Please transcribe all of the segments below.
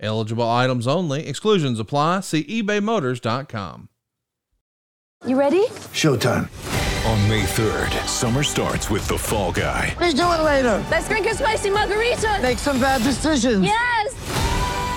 Eligible items only. Exclusions apply. See ebaymotors.com. You ready? Showtime. On May 3rd, summer starts with The Fall Guy. Let's do it later. Let's drink a spicy margarita. Make some bad decisions. Yes.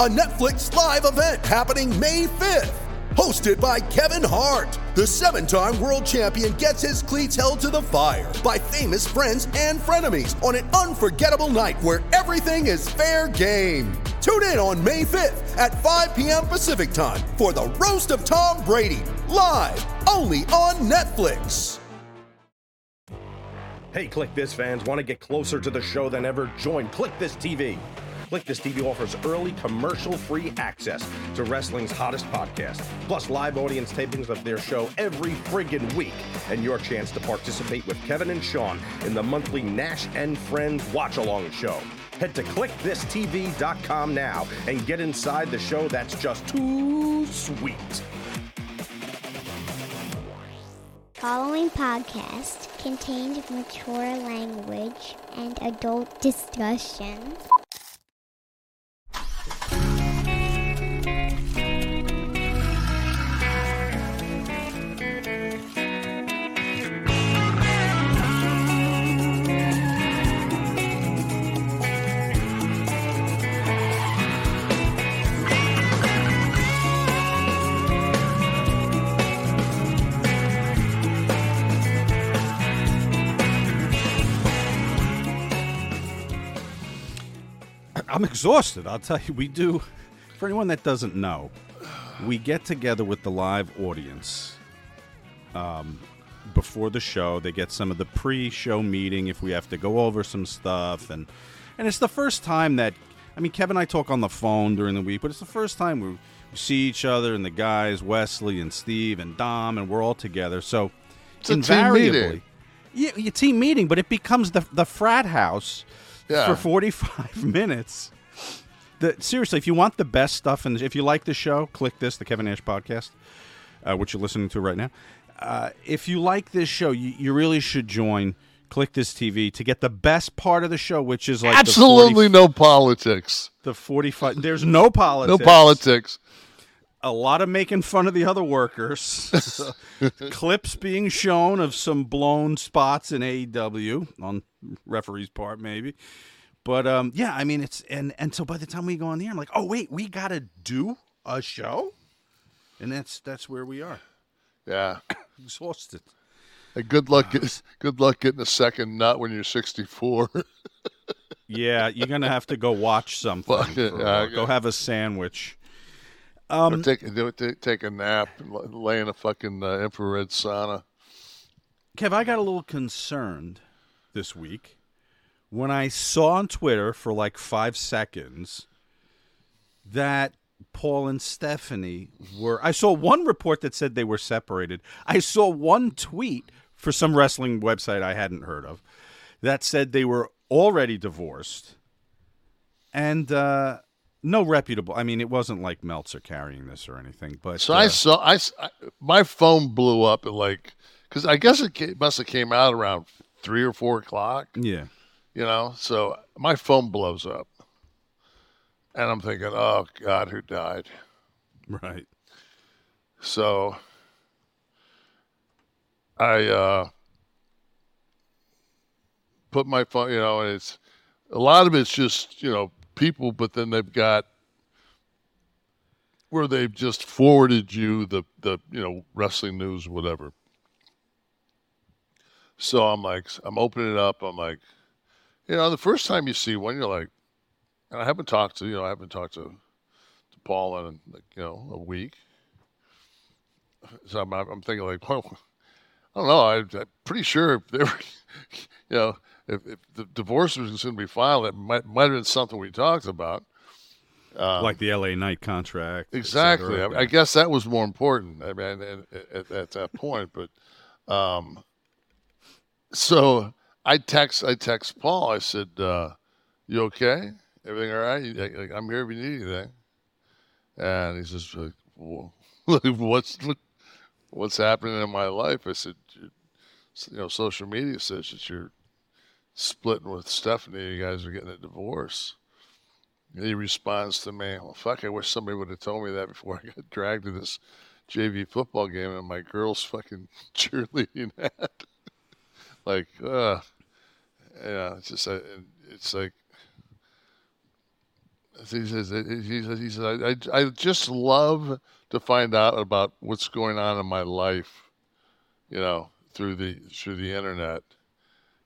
a Netflix live event happening May 5th. Hosted by Kevin Hart, the seven time world champion gets his cleats held to the fire by famous friends and frenemies on an unforgettable night where everything is fair game. Tune in on May 5th at 5 p.m. Pacific time for the Roast of Tom Brady, live only on Netflix. Hey, Kliq This fans, want to get closer to the show than ever? Join Kliq This TV. Kliq This TV offers early commercial free access to wrestling's hottest podcast, plus live audience tapings of their show every friggin' week, and your chance to participate with Kevin and Sean in the monthly Nash and Friends watch along show. Head to KliqThisTV.com now and get inside the show that's just too sweet. Following podcast contains mature language and adult discussion. Thank you. I'm exhausted. I'll tell you, we do. For anyone that doesn't know, we get together with the live audience um, before the show. They get some of the pre-show meeting if we have to go over some stuff, and and it's the first time that I mean, Kevin and I talk on the phone during the week, but it's the first time we, we see each other and the guys, Wesley and Steve and Dom, and we're all together. So It's a team invariably, meeting. yeah, a team meeting, but it becomes the the frat house Yeah. for 45 minutes. The, seriously, if you want the best stuff, and if you like the show, Kliq This, the Kevin Nash podcast, uh, which you're listening to right now. Uh, if you like this show, you, you really should join Kliq This TV to get the best part of the show, which is like Absolutely 40, no politics. the 45. There's no politics. No politics. A lot of making fun of the other workers. Clips being shown of some blown spots in AEW on referee's part, maybe. But um, yeah, I mean it's and and so by the time we go on the air, I'm like, oh wait, we gotta do a show, and that's that's where we are. Yeah. Exhausted. Hey, good luck. get- Good luck getting a second nut when you're 64. Yeah, you're gonna have to go watch something. Fuck it, for- yeah, go have a sandwich. Um, take, take, take a nap and lay in a fucking uh, infrared sauna. Kev, I got a little concerned this week when I saw on Twitter for like five seconds that Paul and Stephanie were. I saw one report that said they were separated. I saw one tweet for some wrestling website I hadn't heard of that said they were already divorced and uh, no reputable. I mean, it wasn't like Meltzer carrying this or anything, but So I uh, saw, I, I- my phone blew up at like, because I guess it ca- must have came out around three or four o'clock, yeah. you know? So my phone blows up. And I'm thinking, oh, God, who died? Right. So I uh, put my phone, you know, and it's a lot of it's just, you know, people, but then they've got where they've just forwarded you the the you know wrestling news whatever. So I'm like, I'm opening it up. I'm like, you know, the first time you see one, you're like, and I haven't talked to you know I haven't talked to to Paul in like you know a week. So I'm, I'm thinking like, well, I don't know. I, I'm pretty sure if they were, you know, if, if the divorce was going to be filed, it might might have been something we talked about. Um, like the LA Knight contract. Exactly. I, I guess that was more important. I mean, at, at, at that point, but um, so I text I text Paul. I said, uh, "You okay? Everything all right? You- I'm here if you need anything." And he says, "What's what, what's happening in my life?" I said, "You you know, social media says that you're splitting with Stephanie. You guys are getting a divorce." And he responds to me, well, fuck, I wish somebody would have told me that before I got dragged to this JV football game and my girl's fucking cheerleading hat. like, uh, yeah, it's just, uh, it's like, he says, he says, he says I, I, I just love to find out about what's going on in my life, you know, through the, through the internet.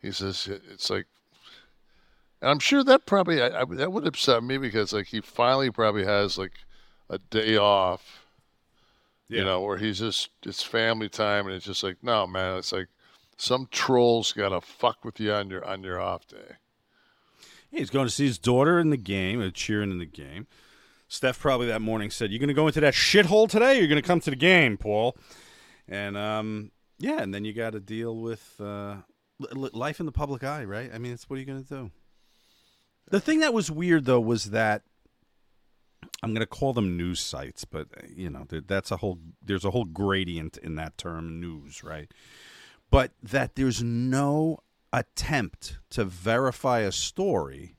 He says, it's like, and I'm sure that probably I, I, that would upset me because like he finally probably has like a day off, you know, where he's just it's family time and it's just like no man, it's like some trolls gotta fuck with you on your on your off day. He's going to see his daughter in the game, uh, cheering in the game. Steph probably that morning said, "You're going to go into that shithole today? Or you're going to come to the game, Paul?" And um, yeah, and then you got to deal with uh, life in the public eye, right? I mean, it's what are you going to do? The thing that was weird though was that I'm going to call them news sites, but uh, you know, that's a whole there's a whole gradient in that term news, right? But that there's no attempt to verify a story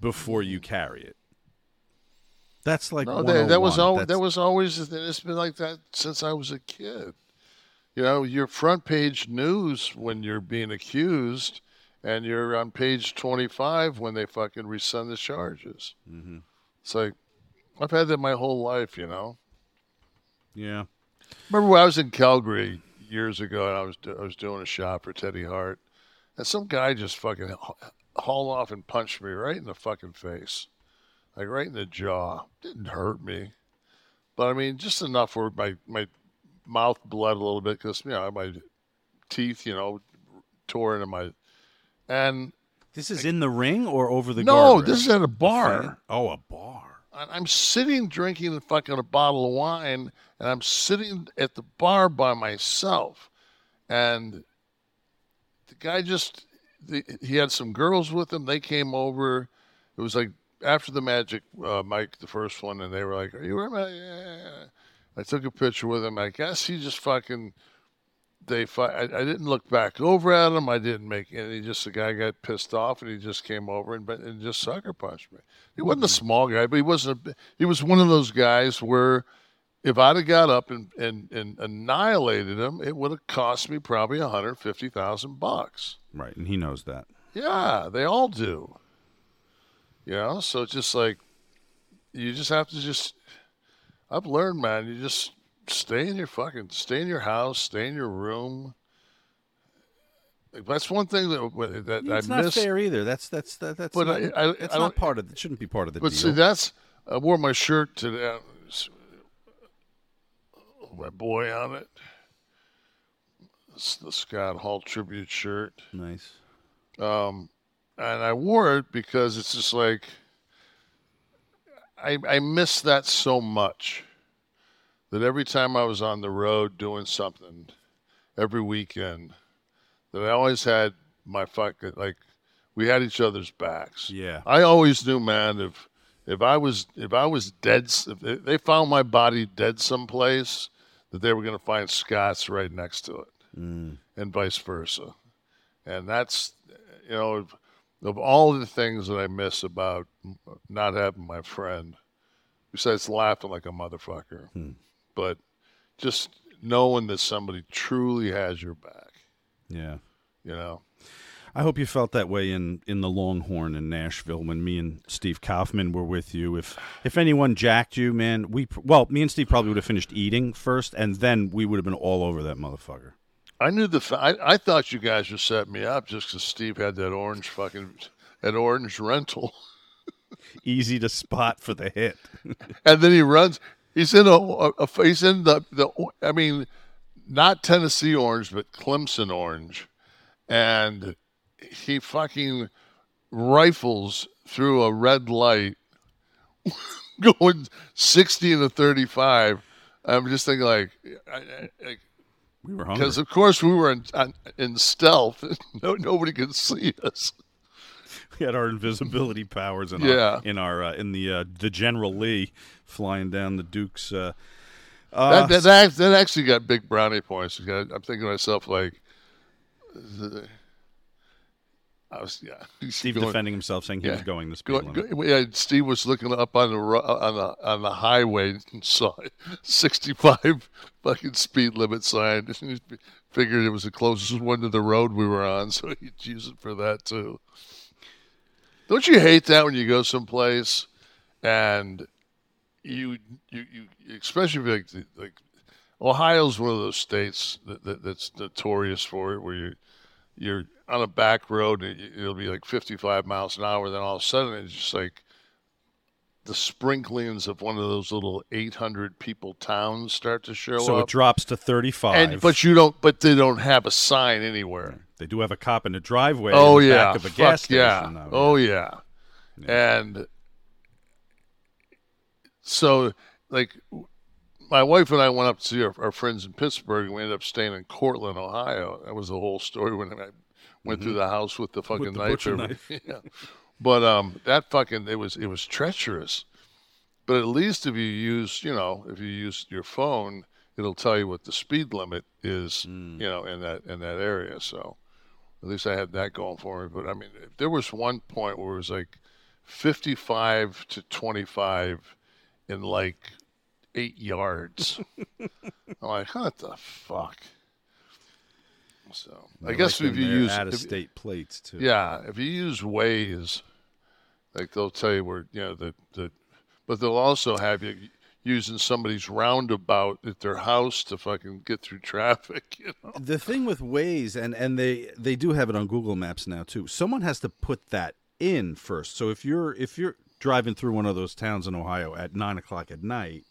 before you carry it. That's like No, that, that was 101. al- that was always it's been like that since I was a kid. You know, your front page news when you're being accused, and you're on page 25 when they fucking rescind the charges. Mm-hmm. It's like I've had that my whole life, you know. Yeah. Remember when I was in Calgary years ago, and I was I was doing a shot for Teddy Hart, and some guy just fucking ha- hauled off and punched me right in the fucking face, like right in the jaw. Didn't hurt me, but I mean just enough where my my mouth bled a little bit because you know my teeth, you know, tore into my and This is in the ring or over the no, guardrail? this is at a bar. Oh, a bar. And I'm sitting drinking fucking a bottle of wine, and I'm sitting at the bar by myself, and the guy just the, he had some girls with him. They came over. It was like after the Magic uh, Mike, the first one, and they were like, "Are you ready?" Yeah. I took a picture with him. I guess he just fucking they fi- I, I didn't look back over at him. I didn't make any. Just the guy got pissed off, and he just came over and, and just sucker punched me. He wasn't a mm-hmm. small guy, but he wasn't. A, he was one of those guys where if I'd have got up and, and, and annihilated him, it would have cost me probably one hundred fifty thousand bucks. Right, and he knows that. Yeah, they all do. You know, so it's just like you just have to just. I've learned, man. You just stay in your fucking, stay in your house, stay in your room. Like, That's one thing that that It's I not fair either. That's that's that, that's But not, I- I- it's I not part of it. Shouldn't be part of the But deal. see, that's I wore my shirt today. My boy on it. It's the Scott Hall tribute shirt. nice. Um, and I wore it because it's just like I I miss that so much that every time I was on the road doing something every weekend that I always had my fucking like we had each other's backs. Yeah. I always knew, man, if if I was if I was dead, if they- found my body dead someplace, that they were going to find Scott's right next to it, Mm. and vice versa. And that's you know of, all the things that I miss about not having my friend, besides laughing like a motherfucker, Hmm. but just knowing that somebody truly has your back. Yeah. You know. I hope you felt that way in, in the Longhorn in Nashville when me and Steve Kaufman were with you. If if anyone jacked you, man, we well, me and Steve probably would have finished eating first, and then we would have been all over that motherfucker. I knew the. Fa- I, I thought you guys were setting me up just because Steve had that orange fucking that orange rental, Easy to spot for the hit. and then he runs. He's in a, a. He's in the the. I mean, not Tennessee orange, but Clemson orange, and he fucking rifles through a red light, going sixty and a thirty-five. I'm just thinking like. I, I, I, We were hungry. because of course we were in in stealth. No, nobody could see us. we had our invisibility powers in Yeah. our in our uh, in the uh, the General Lee flying down the Duke's. Uh, That, uh, that, that, that actually got big brownie points. I'm thinking to myself like, I was yeah. Steve going- defending himself, saying he yeah, was going the speed going- limit. go- yeah, Steve was looking up on the on the on the highway and saw 65 fucking speed limit sign. He Figured it was the closest one to the road we were on, so he'd use it for that too. Don't you hate that when you go someplace and you you, you especially like like Ohio's one of those states that, that that's notorious for it, where you you're on a back road and it'll be like 55 miles an hour, then all of a sudden it's just like the sprinklings of one of those little 800 people towns start to show So up. So it drops to thirty-five. and but you don't, but they don't have a sign anywhere. they do have a cop in the driveway. Oh in the yeah, back of a Fuck gas yeah. station. though, Oh yeah. And so, like, my wife and I went up to see our, our friends in Pittsburgh, and we ended up staying in Cortland, Ohio. That was the whole story when I went through the house with the fucking Mm-hmm. the knife. knife. yeah. But um, that fucking it was it was treacherous. But at least if you use, you know, if you use your phone, it'll tell you what the speed limit is, Mm. you know, in that in that area. So at least I had that going for me. But I mean, if there was one point where it was like 55 to 25 in like eight yards. I'm like, what the fuck? So I They guess like if you use out of if- state plates too. yeah, if you use Waze, like they'll tell you where you know the the, but they'll also have you using somebody's roundabout at their house to fucking get through traffic. You know? The thing with Waze, and and they they do have it on Google Maps now too. Someone has to put that in first. So if you're if you're driving through one of those towns in Ohio at nine o'clock at night,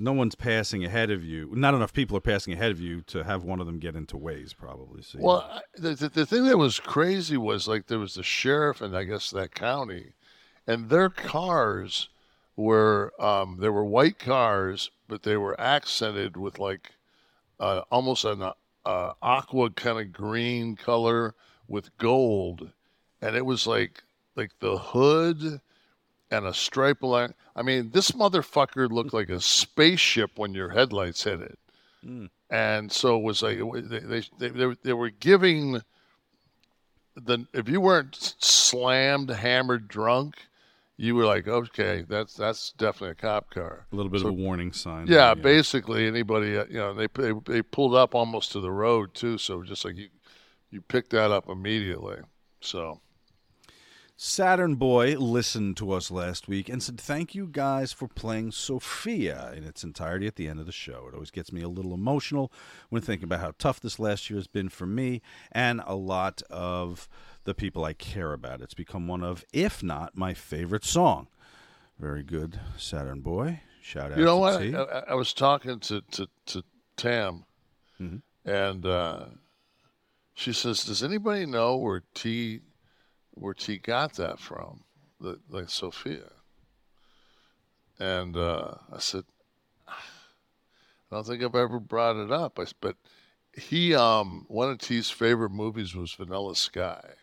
no one's passing ahead of you. Not enough people are passing ahead of you to have one of them get into Waze, probably. So Well, I- the, the the thing that was crazy was like there was the sheriff and I guess that county, and their cars were um, they were white cars, but they were accented with like uh, almost an uh, aqua kind of green color with gold, and it was like like the hood and a stripe along. I mean, this motherfucker looked like a spaceship when your headlights hit it and so it was like they they they, they, were- giving the if you weren't slammed hammered drunk you were like okay that's that's definitely a cop car a little bit So- of a warning sign. yeah, there, basically anybody uh, you know they, they they pulled up almost to the road too so just like you you picked that up immediately so Saturn Boy listened to us last week and said, Thank you guys for playing Sophia in its entirety at the end of the show. It always gets me a little emotional when thinking about how tough this last year has been for me and a lot of the people I care about. It's become one of, if not my favorite song. Very good, Saturn Boy. Shout out you know what. I, was talking to to, to tam Mhm. and uh, she says does anybody know where t where t got that from the like sophia and uh, i said i don't think i've ever brought it up I, but he um one of t's favorite movies was vanilla sky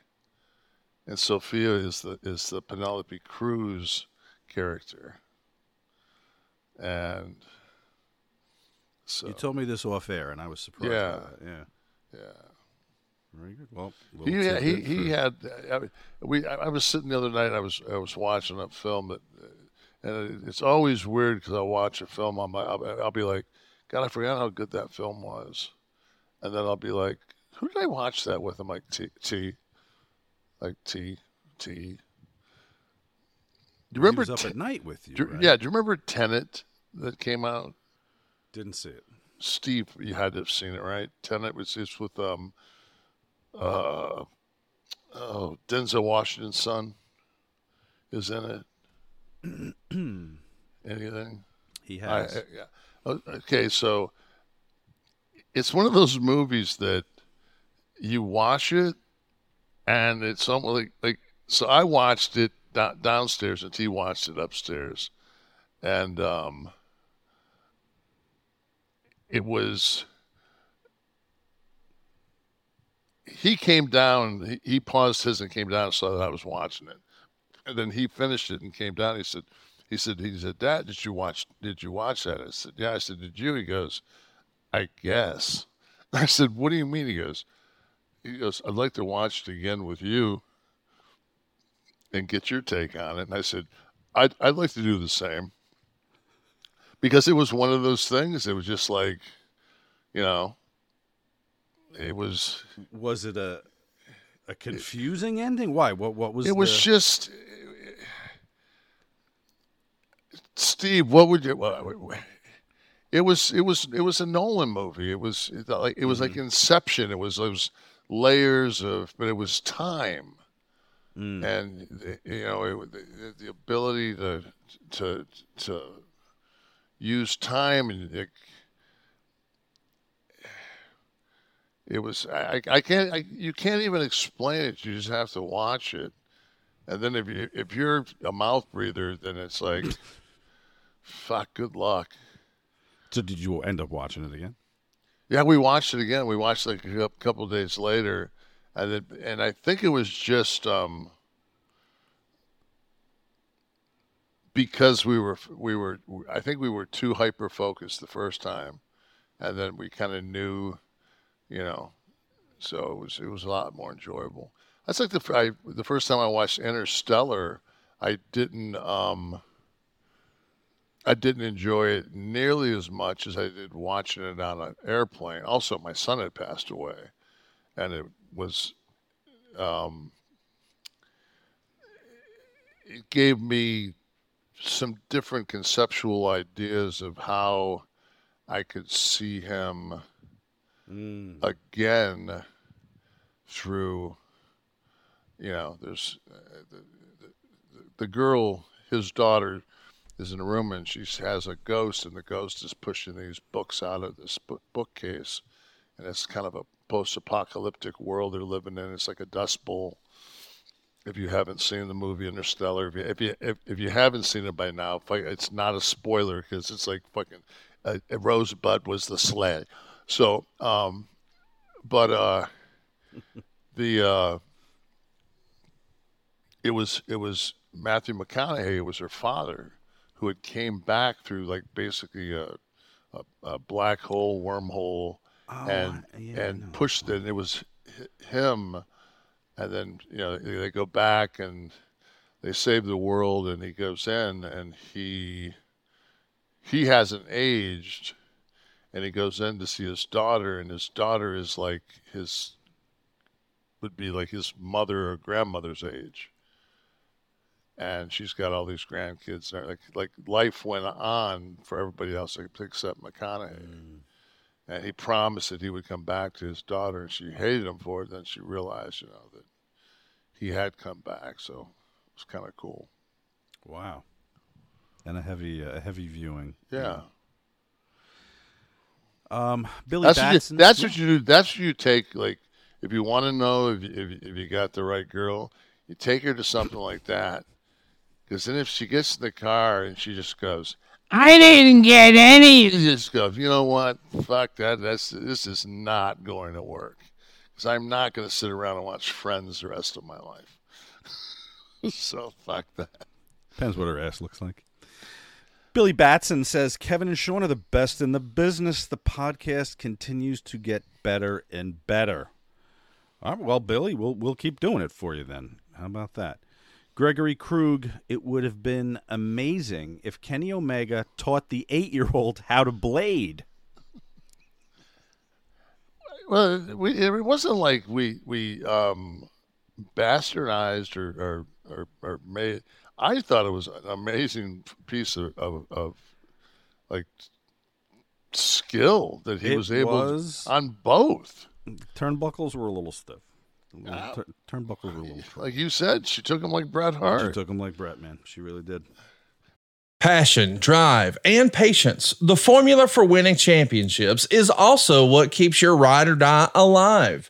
and sophia is the is the penelope cruz character and so You told me this off air, and I was surprised. Yeah. By that. Yeah. yeah Very good. Well, he had, he tidbit he had I, mean, we I was sitting the other night I was I was watching a film that and it's always weird because I watch a film I'm I'll I'll be like God I forgot how good that film was and then I'll be like Who did I watch that with? I'm like T T, like T T. Do you He remember was up at night with you. do- right? Yeah, do you remember Tenet that came out? Didn't see it. Steve, you had to have seen it, right? Tenet was it's with um, uh, oh Denzel Washington's son is in it. Anything? He has. I- yeah. Okay, so it's one of those movies that you watch it, and it's something like like. So I watched it downstairs, and T watched it upstairs, and um, it was. He came down. He, paused his and came down and saw that I was watching it, and then he finished it and came down. He said, "He said, he said, Dad, did you watch? Did you watch that?" I said, "Yeah." I said, "Did you?" He goes, "I guess." I said, "What do you mean?" He goes, "He goes, I'd like to watch it again with you and get your take on it." And I said, "I'd I'd like to do the same." Because it was one of those things. It was just like, you know, it was Was it a a confusing ending? Why? What? What was? it was just Steve. What would you? well, It was it was it was a Nolan movie. It was it, like it was like mm-hmm. Inception. It was it was layers of, but it was time, mm. and you know it, the, the ability to to to use time and it, it was I, I can't I, you can't even explain it. You just have to watch it. And then if you if you're a mouth breather, then it's like, fuck, good luck. So did you end up watching it again? Yeah, we watched it again. We watched like a couple of days later, and it, and I think it was just um, because we were we were I think we were too hyper focused the first time, and then we kind of knew, you know, so it was it was a lot more enjoyable. That's like the I, the first time I watched Interstellar, I didn't um. I didn't enjoy it nearly as much as I did watching it on an airplane. Also, my son had passed away, and it was, um, it gave me some different conceptual ideas of how I could see him again through, you know, there's uh, the, the, the girl, his daughter is in a room and she has a ghost and the ghost is pushing these books out of this book- bookcase. And it's kind of a post-apocalyptic world they're living in. It's like a dust bowl. If you haven't seen the movie interstellar if you if you, if, if you haven't seen it by now it's not a spoiler because it's like fucking uh, rosebud was the sled so um but uh the uh it was it was Matthew McConaughey it was her father who had came back through like basically a a, a black hole wormhole and and pushed it. And it was him, and then you know they they go back and they save the world, and he goes in and he he hasn't aged, and he goes in to see his daughter, and his daughter is like his would be like his mother or grandmother's age and she's got all these grandkids. And like like life went on for everybody else except McConaughey. And he promised that he would come back to his daughter, and she hated him for it. Then she realized, you know, that he had come back, so it was kind of cool. Wow. And a heavy, uh, heavy viewing. Yeah, Um, Billy that's what, you, that's what you do. That's what you take. Like, if you want to know if you, if, if you got the right girl, you take her to something like that. Because then if she gets in the car and she just goes, I didn't get any. You just go, you know what? Fuck that. That's this is not going to work. Because I'm not going to sit around and watch Friends the rest of my life. so fuck that. Depends what her ass looks like. Billy Batson says Kevin and Sean are the best in the business. The podcast continues to get better and better. All right, well, Billy, we'll we'll keep doing it for you then. How about that? Gregory Krug, it would have been amazing if Kenny Omega taught the eight year old how to blade. Well, we, it wasn't like we we um, bastardized or or, or or made. I thought it was an amazing piece of of, of like skill that he It was able was- to, on both. Turnbuckles were a little stiff. A little tur- turnbuckles were a little. Like you said, she took him like Bret Hart. She took him like Bret, man. She really did. Passion, drive, and patience. The formula for winning championships is also what keeps your ride or die alive.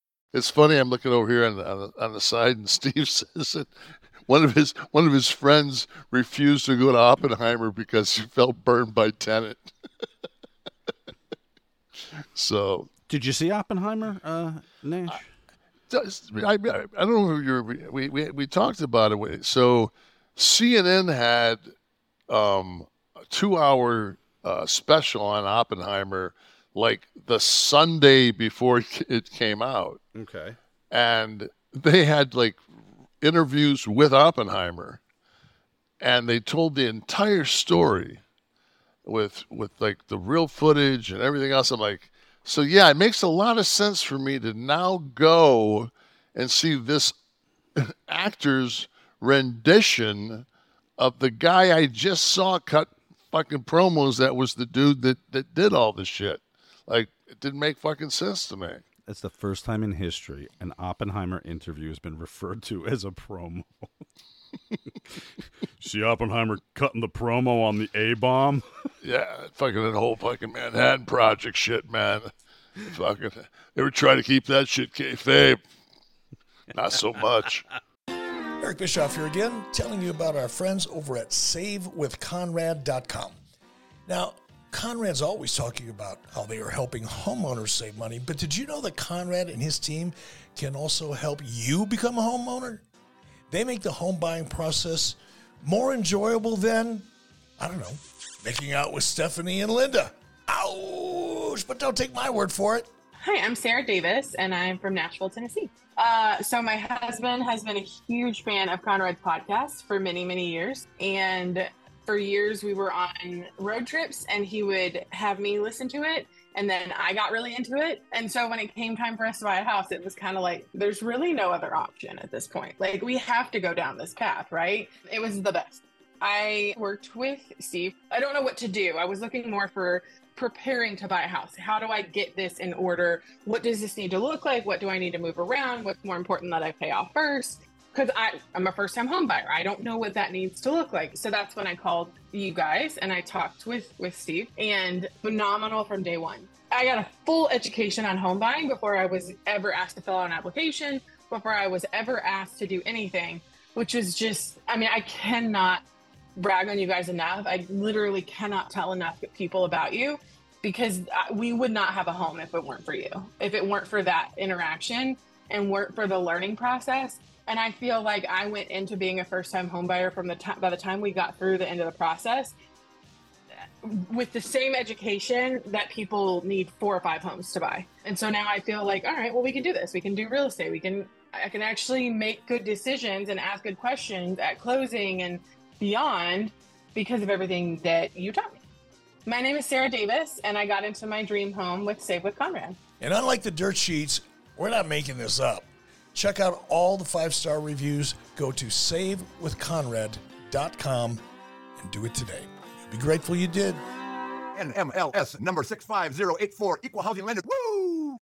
It's funny. I'm looking over here on the, on the, on the side, and Steve says that one of his one of his friends refused to go to Oppenheimer because he felt burned by Tenet. so, Did you see Oppenheimer, uh, Nash? I, I, I don't know if you're, we, we we talked about it. So, CNN had um, a two-hour uh, special on Oppenheimer, like the Sunday before it came out Okay. and they had like interviews with Oppenheimer, and they told the entire story with with like the real footage and everything else. I'm like, so yeah, it makes a lot of sense for me to now go and see this actor's rendition of the guy I just saw cut fucking promos. That was the dude that that did all this shit. Like, it didn't make fucking sense to me. That's the first time in history an Oppenheimer interview has been referred to as a promo. See Oppenheimer cutting the promo on the A bomb? Yeah, fucking that whole fucking Manhattan Project shit, man. fucking, they were trying to keep that shit kayfabe. Not so much. Eric Bischoff here again, telling you about our friends over at SaveWithConrad.com. Now, Conrad's always talking about how they are helping homeowners save money, but did you know that Conrad and his team can also help you become a homeowner? They make the home buying process more enjoyable than, I don't know, making out with Stephanie and Linda. Ouch! But don't take my word for it. Hi, I'm Sarah Davis, and I'm from Nashville, Tennessee. Uh, so my husband has been a huge fan of Conrad's podcast for many, many years, and for years we were on road trips, and he would have me listen to it, and then I got really into it. And so when it came time for us to buy a house, it was kind of like there's really no other option at this point. Like we have to go down this path, right? It was the best. I worked with Steve. I don't know what to do. I was looking more for preparing to buy a house. How do I get this in order? What does this need to look like? What do I need to move around? What's more important that I pay off first? Because I'm a first time home buyer. I don't know what that needs to look like. So that's when I called you guys and I talked with, with Steve and phenomenal from day one. I got a full education on home buying before I was ever asked to fill out an application, before I was ever asked to do anything, which is just, I mean, I cannot brag on you guys enough. I literally cannot tell enough people about you because we would not have a home if it weren't for you, if it weren't for that interaction and weren't for the learning process. And I feel like I went into being a first time homebuyer from the time by the time we got through the end of the process with the same education that people need four or five homes to buy. And so now I feel like, all right, well, we can do this. We can do real estate. We can, I can actually make good decisions and ask good questions at closing and beyond because of everything that you taught me. My name is Sarah Davis, and I got into my dream home with Save with Conrad. And unlike the dirt sheets, we're not making this up. Check out all the five star reviews. Go to savewithconrad.com and do it today. You'll be grateful you did. NMLS number 65084, equal housing lender. Woo!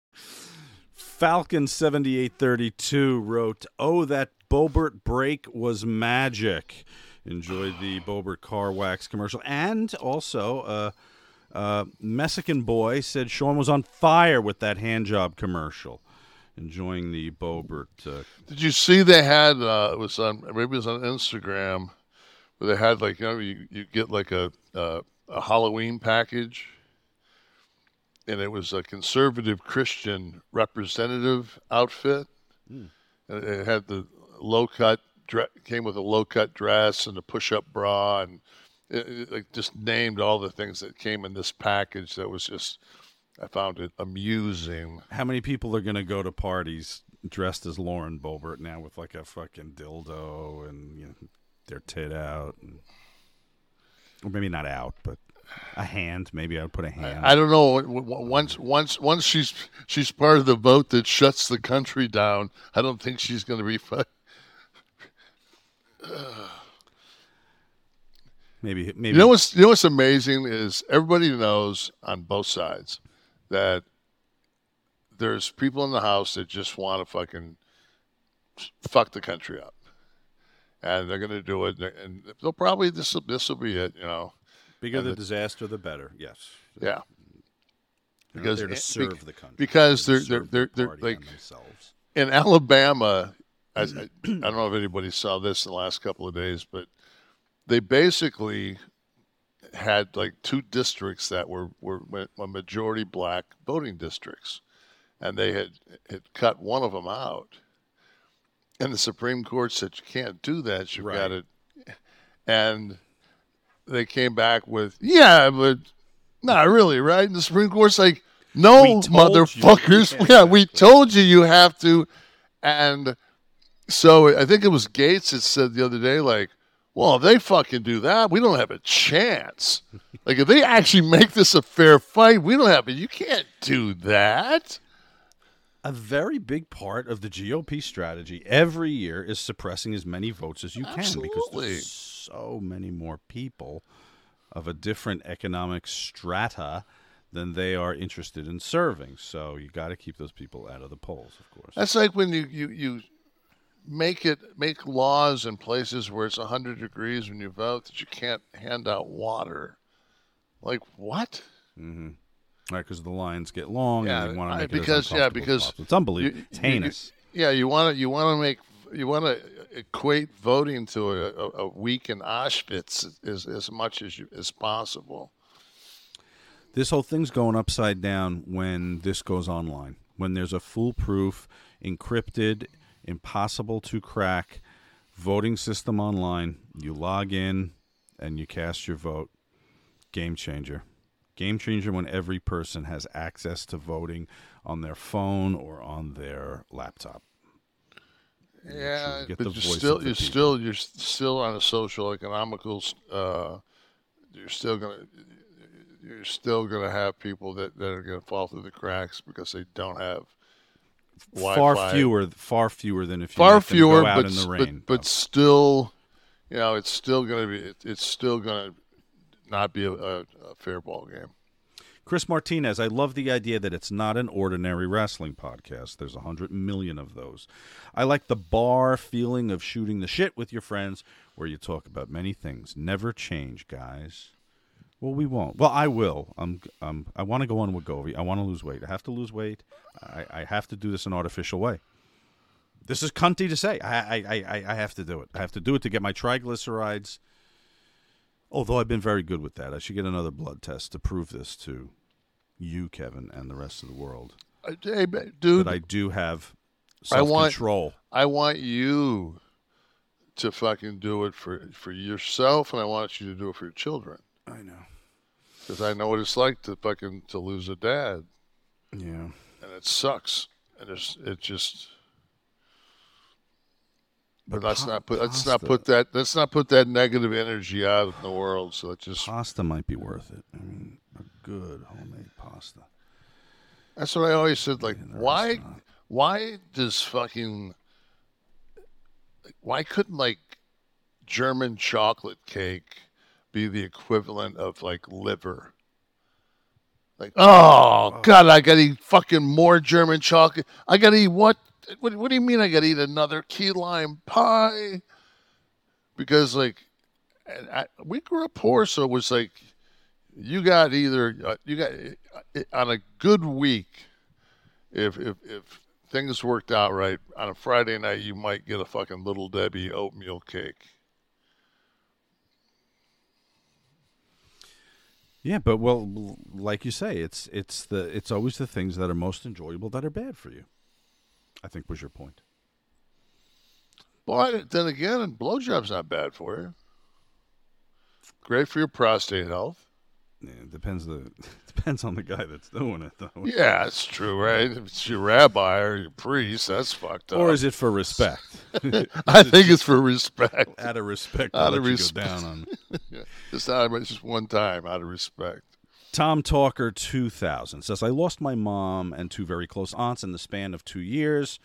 Falcon 7832 wrote, Oh, that Boebert break was magic. Enjoyed the Boebert car wax commercial. And also, uh, uh, Mexican boy said Sean was on fire with that hand job commercial. Enjoying the Boebert. Uh, Did you see they had uh, it was on maybe it was on Instagram where they had like you know you, you get like a uh, a Halloween package and it was a conservative Christian representative outfit. Mm. And it had the low cut came with a low cut dress and a push up bra and it, it, like just named all the things that came in this package that was just I found it amusing. How many people are going to go to parties dressed as Lauren Boebert now with like a fucking dildo and you know, their tit out? And, or maybe not out, but a hand. Maybe I would put a hand. I don't know. Once, once, once she's she's part of the vote that shuts the country down. I don't think she's going to be. Fu- maybe, maybe. You know what's you know what's amazing is everybody knows on both sides that there's people in the house that just want to fucking fuck the country up, and they're going to do it, and they'll probably this will this will be it, you know. Bigger the the- disaster, the better. Yes. Yeah. Because they're not to serve the country. Because They're they're they're they're, the they're like themselves. in Alabama. I, I, I don't know if anybody saw this in the last couple of days, but they basically had like two districts that were were ma- majority black voting districts, and they had had cut one of them out, and the Supreme Court said you can't do that. You've got it, and they came back with yeah, but not really, right? And the Supreme Court's like, no, We told you. motherfuckers, yeah, we told you you have to, and so I think it was Gates that said the other day, like, well, if they fucking do that, we don't have a chance. like, if they actually make this a fair fight, we don't have it. You can't do that. A very big part of the GOP strategy every year is suppressing as many votes as you can because there's so many more people of a different economic strata than they are interested in serving. So you got to keep those people out of the polls, of course. That's like when you, you, you make it make laws in places where it's 100 degrees when you vote that you can't hand out water. Like, what? Mm-hmm. Right, because the lines get long and they want to make because yeah, because it's unbelievable. you- it's you- you- heinous. yeah, you want to you want to make you want to equate voting to a, a, a week in Auschwitz as as much as you, as possible. this whole thing's going upside down when this goes online. When there's a foolproof, encrypted, impossible to crack voting system online, you log in and you cast your vote. Game changer. Game changer when every person has access to voting on their phone or on their laptop. Yeah, get but the you're voice still the you're people. still you're still on a social economical. uh You're still gonna you're still gonna have people that, that are gonna fall through the cracks because they don't have Far Wi-Fi. fewer, far fewer than if you far fewer, go out but, in the s- but- rain. but still, you know, it's still going to be it, it's still going to not be a, a, a fair ball game. Chris Martinez, I love the idea that it's not an ordinary wrestling podcast. There's a hundred million of those. I like the bar feeling of shooting the shit with your friends where you talk about many things. Never change, guys. Well, we won't. Well, I will. I'm. Um. I want to go on Wegovy. I want to lose weight. I have to lose weight. I, I have to do this in an artificial way. This is cunty to say. I, I, I, I have to do it. I have to do it to get my triglycerides. Although I've been very good with that, I should get another blood test to prove this to you, Kevin, and the rest of the world. Uh, Hey, dude, that I do have I want self-control. I want you to fucking do it for for yourself, and I want you to do it for your children. I know because I know what it's like to fucking to lose a dad. Yeah, and it sucks, and it's it just But let's pa- not put let's not put that let's not put that negative energy out in the world. So let's just Pasta might be worth it. I mean, a good homemade pasta. That's what I always said. Like, why, why does fucking, why couldn't like German chocolate cake be the equivalent of like liver? Like, oh god, I gotta eat fucking more German chocolate. I gotta eat what? What, what do you mean? I gotta eat another key lime pie? Because like, and I, we grew up poor, so it was like you got either uh, you got uh, on a good week if if if things worked out right on a Friday night you might get a fucking little Debbie oatmeal cake. Yeah, but well, like you say, it's it's the it's always the things that are most enjoyable that are bad for you. I think was your point. But then again, blowjob's not bad for you. Great for your prostate health. Yeah, it depends the depends on the guy that's doing it though. Yeah, it's true, right? If it's your rabbi or your priest, that's fucked up. Or is it for respect? I think it's for respect. Out of respect, Out of let you go respect. down on. Yeah, just out of just one time, out of respect. Tom Talker 2000 says, I lost my mom and two very close aunts in the span of two years.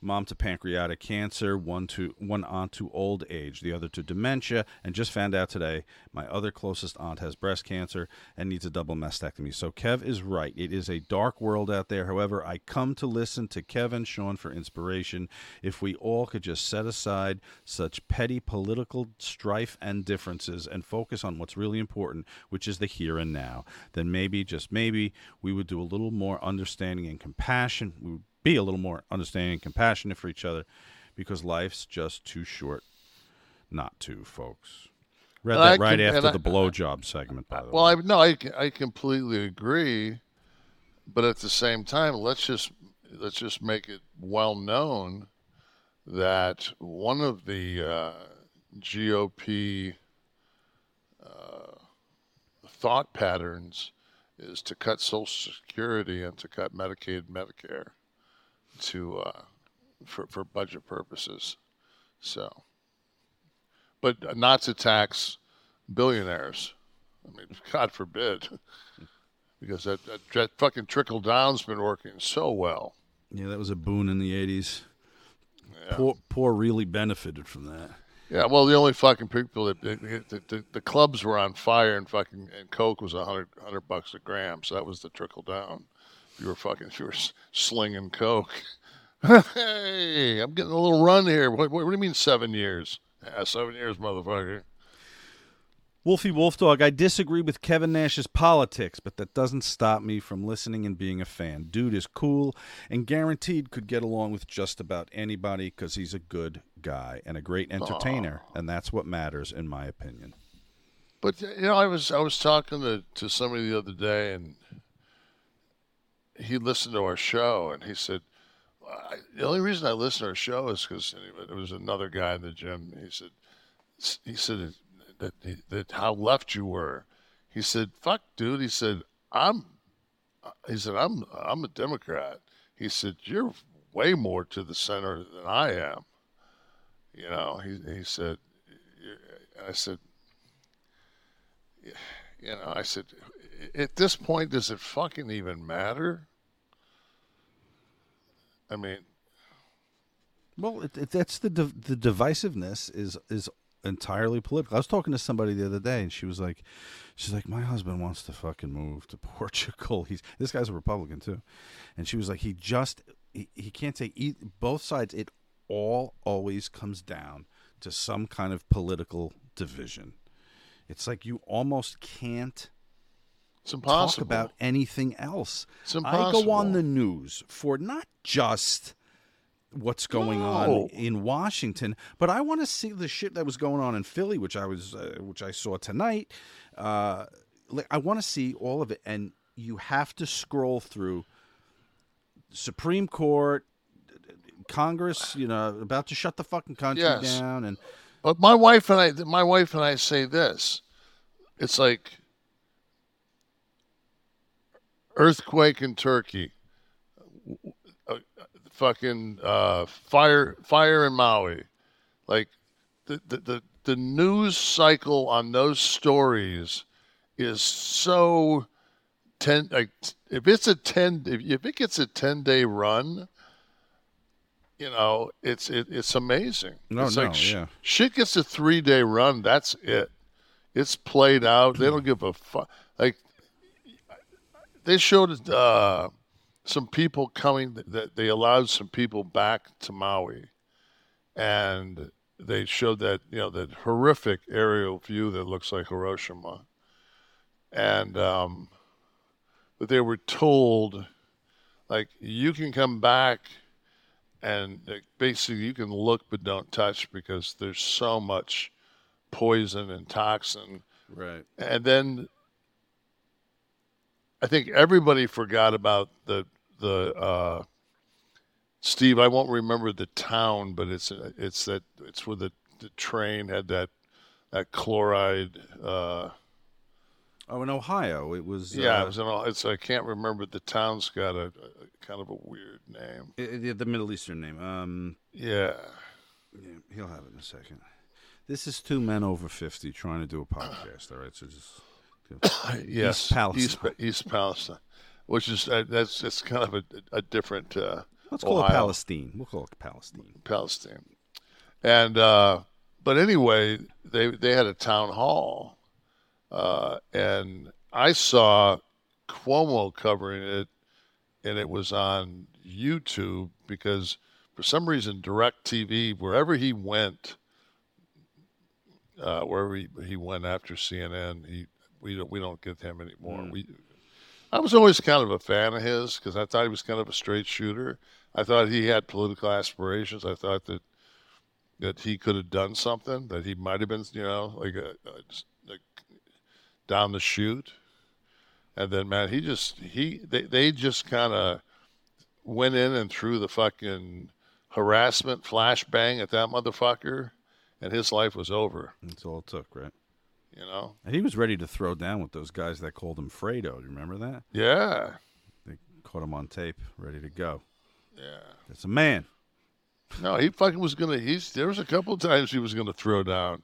Mom to pancreatic cancer, one to one aunt to old age, the other to dementia, and just found out today my other closest aunt has breast cancer and needs a double mastectomy. So Kev is right. It is a dark world out there. However, I come to listen to Kevin Sean for inspiration. If we all could just set aside such petty political strife and differences and focus on what's really important, which is the here and now, then maybe, just maybe, we would do a little more understanding and compassion. We would be a little more understanding and compassionate for each other because life's just too short not to, folks. Read that right can- after the I- blowjob segment, by the way. Well, way. I no, I, I completely agree, but at the same time, let's just let's just make it well known that one of the uh, GOP uh, thought patterns is to cut Social Security and to cut Medicaid, Medicare, to uh, for for budget purposes. So, but not to tax billionaires. I mean, God forbid, because that, that, that fucking trickle down's been working so well. Yeah, that was a boon in the 80s. Poor, poor really benefited from that. Yeah, well, the only fucking people that the, the clubs were on fire and fucking and Coke was a hundred hundred bucks a gram, so that was the trickle down. If you were fucking, if you were slinging Coke. hey, I'm getting a little run here. What, what, what do you mean seven years? Yeah, seven years, motherfucker. Wolfie Wolfdog, I disagree with Kevin Nash's politics, but that doesn't stop me from listening and being a fan. Dude is cool and guaranteed could get along with just about anybody because he's a good guy and a great entertainer, and that's what matters, in my opinion. But you know, I was I was talking to, to somebody the other day, and he listened to our show, and he said, "The only reason I listen to our show is because there was another guy in the gym. He said, he said that that how left you were. He said, "Fuck, dude." He said, "I'm," uh, he said, "I'm I'm a Democrat." He said, "You're way more to the center than I am." You know, he he said, I said, you know, I said, at this point, does it fucking even matter? I mean, Well, it, it, that's the the divisiveness is is entirely political. I was talking to somebody the other day, and she was like, she's like, my husband wants to fucking move to Portugal. He's this guy's a Republican too, and she was like, he just he, he can't take eat both sides. It all always comes down to some kind of political division. It's like you almost can't talk about anything else. I go on the news for not just what's going on in Washington, but I want to see the shit that was going on in Philly, which I was, uh, which I saw tonight. Uh, like, I want to see all of it, and you have to scroll through Supreme Court, Congress, you know, about to shut the fucking country Yes. down, and But my wife and I, my wife and I say this: it's like earthquake in Turkey, uh, fucking uh, fire, fire in Maui, Like the the the, the news cycle on those stories is so ten like if it's a ten if, if it gets a ten day run, you know it's it, it's amazing. No, it's no, like sh- yeah. shit gets a three day run. That's it. It's played out. They don't give a fuck. Like they showed uh, some people coming that they allowed some people back to Maui, and they showed that you know that horrific aerial view that looks like Hiroshima, and um, but they were told like you can come back and basically you can look but don't touch because there's so much poison and toxin Right. and then I think everybody forgot about the the uh, Steve. I won't remember the town, but it's it's that it's where the, the train had that that chloride. Uh, Oh, in Ohio, it was. yeah, uh, it was in, it's I can't remember. The town's got a, a kind of a weird name. i- i- the Middle Eastern name. Um, Yeah. yeah, he'll have it in a second. This is two men over fifty trying to do a podcast. All right, so just yes, East Palestine. East, East Palestine, which is uh, that's that's kind of a, a different. Uh, Let's call it Palestine. We'll call it Palestine. Palestine. And uh, but anyway, they they had a town hall, uh, and I saw Cuomo covering it, and it was on YouTube because for some reason DirecTV, wherever he went, uh, wherever he, he went after CNN, he we don't we don't get him anymore. We I was always kind of a fan of his because I thought he was kind of a straight shooter. I thought he had political aspirations. I thought that that he could have done something. That he might have been, you know, like a, a like down the chute. And then, man, he just he they they just kind of went in and threw the fucking harassment flashbang at that motherfucker, and his life was over. That's all it took, right? You know. And he was ready to throw down with those guys that called him Fredo. Do you remember that? Yeah. They caught him on tape, ready to go. Yeah. That's a man. No, he fucking was gonna. He's there was a couple of times he was gonna throw down.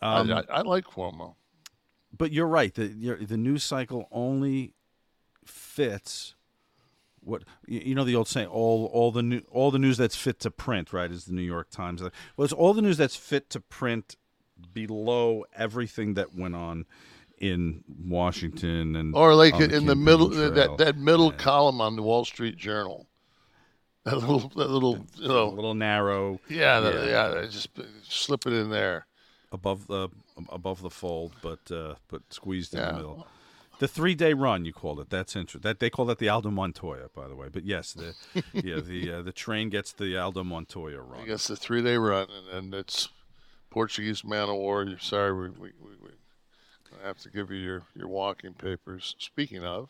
Um, I, I, I like Cuomo. But you're right. The your, the news cycle only fits what you, know the old saying all all the new all the news that's fit to print right is the New York Times. Well, it's all the news that's fit to print below everything that went on in Washington and Or like on in the middle trail. that that middle column on the Wall Street Journal. That little that little you know a little narrow. Yeah, the, yeah. just slip it in there. Above the above the fold, but uh, but squeezed in Yeah. the middle. The three day run, you called it. That's interesting. That they call that the Aldo Montoya, by the way. But yes, the yeah the uh, the train gets the Aldo Montoya I run. guess the three day run, and, and it's Portuguese man of war. You're sorry, we we, we, we I have to give you your, your walking papers. Speaking of,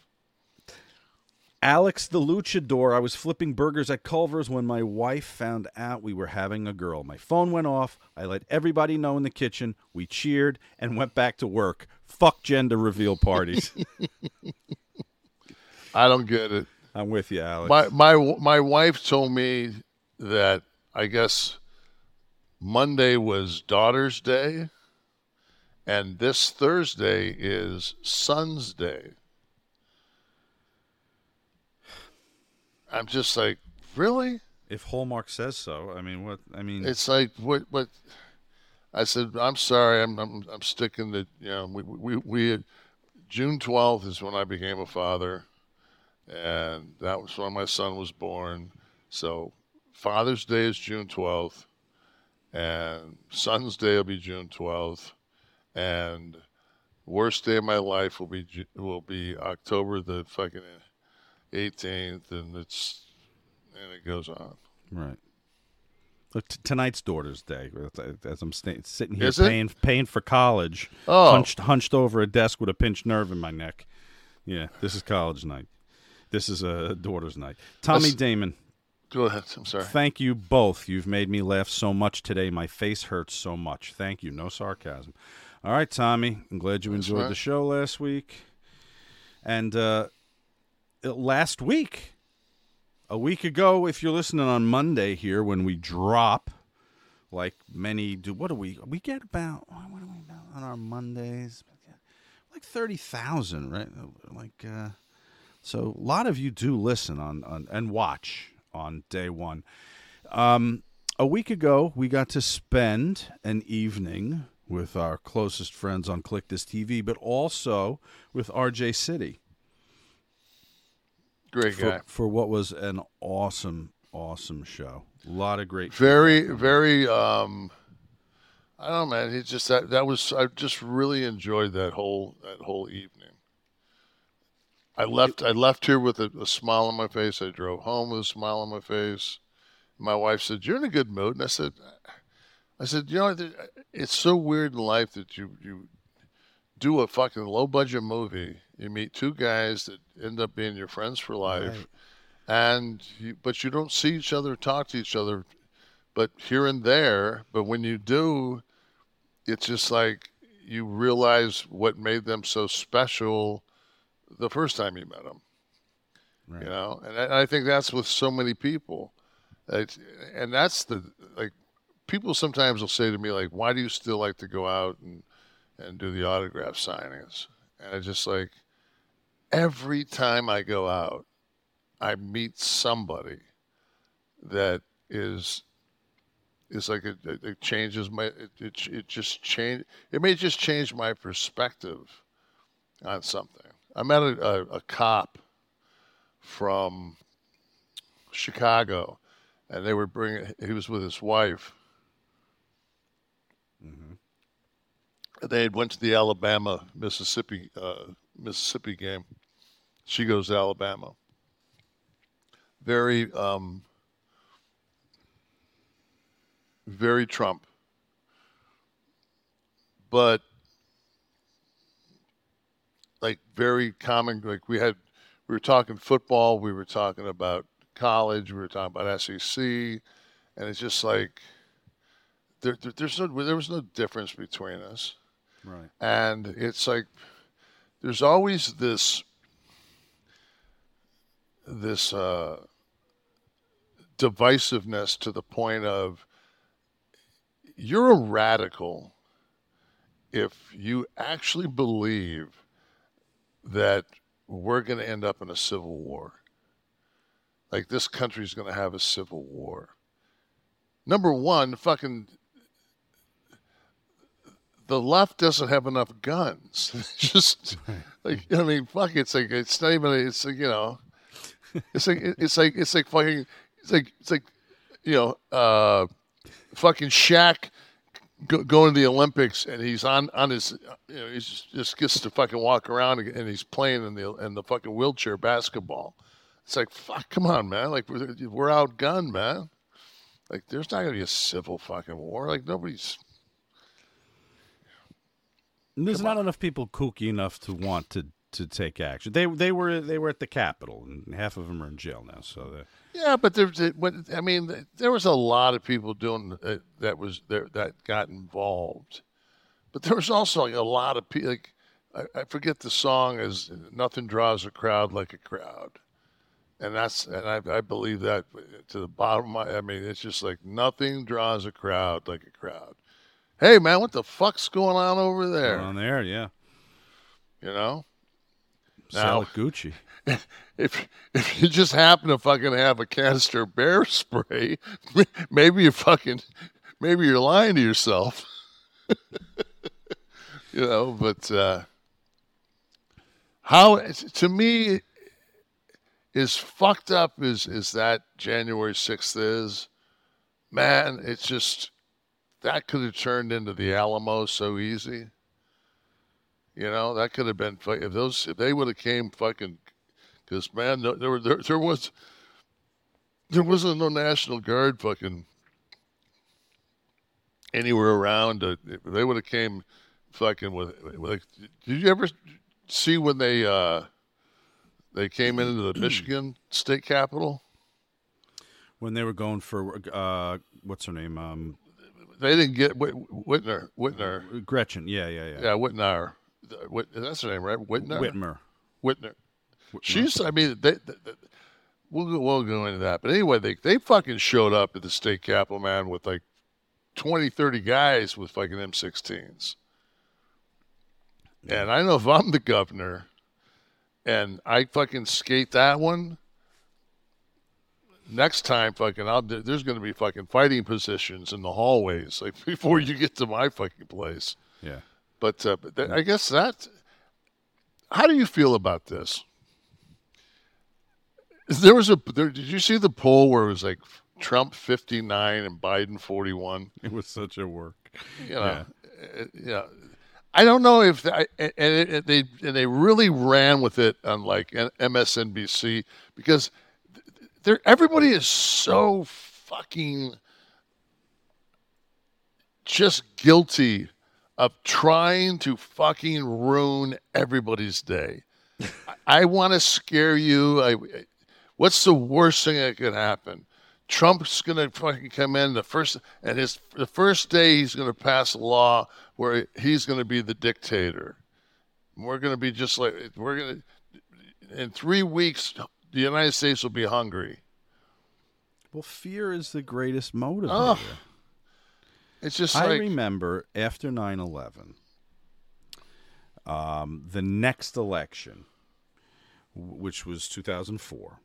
Alex the Luchador. I was flipping burgers at Culver's when my wife found out we were having a girl. My phone went off. I let everybody know in the kitchen. We cheered and went back to work. Fuck gender reveal parties. I don't get it. I'm with you, Alex. My my my wife told me that I guess Monday was Daughter's Day, and this Thursday is Son's Day. I'm just like, really? if Hallmark says so, I mean, what? I mean, It's like what what I said. I'm sorry. I'm I'm, I'm sticking to you know we we we had, June 12th is when I became a father, and that was when my son was born. So Father's Day is June 12th, and Son's Day will be June 12th, and worst day of my life will be will be October the fucking 18th, and it's and it goes on. Right. Look, t- tonight's Daughter's Day. As I'm sitting here paying paying for college, Oh. hunched, hunched over a desk with a pinched nerve in my neck. Yeah, this is college night. This is a daughter's night. Tommy Let's- Damon. Go ahead. I'm sorry. Thank you both. You've made me laugh so much today. My face hurts so much. Thank you. No sarcasm. All right, Tommy. I'm glad you That's enjoyed right. the show last week. And uh, last week, a week ago, if you're listening on Monday here when we drop, like many do. What do we? We get about what do we about on our Mondays? Like thirty thousand, right? Like, uh, so a lot of you do listen on, on and watch on day one. Um, a week ago, we got to spend an evening with our closest friends on Kliq This TV, but also with RJ City. Great for, guy. for what was an awesome, awesome show. A lot of great. very very um i don't know man he just that that was i just really enjoyed that whole that whole evening i left i left here with a, a smile on my face i drove home with a smile on my face my wife said you're in a good mood and i said i said you know it's so weird in life that you you do a fucking low budget movie you meet two guys that end up being your friends for life Right. and you, but you don't see each other talk to each other but here and there but when you do it's just like you realize what made them so special the first time you met them you know? And I, I think that's with so many people. It's- and that's the like people sometimes will say to me like why do you still like to go out and and do the autograph signings? And i just like every time i go out I meet somebody that is is like it, it, changes my it, it it just change it may just change my perspective on something. I met a, a, a cop from Chicago, and they were bringing. He was with his wife. They had went to the Alabama Mississippi uh, Mississippi game. She goes to Alabama very um, very Trump. But like very common like we had we were talking football, we were talking about college, we were talking about SEC, and it's just like there, there there's no there was no difference between us. Right. And it's like there's always this this uh, divisiveness to the point of you're a radical if you actually believe that we're going to end up in a civil war. Like this country's going to have a civil war. Number one, fucking the left doesn't have enough guns. Just like I mean, fuck. It's like it's not even. It's like you know, it's like it's like it's like fucking. It's like it's like you know, uh, fucking Shaq go, going to the Olympics and he's on on his. You know, he's just, just gets to fucking walk around and he's playing in the in the fucking wheelchair basketball. It's like fuck, come on, man. Like we're, we're outgunned, man. Like there's not gonna be a civil fucking war. Like nobody's. There's not enough people kooky enough to want to, to take action. They they were they were at the Capitol, and half of them are in jail now. So Yeah, but there's, I mean, there was a lot of people doing uh, that was there that got involved, but there was also a lot of people. Like I, I forget the song is "Nothing Draws a Crowd Like a Crowd," and that's and I, I believe that to the bottom. Of my, I mean, it's just like nothing draws a crowd like a crowd. Hey man, what the fuck's going on over there? on there, yeah. You know. Sell it Gucci. if if you just happen to fucking have a canister of bear spray, maybe you fucking maybe you're lying to yourself. you know, but uh how to me is fucked up is is that January 6th is man, it's just that could have turned into the Alamo so easy. You know, that could have been if those if they would have came fucking because man, there were there, there was there wasn't no National Guard fucking anywhere around. They would have came fucking with, with. Did you ever see when they uh they came into the Michigan state capitol? when they were going for uh, what's her name? Um, They didn't get Whit, Whitner. Whitner. Gretchen. Yeah, yeah, yeah. Yeah, Whitner. Whit, that's her name, right? Whitner. Whitmer. Whitner. She's. I mean, they, they, they- we'll go, we'll go into that. But anyway, they they fucking showed up at the state capitol, man, with like 20, 30 guys with fucking M16s. And I know if I'm the governor and I fucking skate that one, next time fucking I'll there's going to be fucking fighting positions in the hallways like before you get to my fucking place. Yeah. But, uh, th- I guess that. How do you feel about this? There was a. There, did you see the poll where it was like Trump fifty nine and Biden forty one? It was such a work. You know, uh, yeah. I don't know if I, and it, it, they and they really ran with it on like MSNBC because there everybody is so fucking just guilty of trying to fucking ruin everybody's day. I, I want to scare you. I, what's the worst thing that could happen? Trump's gonna fucking come in the first and his the first day he's gonna pass a law where he's gonna be the dictator. We're gonna be just like we're gonna in three weeks the United States will be hungry. Well, fear is the greatest motivator. Oh, it's just I like remember after 9/11, um, the next election, which was 2004.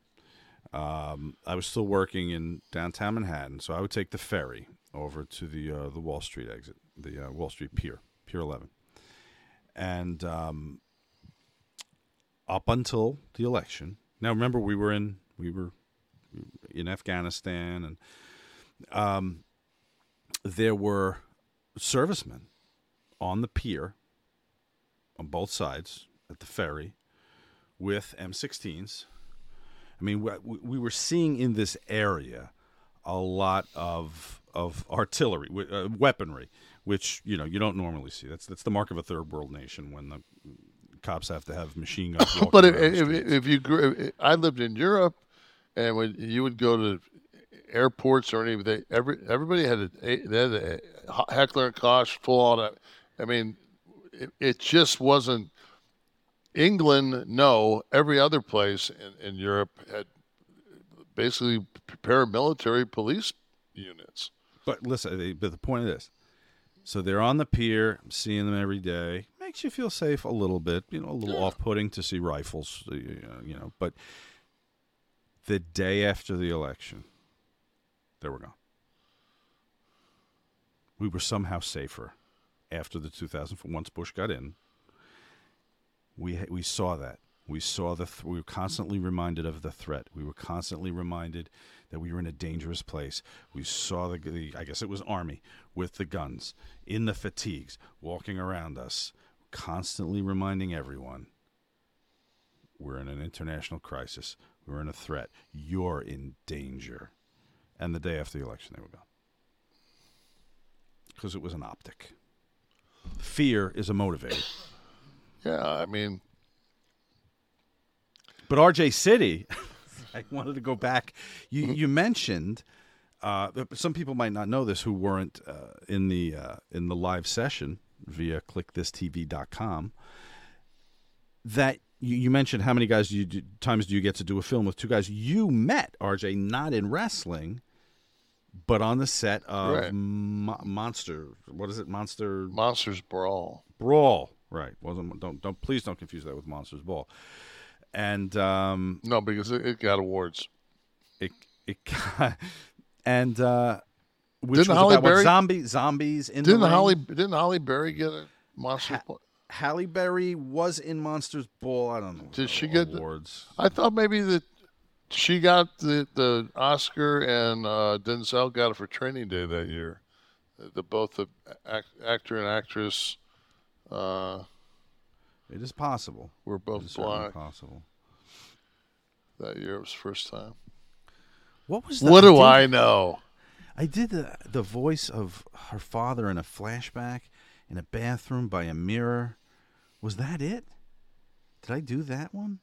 Um, I was still working in downtown Manhattan, so I would take the ferry over to the uh, the Wall Street exit, the uh, Wall Street Pier, Pier 11, and um, up until the election. Now, remember, we were in we were in Afghanistan, and um, there were servicemen on the pier on both sides at the ferry with M16s. I mean, we, we were seeing in this area a lot of of artillery, uh, weaponry, which you know you don't normally see. That's that's the mark of a third world nation when the cops have to have machine guns. but if, if, if you grew, I lived in Europe, and when you would go to airports or any, they every everybody had a they had a Heckler and Koch full on. I mean, it, it just wasn't. England, no. Every other place in, in Europe had basically paramilitary police units. But listen, but the point of this, so they're on the pier. I'm seeing them every day. Makes you feel safe a little bit. You know, a little off-putting to see rifles. You know, but the day after the election, there we go. We were somehow safer after the 2004. Once Bush got in, we we saw that. We saw the. Th- we were constantly reminded of the threat. We were constantly reminded that we were in a dangerous place. We saw the, the. I guess it was army with the guns in the fatigues, walking around us, constantly reminding everyone. We're in an international crisis. We're in a threat. You're in danger. And the day after the election, they were gone. Because it was an optic. Fear is a motivator. Yeah, I mean, But RJ City, I wanted to go back. You you mentioned uh, some people might not know this who weren't uh, in the uh, in the live session via KliqThisTV.com. That you, you mentioned how many guys do you do, times do you get to do a film with two guys? You met RJ not in wrestling, but on the set of Right. Mo- Monster. What is it? Monster Monsters Brawl. Brawl. Right. Wasn't don't don't please don't confuse that with Monsters Ball. And um, no, because it, it got awards. It it got, and uh, which Didn't was Holly about what, Berry- zombie zombies in Didn't the? Holly didn't Halle Berry get a Monsters Ball? Halle Berry was in Monsters Ball. I don't know. Did she get the- awards? I thought maybe that she got the, the Oscar and uh, Denzel got it for Training Day that year. The both the act, actor and actress. Uh, it is possible. Were It both is black possible. that year. It was first time. What was? That? What the- do did- I know? I did the the voice of her father in a flashback in a bathroom by a mirror. Was that it? Did I do that one?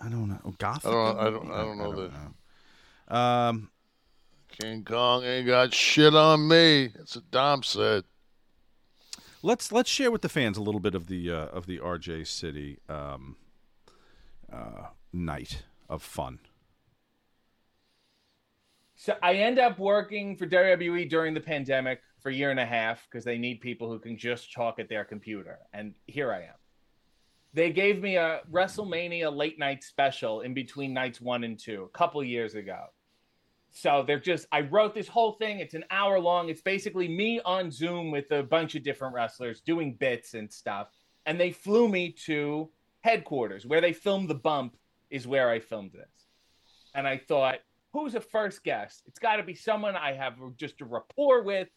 I don't know. Gothic. I don't. I don't. I don't know that. know. Um, King Kong ain't got shit on me. That's what Dom said. let's let's share with the fans a little bit of the uh, of the RJ City um, uh, night of fun. So I end up working for WWE during the pandemic for a year and a half because they need people who can just talk at their computer. And here I am. They gave me a WrestleMania late night special in between nights one and two a couple years ago. So they're just, I wrote this whole thing. It's an hour long. It's basically me on Zoom with a bunch of different wrestlers doing bits and stuff. And they flew me to headquarters where they filmed the bump, is where I filmed this. And I thought, who's a first guest? It's got to be someone I have just a rapport with.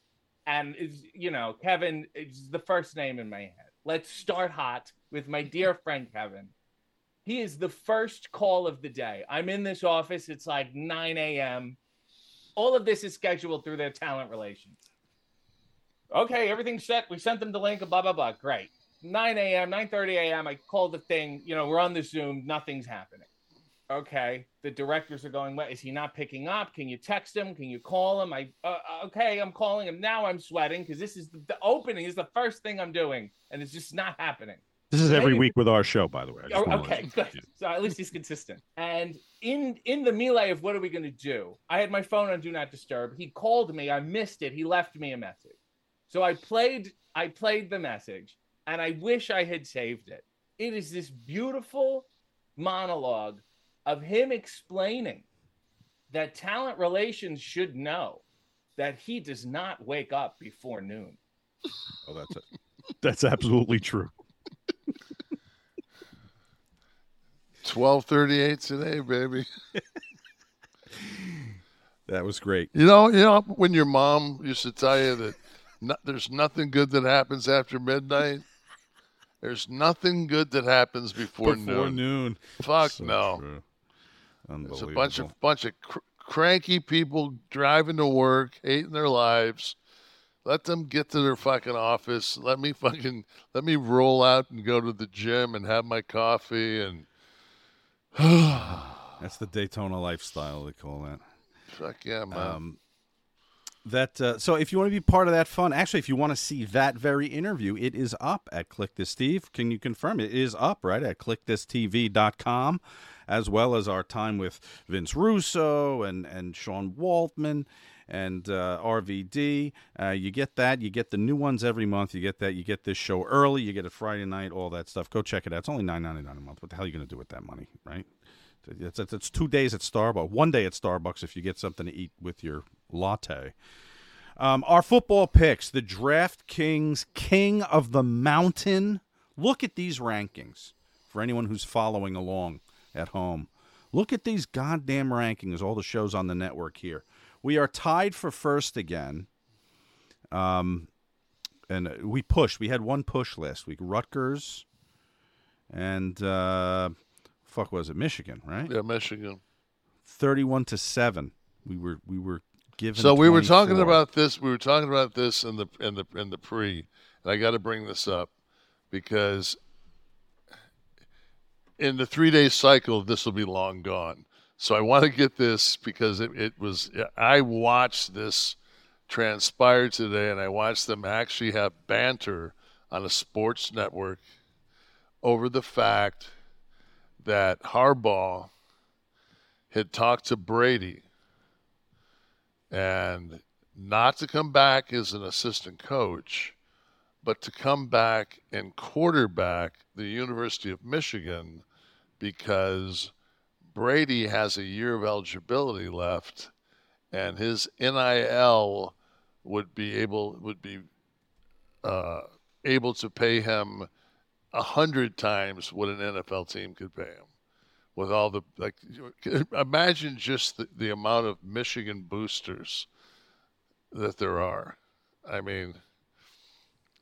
And is, you know, Kevin is the first name in my head. Let's start hot with my dear friend Kevin. He is the first call of the day. I'm in this office. It's like 9 a.m. All of this is scheduled through their talent relations. Okay, everything's set. We sent them the link, blah, blah, blah. Great. 9 a.m., 9.30 a.m., I call the thing. You know, we're on the Zoom. Nothing's happening. Okay. The directors are going, what? Is he not picking up? Can you text him? Can you call him? I, uh, okay, I'm calling him. Now I'm sweating because this is the, the opening is the first thing I'm doing. And it's just not happening. This is every week with our show, by the way. Oh, okay, good. So at least he's consistent. And in in the melee of what are we going to do? I had my phone on do not disturb. He called me. I missed it. He left me a message. So I played I played the message, and I wish I had saved it. It is this beautiful monologue of him explaining that talent relations should know that he does not wake up before noon. Oh, that's it. That's absolutely true. 1238 today, baby. That was great. You know, you know when your mom used to tell you that no, there's nothing good that happens after midnight. There's nothing good that happens before, Before noon. noon. Fuck So no. There's a bunch of bunch of cr- cranky people driving to work, hating their lives. Let them get to their fucking office. Let me fucking let me roll out and go to the gym and have my coffee and That's the Daytona lifestyle they call that. fuck yeah, man. Um, that uh, so if you want to be part of that fun, actually, if you want to see that very interview, it is up at Kliq This Steve. Can you confirm it? It is up right at KliqThisTV.com, as well as our time with Vince Russo and and Sean Waltman and uh, RVD. Uh, you get that. You get the new ones every month. You get that. You get this show early. You get it Friday night. All that stuff. Go check it out. It's only nine ninety nine a month. What the hell are you going to do with that money, right? It's, it's, it's two days at Starbucks, one day at Starbucks if you get something to eat with your latte. Um, our football picks, the DraftKings King of the Mountain. Look at these rankings for anyone who's following along at home. Look at these goddamn rankings, all the shows on the network here. We are tied for first again. Um, and we pushed. We had one push last week. Rutgers and uh, fuck was it Michigan, right? Yeah, Michigan. Thirty-one to seven. We were we were given. So we were talking about this. We were talking about this in the in the in the pre, and I got to bring this up because in the three day cycle, this will be long gone. So I want to get this because it, it was. I watched this transpire today, and I watched them actually have banter on a sports network over the fact that Harbaugh had talked to Brady and not to come back as an assistant coach, but to come back and quarterback the University of Michigan because Brady has a year of eligibility left and his NIL would be able would be uh, able to pay him a hundred times what an NFL team could pay him with all the like imagine just the, the amount of Michigan boosters that there are. I mean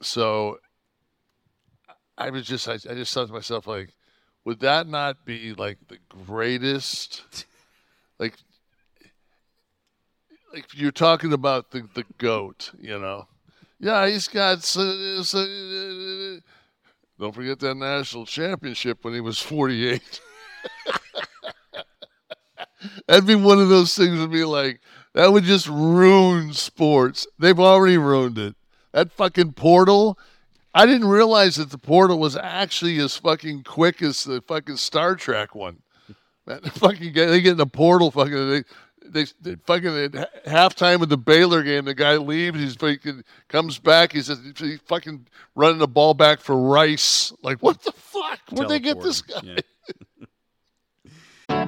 so I was just I, I just thought to myself like would that not be like the greatest like like you're talking about the the goat, you know. Yeah, he's got don't forget that national championship when he was 48. That'd be one of those things would be like that would just ruin sports. They've already ruined it. That fucking portal. I didn't realize that the portal was actually as fucking quick as the fucking Star Trek one. The fucking guy, they get in the portal fucking they, they, they fucking at halftime of the Baylor game, the guy leaves. He's fucking comes back. He says he's fucking running the ball back for Rice. Like what the fuck? Where'd they get this guy?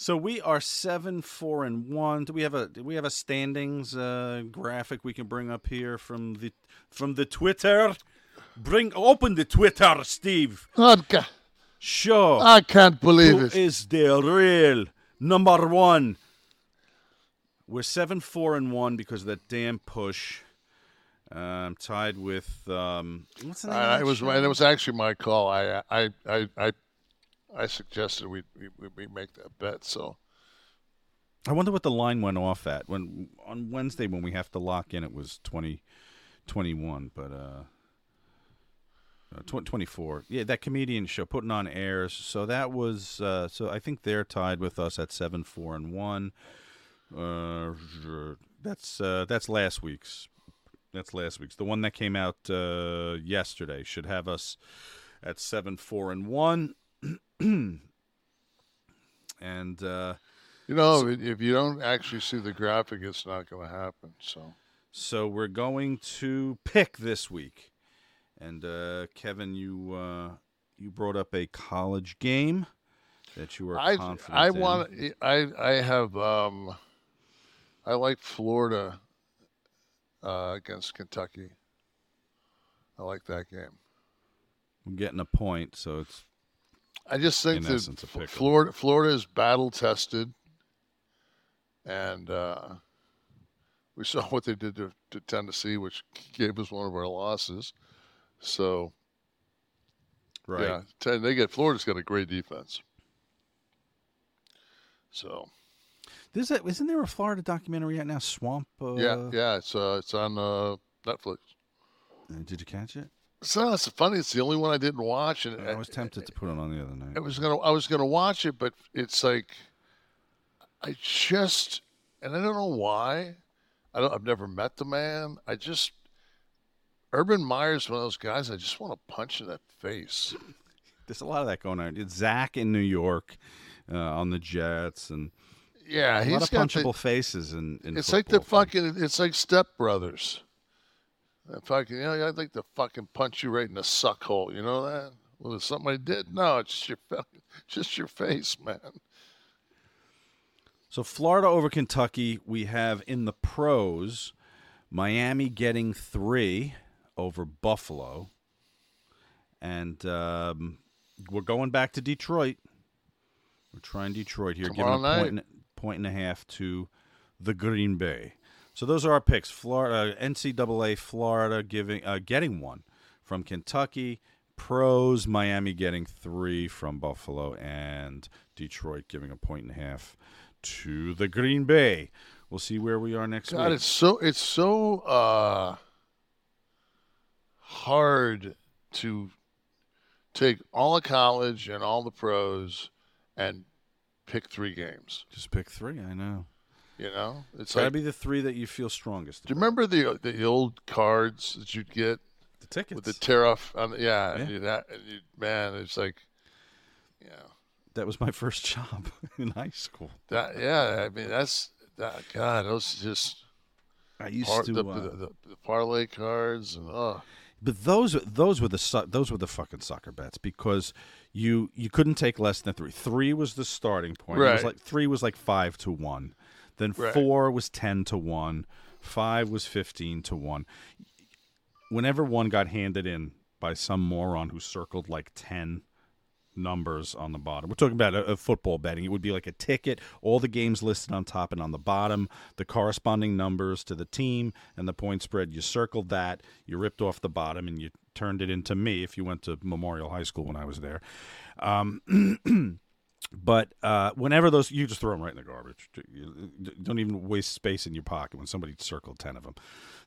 So we are seven, four, and one. Do we have a do we have a standings uh, graphic we can bring up here from the from the Twitter? Bring open the Twitter, Steve. Okay. Sure. I can't believe Who it. is the real number one? We're seven, four, and one because of that damn push. Uh, I'm tied with um, what's the name? it was it was actually my call. I I I I, I suggested we, we we make that bet. So I wonder what the line went off at when on Wednesday when we have to lock in. It was 20, 21, but uh, uh, tw- 24. Yeah, that comedian show putting on airs. So that was uh, so I think they're tied with us at seven, four, and one. Uh, that's uh, that's last week's. That's last week's. The one that came out uh, yesterday should have us at seven, four, and one. and uh, you know, if you don't actually see the graphic, it's not going to happen. So So we're going to pick this week, and uh, Kevin, you uh, you brought up a college game that you were I confident. I want I I have um I like Florida uh, against Kentucky. I like that game. I'm getting a point, so it's I just think that essence a F- pick 'em. Florida Florida is battle tested, and uh, we saw what they did to, to Tennessee, which gave us one of our losses. So, Right. yeah, they get Florida's got a great defense. So There's a, isn't there a Florida documentary out now? Swamp. Uh, yeah, yeah, it's uh, it's on uh, Netflix. Did you catch it? So it's funny. It's the only one I didn't watch, and I was tempted to put it on the other night. I was gonna I was gonna watch it, but it's like I just and I don't know why. I don't I've never met the man. I just Urban Meyer's one of those guys I just want to punch in that face. There's a lot of that going on. It's Zach in New York uh, on the Jets, and Yeah, a lot of got the- punchable faces. And it's like the fucking it's like Step Brothers. That fucking you know, I'd like to fucking punch you right in the suck hole, you know that? Well, it's something I did. No, it's just your just your face, man. So Florida over Kentucky. We have in the pros, Miami getting three over Buffalo, and um, we're going back to Detroit. We're trying Detroit here, Tomorrow giving a and, point and a half to the Green Bay. So those are our picks. Florida, NCAA, Florida giving uh, getting one from Kentucky. Pros, Miami getting three from Buffalo, and Detroit giving a point and a half to the Green Bay. We'll see where we are next week. God, week. it's so it's so uh hard to take all of college and all the pros and pick three games. Just pick three. I know. You know, it's It's got to like. be the three that you feel strongest. do you remember the the old cards that you'd get? The tickets with the tear off on. The, yeah, Yeah. And you'd and you'd, man, it's like Yeah. That was my first job in high school. that. Yeah, I mean that's that. God, those just. I used par- to, the, uh, the, the, the parlay cards and oh. But those those were the su- those were the fucking sucker bets because you you couldn't take less than three. Three was the starting point. It was Right. like three was like five to one. Then Right. four was ten to one. Five was fifteen to one. Whenever one got handed in by some moron who circled like ten numbers on the bottom. We're talking about a, a football betting. It would be like a ticket, all the games listed on top and on the bottom, the corresponding numbers to the team and the point spread. You circled that, you ripped off the bottom, and you turned it into me if you went to Memorial High School when I was there. Um, But uh, whenever those, you just throw them right in the garbage. You don't even waste space in your pocket when somebody circled ten of them.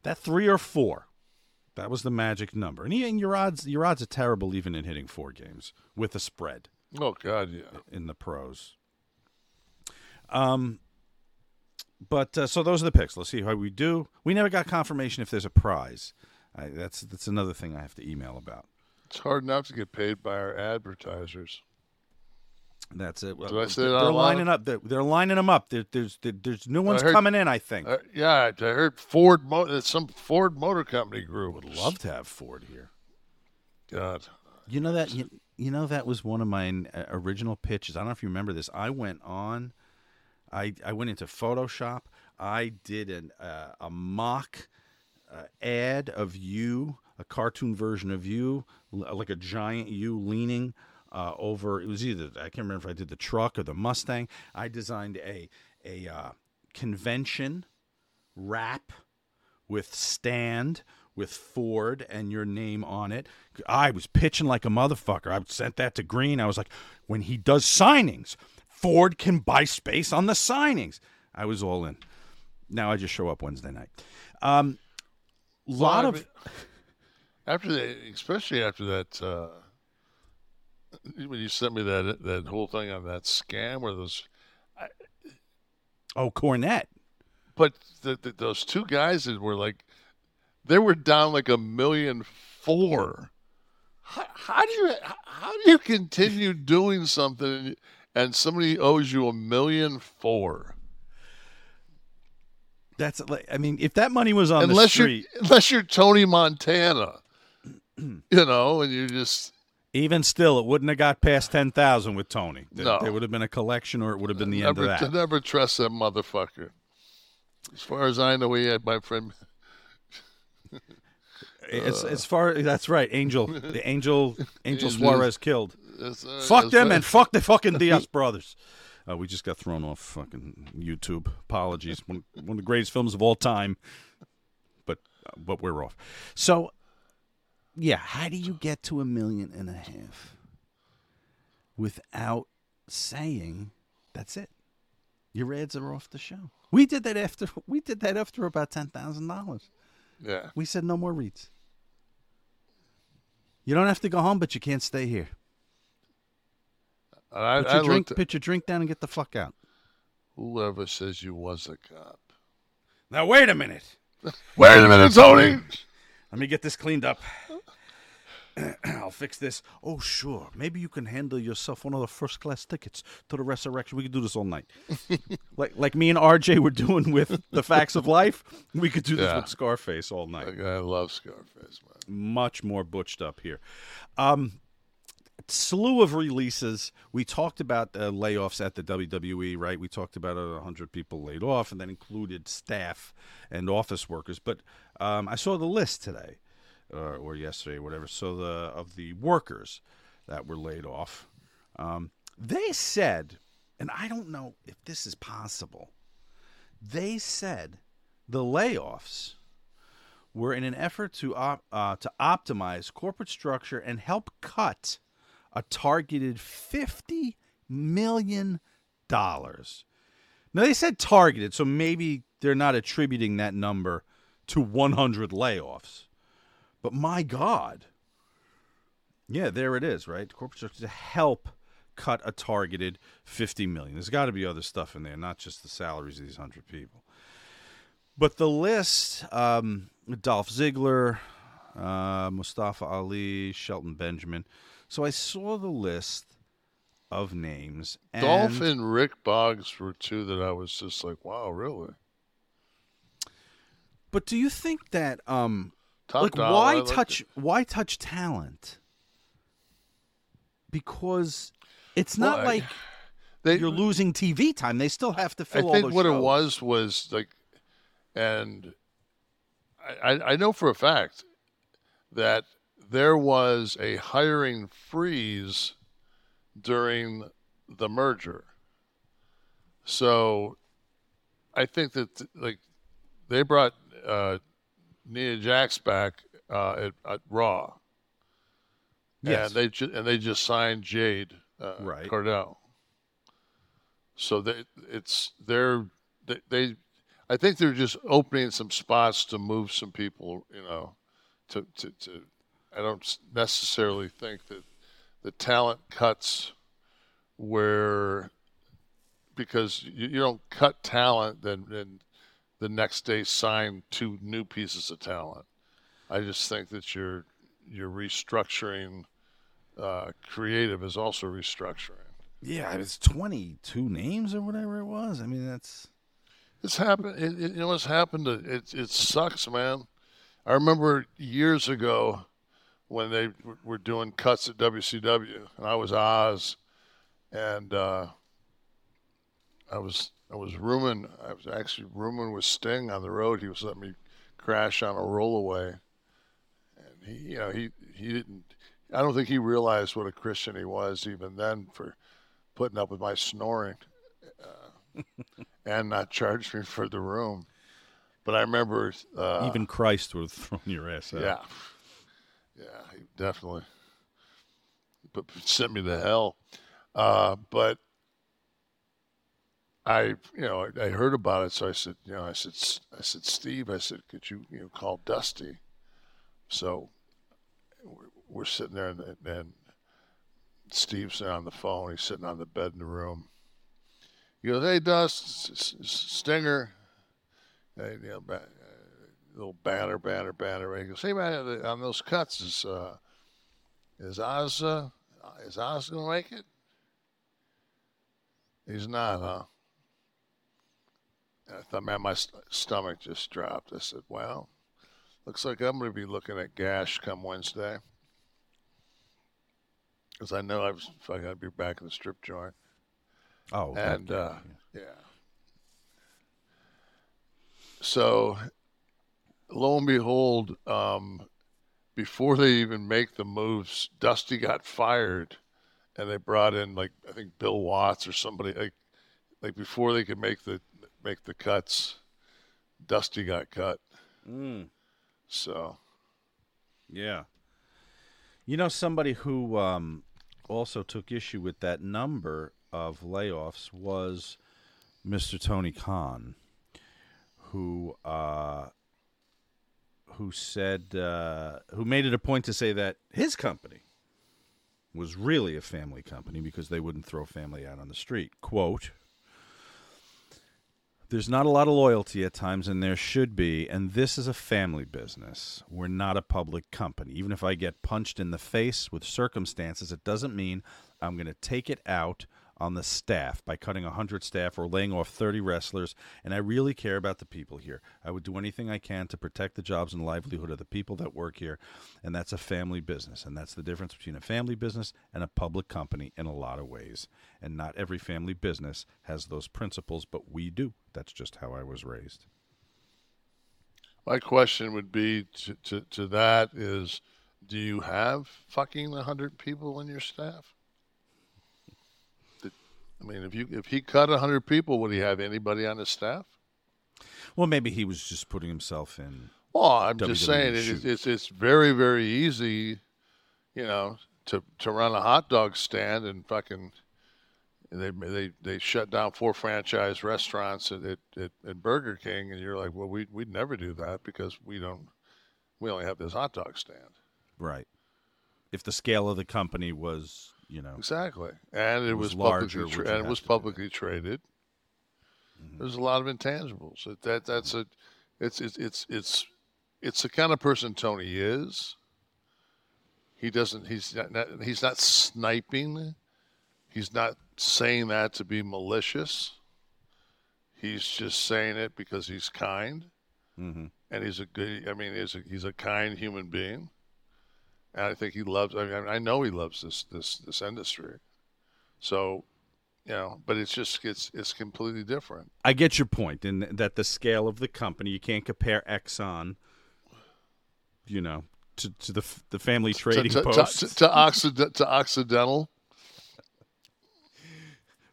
That three or four, that was the magic number. And even your odds, your odds are terrible even in hitting four games with a spread. Oh God, yeah. In the pros. Um, but uh, so those are the picks. Let's see how we do. We never got confirmation if there's a prize. I, that's that's another thing I have to email about. It's hard enough to get paid by our advertisers. That's it. Well, I they're, that they're out loud? lining up. They're, they're lining them up. There, there's there, there's new ones heard- coming in. I think. Uh, yeah, I heard Ford. Mo- uh, some Ford Motor Company group would love to have Ford here. God, You know that you, you know that was one of my uh, original pitches. I don't know if you remember this. I went on, I I went into Photoshop. I did an uh, a mock uh, ad of you, a cartoon version of you, like a giant you leaning uh, over. It was either I can't remember if I did the truck or the Mustang. I designed a a uh, convention wrap with stand with Ford and your name on it. I was pitching like a motherfucker. I sent that to Green. I was like, when he does signings, Ford can buy space on the signings. I was all in. Now I just show up Wednesday night. Um, lot Well, I of after that, especially after that. Uh, when you sent me that that whole thing on that scam where those oh Cornette, but the, the, those two guys that were like they were down like a million four. How, how do you how do you continue doing something and somebody owes you a million four? that's like I mean, if that money was on unless the street, you're unless you're Tony Montana, you know, and you just even still, it wouldn't have got past ten thousand with Tony. There, No. there would have been a collection, or it would have been the never end of that. never trust that motherfucker. As far as I know, he had my friend. As, as far that's right. Angel, the Angel, Angel Suarez killed. uh, Fuck them uh, and fuck the fucking Diaz brothers. Uh, we just got thrown off fucking YouTube. Apologies. One, one of the greatest films of all time, but but we're off. So, yeah, how do you get to a million and a half without saying that's it? Your ads are off the show. We did that after we did that after about ten thousand dollars. Yeah. We said no more reads. You don't have to go home, but you can't stay here. I, Put your I drink, put your drink down, and get the fuck out. whoever says you was a cop. Now wait a minute. Wait a minute, Tony. Let me get this cleaned up. I'll fix this. Oh, sure. Maybe you can handle yourself one of the first class tickets to the resurrection. We could do this all night. like like me and RJ were doing with the facts of life. We could do this Yeah. with Scarface all night. I love Scarface, man. Much more butched up here. Um, slew of releases. We talked about uh, layoffs at the WWE, right? We talked about uh, 100 people laid off, and that included staff and office workers. But um, I saw the list today, uh, or yesterday, whatever. So the of the workers that were laid off, um, they said, and I don't know if this is possible. They said the layoffs were in an effort to op- uh, to optimize corporate structure and help cut a targeted fifty million dollars. Now they said targeted, so maybe they're not attributing that number to 100 layoffs. But my God, yeah, there it is, right? Corporate structure to help cut a targeted 50 million. There's got to be other stuff in there, not just the salaries of these 100 people. But the list, um, Dolph Ziggler, uh, Mustafa Ali, Shelton Benjamin. So I saw the list of names. And Dolph and Rick Boogs were two that I was just like, wow, really? But do you think that um Top like dollar, why like touch why touch talent? Because it's not Well, like They- you're losing TV time. They still have to I fill all think what it was was like, and I, I I know for a fact that there was a hiring freeze during the merger. So I think that like they brought uh, Nia Jax back uh, at, at Raw. Yes. And they ju- and they just signed Jade uh, Right. Cargill. So they, it's they're they, they, I think they're just opening some spots to move some people. You know, to to, to I don't necessarily think that the talent cuts where because you, you don't cut talent then then the next day sign two new pieces of talent. I just think that you're you're restructuring. Uh, creative is also restructuring. Yeah, it's 22 names or whatever it was. I mean, that's It's happened. It, it, you know what's happened? to- It it sucks, man. I remember years ago when they w- were doing cuts at WCW, and I was Oz, and uh, I was I was rooming. I was actually rooming with Sting on the road. He was letting me crash on a rollaway, and he, you know, he he didn't. I don't think he realized what a Christian he was even then for putting up with my snoring uh, and not charging me for the room. But I remember uh, even Christ would have thrown your ass out. yeah, yeah, he definitely. But sent me to hell. Uh, but I, you know, I, I heard about it, so I said, you know, I said, I said, Steve, I said, could you, you know, call Dusty? So we're, sitting there, and, and Steve's there on the phone. He's sitting on the bed in the room. He goes, "Hey, Dust, Stinger." Hey, you know, ba- uh, little banner, banner, banner. He goes, "Hey, man, on those cuts is uh, is Oz uh, is Oz gonna make it?" He's not, huh? And I thought, man, my st- stomach just dropped. I said, "Well, looks like I'm gonna be looking at Gash come Wednesday." Because I know I was, if I gotta be back in the strip joint. Oh, and okay, uh, yeah. So, lo and behold, um, before they even make the moves, Dusty got fired, and they brought in like I think Bill Watts or somebody like like before they could make the make the cuts, Dusty got cut. Mm. So Yeah. You know, somebody who um, also took issue with that number of layoffs was Mr. Tony Khan, who uh, who said uh, who made it a point to say that his company was really a family company because they wouldn't throw family out on the street. Quote. There's not a lot of loyalty at times, and there should be. And this is a family business. We're not a public company. Even if I get punched in the face with circumstances, it doesn't mean I'm going to take it out on the staff by cutting 100 staff or laying off 30 wrestlers. And I really care about the people here. I would do anything I can to protect the jobs and livelihood of the people that work here. And that's a family business. And that's the difference between a family business and a public company in a lot of ways. And not every family business has those principles, but we do. That's just how I was raised. my question would be to, to, to that is, do you have fucking hundred people in your staff? I mean, if you if he cut hundred people, would he have anybody on his staff? Well, maybe he was just putting himself in. Well, I'm just saying it, it's, it's it's very very easy, you know, to to run a hot dog stand and fucking. They they they shut down four franchise restaurants at, at, at, at Burger King, and you're like, well, we we'd never do that because we don't, we only have this hot dog stand. Right. If the scale of the company was, you know, Exactly, and it, was, larger, publicly tra- and it was publicly traded. There's a lot of intangibles. That, that that's a, it's it's it's it's it's the kind of person Tony is. He doesn't. He's not, not. He's not sniping. He's not saying that to be malicious. He's just saying it because he's kind, Mhm. and he's a good. I mean, he's a, he's a kind human being, and I think he loves. I mean, I know he loves this this this industry. So, you know, but it's just it's it's completely different. I get your point in that the scale of the company, you can't compare Exxon, you know, to, to the the family trading to, to, post to, to, Occid- to Occidental.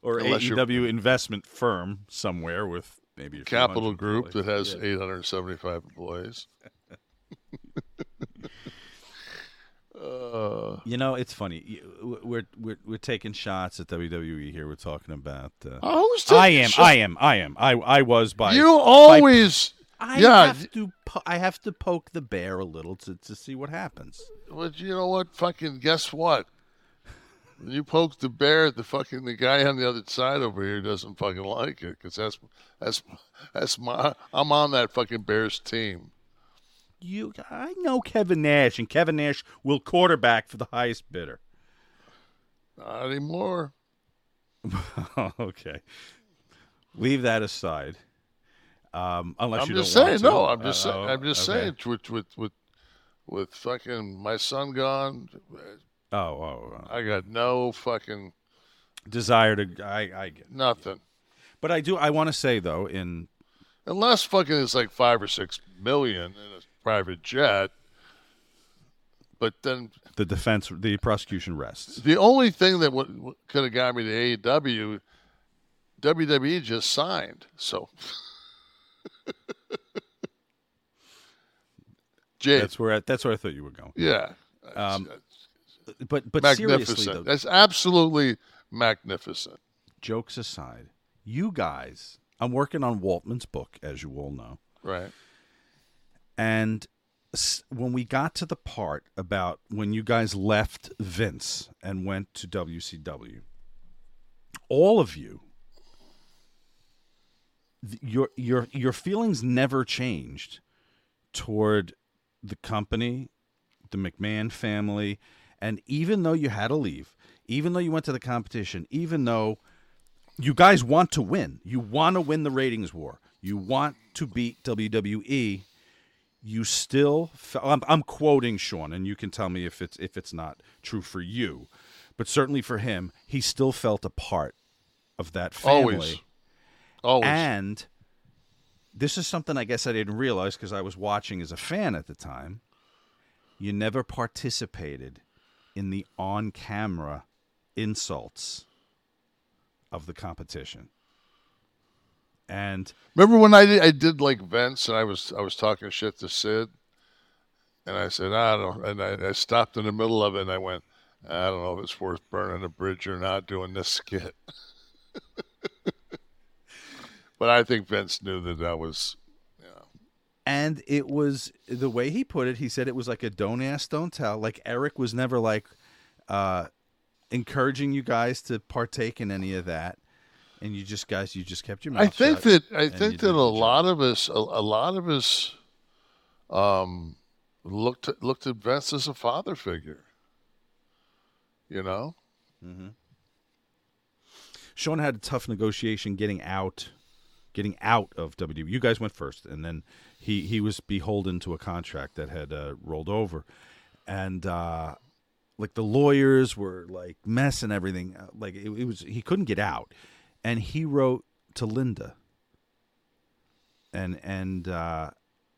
or unless AEW investment firm somewhere with maybe a Capital Group employees. that has Yeah. 875 employees. uh, You know, it's funny. We're we're we're taking shots at WWE here. We're talking about. Uh, Oh, I am. I am. I am. I I was by. You by- always- I yeah. have to. Po- I have to poke the bear a little to to see what happens. But you know what? Fucking guess what? When you poke the bear, the fucking the guy on the other side over here doesn't fucking like it because that's that's that's my I'm on that fucking Bears team. You, I know Kevin Nash, and Kevin Nash will quarterback for the highest bidder. Not anymore. okay, leave that aside. Um, unless I'm you just don't saying. want to. No, I'm just Uh, saying. I'm just okay. saying. With with with with fucking my son gone, Oh, oh, I got no fucking desire to. I, I get nothing. But I do. I want to say though, in Unless fucking it's like five or six million private jet. But then the defense, the prosecution rests. the only thing that would, could have got me to AEW, WWE just signed. So Jade. That's where I, that's where I thought you were going. Yeah. Um, but but seriously though, That's absolutely magnificent. jokes aside, you guys, I'm working on Waltman's book, as you all know. Right. And when we got to the part about when you guys left Vince and went to WCW, all of you, your your your feelings never changed toward the company, the McMahon family, and even though you had to leave, even though you went to the competition, even though you guys want to win, you want to win the ratings war, you want to beat WWE, you still I'm, I'm quoting Sean and you can tell me if it's if it's not true for you but certainly for him he still felt a part of that family Always. Always. and this is something I guess I didn't realize because I was watching as a fan at the time you never participated in the on-camera insults of the competition and Remember when I did, I did like Vince and I was I was talking shit to Sid, and I said I don't, and I, I stopped in the middle of it and I went, I don't know if it's worth burning a bridge or not doing this skit. but I think Vince knew that that was And it was the way he put it. He said it was like a don't ask, don't tell. Like Eric was never like uh, encouraging you guys to partake in any of that, and you just guys, you just kept your mouth. I think that I think that a lot of us a, a lot of us um looked at, looked at Vince as a father figure. You know? Mm-hmm. Sean had a tough negotiation getting out, getting out of WWE. You guys went first, and then he he was beholden to a contract that had uh, rolled over, and uh, like the lawyers were like messing everything. uh, Like it, it was he couldn't get out, and he wrote to Linda. And and uh,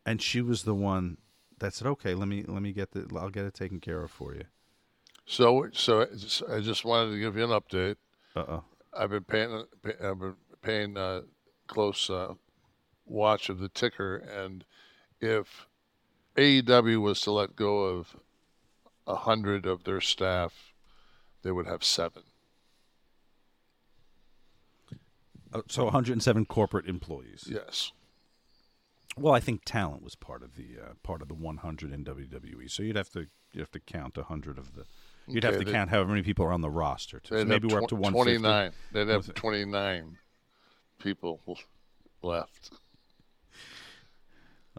and she was the one that said, "Okay, let me let me get the I'll get it taken care of for you." So, so I just- wanted to give you an update. Uh oh. I've been paying, I've been paying uh, close uh, watch of the ticker, and if AEW was to let go of a hundred of their staff, they would have seven. Uh, So 107 corporate employees. Yes. Well, I think talent was part of the uh, part of the 100 in WWE. So you'd have to you have to count 100 of the. You'd have to they- count however many people are on the roster. Too. So maybe we're up to tw- 150. 29. They'd have 29 people left.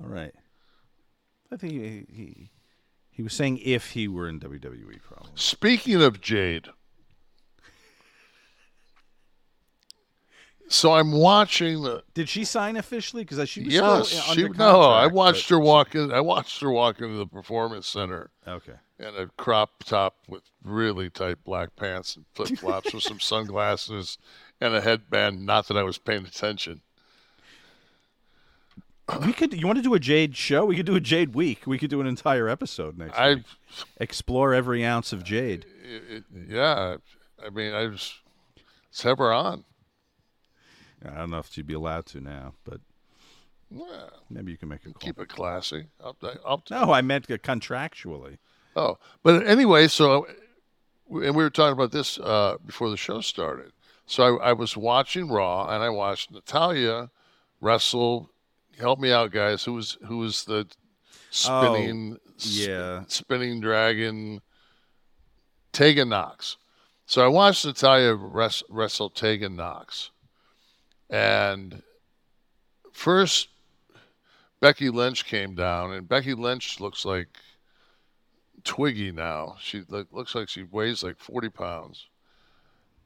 All right. I think he, he he was saying if he were in WWE, probably. Speaking of Jade, so I'm watching the. Did she sign officially? Because she was yes, she, no. I watched but- her walk in. I watched her walk into the performance center. Okay. In a crop top with really tight black pants and flip flops with some sunglasses and a headband. Not that I was paying attention. We could. You want to do a Jade show? We could do a Jade week. We could do an entire episode next I- week. Explore every ounce of Jade. It, it, yeah, I mean, I just let's have her on. I don't know if she'd be allowed to now, but Well, maybe you can make a call. keep it classy. I'll, I'll, No, I meant contractually. Oh, but anyway, so and we were talking about this uh, before the show started. So I, I was watching Raw, and I watched Natalya wrestle. Help me out, guys. Who was who was the spinning? Oh, yeah. sp- spinning dragon. Tegan Knox. So I watched Natalya res- wrestle Tegan Knox, and first Becky Lynch came down, and Becky Lynch looks like Twiggy now. She looks like she weighs like 40 pounds.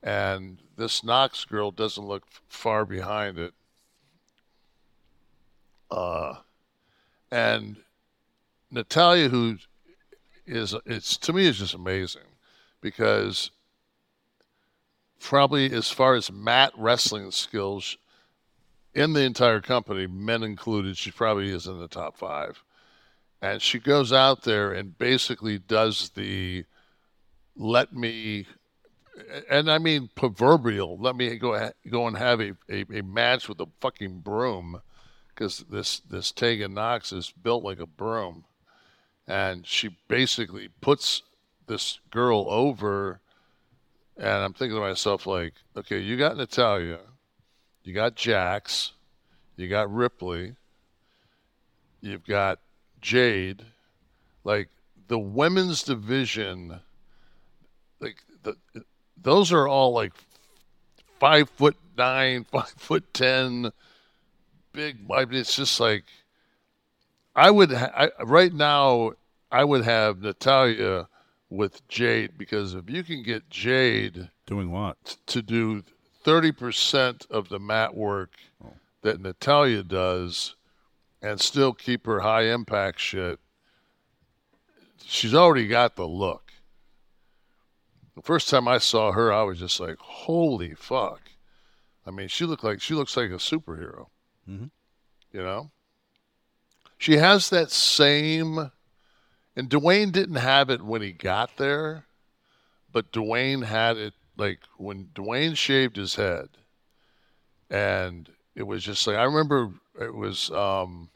And this Knox girl doesn't look far behind it. Uh, and Natalya, who is, it's to me, is just amazing because probably as far as mat wrestling skills in the entire company, men included, she probably is in the top five. And she goes out there and basically does the let me and I mean proverbial let me go go and have a, a, a match with a fucking broom because this this Tegan Knox is built like a broom. And she basically puts this girl over and I'm thinking to myself like okay you got Natalya you got Jax you got Ripley you've got Jade, like the women's division, like the those are all like five foot nine, five foot ten, big. I mean, it's just like I would I, right now. I would have Natalya with Jade because if you can get Jade doing what to do thirty percent of the mat work that Natalya does and still keep her high impact shit, she's already got the look. The first time I saw her, I was just like, "Holy fuck!" I mean, she looked like she looks like a superhero. Mhm. You know, she has that same, and Dwayne didn't have it when he got there, but Dwayne had it like when Dwayne shaved his head, and it was just like I remember it was um,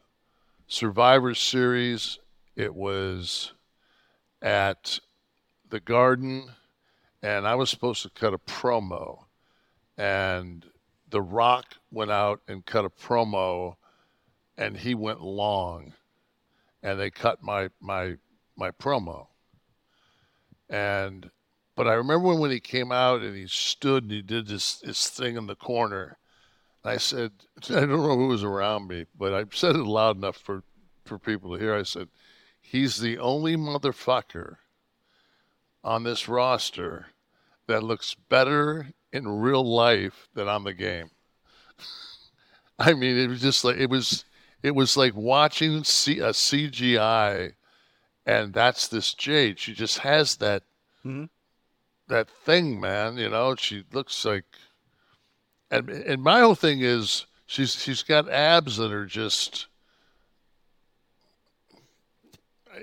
Survivor Series. It was at the Garden, and I was supposed to cut a promo, and The Rock went out and cut a promo, and he went long, and they cut my my my promo, and but I remember when, he came out and he stood and he did this this thing in the corner. I said, I don't know who was around me, but I said it loud enough for, for people to hear. I said, he's the only motherfucker on this roster that looks better in real life than on the game. I mean, it was just like it was. It was like watching C, a CGI, and that's this Jade. She just has that that thing, man. You know, she looks like and and my whole thing is she's she's got abs that are just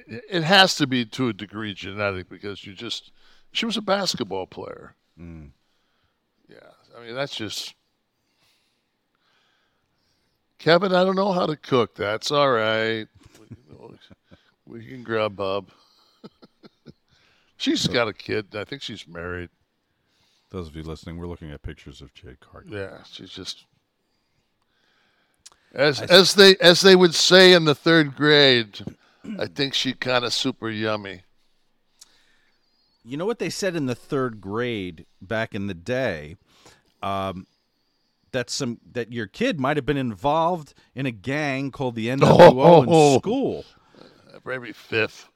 it has to be to a degree genetic because you just she was a basketball player. Mm. Yeah, I mean that's just Kevin. I don't know how to cook. That's all right. We, can grab Bob. she's got a kid. I think she's married. Those of you listening, we're looking at pictures of Jade Cargill. Yeah, she's just as I as they as they would say in the third grade. I think she kind of super yummy. You know what they said in the third grade back in the day? Um, that some that your kid might have been involved in a gang called the NWO Oh. in school. Every fifth.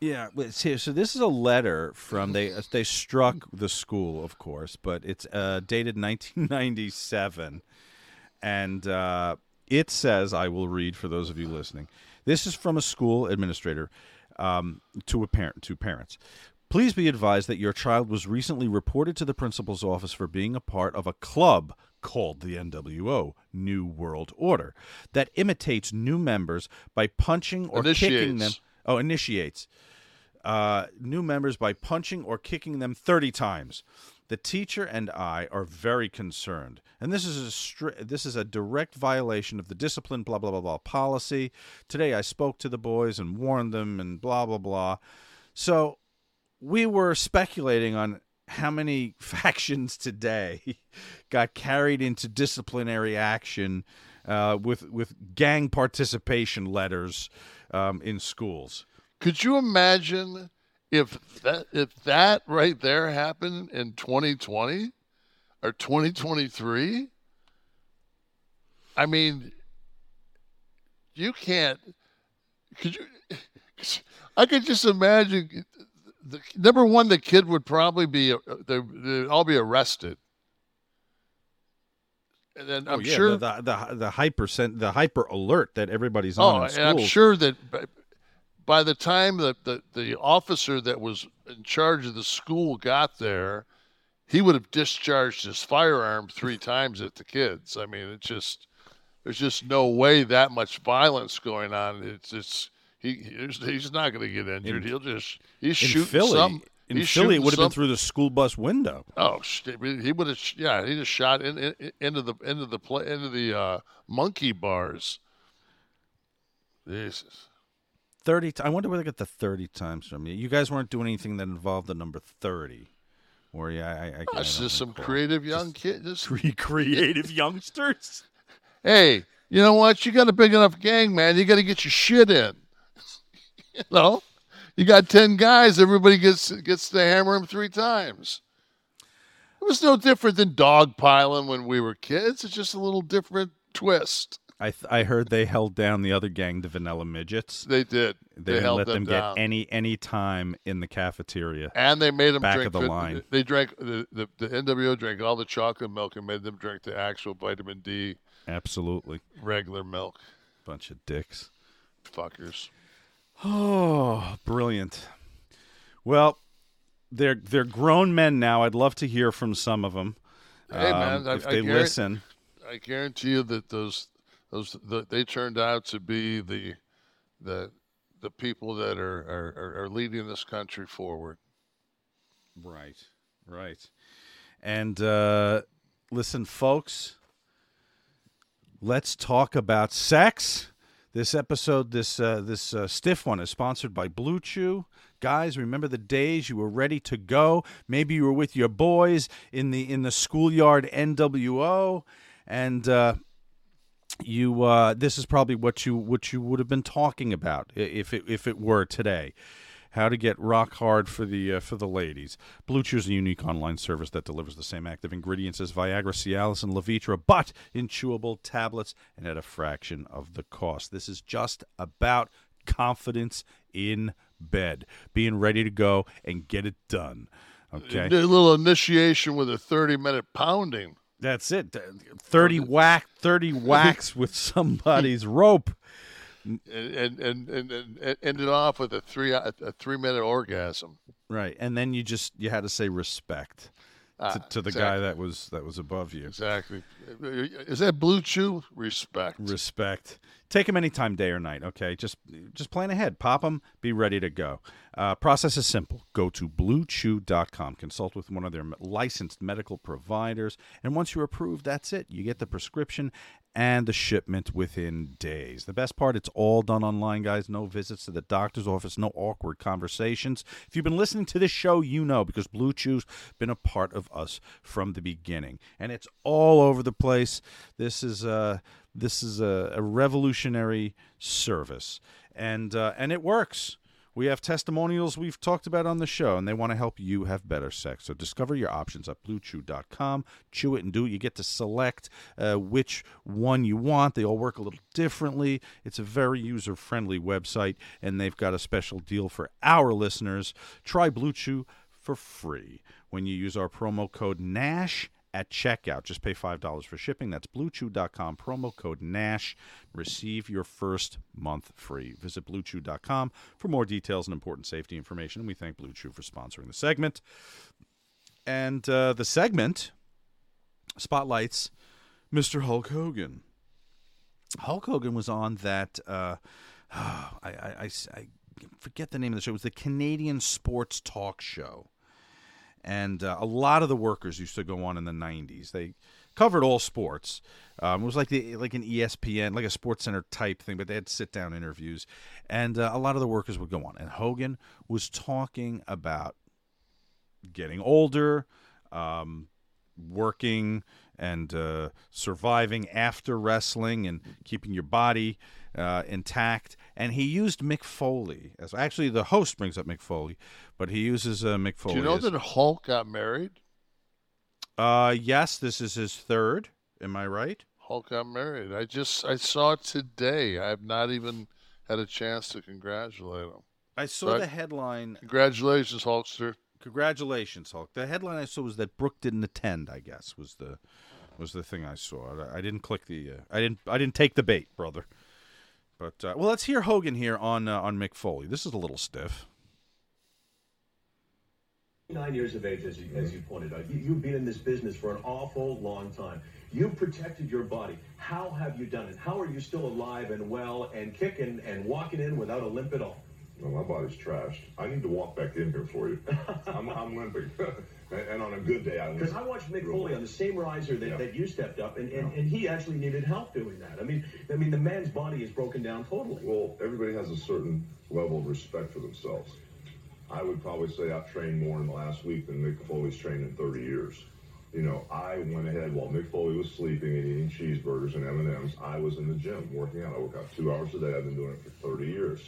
Yeah, it's here. So this is a letter from they they struck the school, of course, but it's uh, dated 1997, and uh, it says, "I will read for those of you listening." This is from a school administrator um, to a parent to parents. Please be advised that your child was recently reported to the principal's office for being a part of a club called the NWO New World Order that imitates new members by punching or kicking them. Initiates. Oh, initiates uh, new members by punching or kicking them 30 times. The teacher and I are very concerned, and this is a stri- this is a direct violation of the discipline blah blah blah blah policy. Today I spoke to the boys and warned them and blah blah blah. So we were speculating on how many factions today got carried into disciplinary action uh, with with gang participation letters um, in schools. Could you imagine if that if that right there happened in 2020 or 2023? I mean, you can't. Could you? I could just imagine. The, number one, the kid would probably be uh, they they'd all be arrested. And then oh, I'm oh, yeah, sure the, the the the hyper sent the hyper alert that everybody's Oh, on. in and I'm sure that by, by the time that the, the officer that was in charge of the school got there, he would have discharged his firearm three times at the kids. I mean, it's just there's just no way that much violence going on. It's just he he's, he's not going to get injured. In- He'll just he's in shooting Philly. some. in he's Philly, it would have been through the school bus window. Oh, he would have. Yeah, he just shot in, in, into the into the play into the uh, monkey bars. Jesus. Thirty. T- I wonder where they get the thirty times from. You guys weren't doing anything that involved the number thirty, or yeah, I, I, I don't just some recall. creative young kid. Just Cre- creative youngsters. hey, you know what? You got a big enough gang, man. You got to get your shit in. You know, you got ten guys. Everybody gets gets to hammer him three times. It was no different than dogpiling when we were kids. It's just a little different twist. I th- I heard they held down the other gang, the Vanilla Midgets. They did. They, They didn't held let them them, get any any time in the cafeteria. And they made them back drink of the the- line. They drank the, the the NWO drank all the chocolate milk and made them drink the actual vitamin D Absolutely, regular milk. bunch of dicks. Fuckers. Oh, brilliant. Well, they're they're grown men now. I'd love to hear from some of them. Hey man, um, I, if I they listen. I guarantee you that those those the, they turned out to be the the the people that are are, are- are leading this country forward. Right, right. And uh, listen, folks, let's talk about sex. This episode, this uh, this uh, stiff one, is sponsored by Blue Chew. Guys, remember the days you were ready to go. Maybe you were with your boys in the in the schoolyard NWO, and uh, you uh, this is probably what you what you would have been talking about if it if it were today. How to get rock hard for the uh, for the ladies. Blue Chew is a unique online service that delivers the same active ingredients as Viagra, Cialis, and Levitra, but in chewable tablets and at a fraction of the cost. This is just about confidence in bed, being ready to go and get it done. Okay, a little initiation with a thirty minute pounding. that's it. Thirty whack, thirty whacks with somebody's rope. And and, and, and, ended off with a three a, three minute orgasm. Right, and then you just you had to say respect Ah, to, to the guy that was that was above you. Exactly. Is that blue chew? Respect. Respect. Take them anytime, day or night. Okay, just just plan ahead. Pop them. Be ready to go. Uh, process is simple. Go to BlueChew.com. Consult with one of their licensed medical providers, and once you're approved, that's it. You get the prescription and the shipment within days. The best part, it's all done online, guys. No visits to the doctor's office, no awkward conversations. If you've been listening to this show, you know because Blue Chew's been a part of us from the beginning, and it's all over the place. This is uh this is a, a revolutionary service, and uh, and it works. We have testimonials we've talked about on the show, and they want to help you have better sex. So discover your options at bluechew.com. Chew it and do it. You get to select uh, which one you want. They all work a little differently. It's a very user friendly website, and they've got a special deal for our listeners. Try Blue Chew for free when you use our promo code NASH at checkout. Just pay $5 for shipping. That's bluechew.com, promo code NASH. Receive your first month free. Visit bluechew.com for more details and important safety information. And we thank Blue Chew for sponsoring the segment. And uh, the segment spotlights Mr. Hulk Hogan. Hulk Hogan was on that. Uh, I, I, I, I forget the name of the show. It was the Canadian Sports Talk Show and uh, a lot of the workers used to go on in the '90s. They covered all sports. Um, it was like the like an ESPN, like a Sports Center type thing, but they had sit down interviews, and uh, a lot of the workers would go on. And Hogan was talking about getting older, um, working and uh, surviving after wrestling and keeping your body uh, intact. And he used Mick Foley as actually the host brings up Mick Foley, but he uses uh, Mick Foley. Do you know as- that Hulk got married? Uh, yes, this is his third. Am I right? Hulk got married. I just I saw it today. I have not even had a chance to congratulate him. I saw But the headline. Congratulations, Hulkster. Congratulations, Hulk. The headline I saw was that Brooke didn't attend. I guess was the was the thing I saw. I, I didn't click the. Uh, I didn't. I didn't take the bait, brother. But uh, well, let's hear Hogan here on uh, on Mick Foley. This is a little stiff. Nine years of age, as you, as you pointed out. You, you've been in this business for an awful long time. You've protected your body. How have you done it? How are you still alive and well and kicking and walking in without a limp at all? No, my body's trashed. I need to walk back in here for you. I'm, I'm limping. and, and on a good day, I Because I watched Mick Foley on the same riser that, that you stepped up, and, and, and he actually needed help doing that. I mean, I mean, the man's body is broken down totally. Well, everybody has a certain level of respect for themselves. I would probably say I've trained more in the last week than Mick Foley's trained in 30 years. You know, I went ahead while Mick Foley was sleeping and eating cheeseburgers and M&Ms. I was in the gym working out. I work out two hours a day. I've been doing it for 30 years.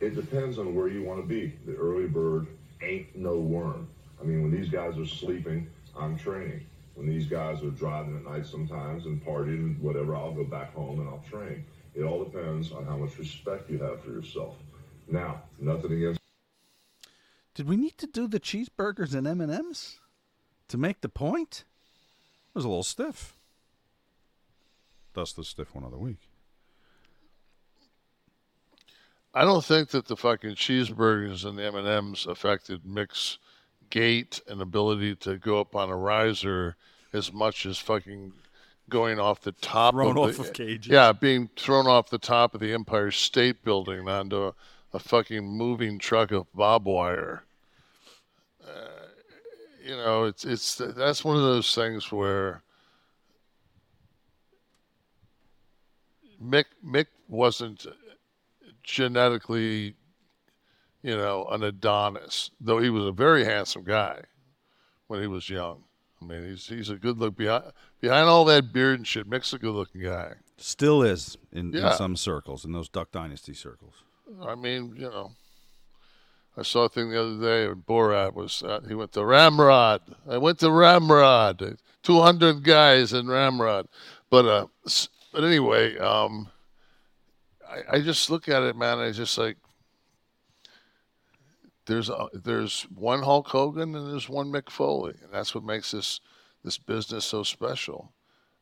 It depends on where you want to be. The early bird ain't no worm. I mean, when these guys are sleeping, I'm training. When these guys are driving at night sometimes and partying and whatever, I'll go back home and I'll train. It all depends on how much respect you have for yourself. Now, nothing against Did we need to do the cheeseburgers and M and M's to make the point? It was a little stiff. Thus, the stiff one of the week. I don't think that the fucking cheeseburgers and the M and M's affected Mick's gait and ability to go up on a riser as much as fucking going off the top Thrown of off the, of cages. Yeah, being thrown off the top of the Empire State Building onto a, a fucking moving truck of barbed wire. Uh, you know, it's it's that's one of those things where Mick Mick wasn't genetically, you know, an Adonis, though he was a very handsome guy when he was young. I mean, he's he's a good look behind behind all that beard and shit. Mick's a good looking guy. Still is in, Yeah. in some circles, in those Duck Dynasty circles. I mean, you know, I saw a thing the other day. Borat was uh, he went to Ramrod. I went to Ramrod. Two hundred guys in Ramrod, but uh, but anyway, um, I, I just look at it, man. I just like there's a, there's one Hulk Hogan and there's one Mick Foley, and that's what makes this this business so special.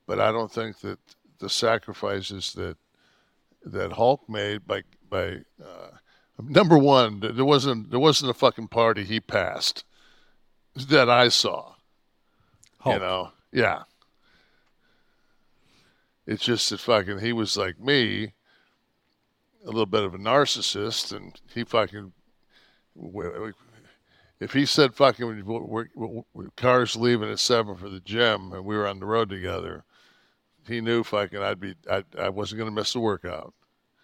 But I don't think that the sacrifices that that Hulk made by by uh, number one, there wasn't there wasn't a fucking party he passed that I saw. You know, yeah. It's just that fucking he was like me, a little bit of a narcissist, and he fucking. If he said fucking we're, we're, we're, cars leaving at seven for the gym and we were on the road together, he knew fucking I'd be I I wasn't gonna miss the workout.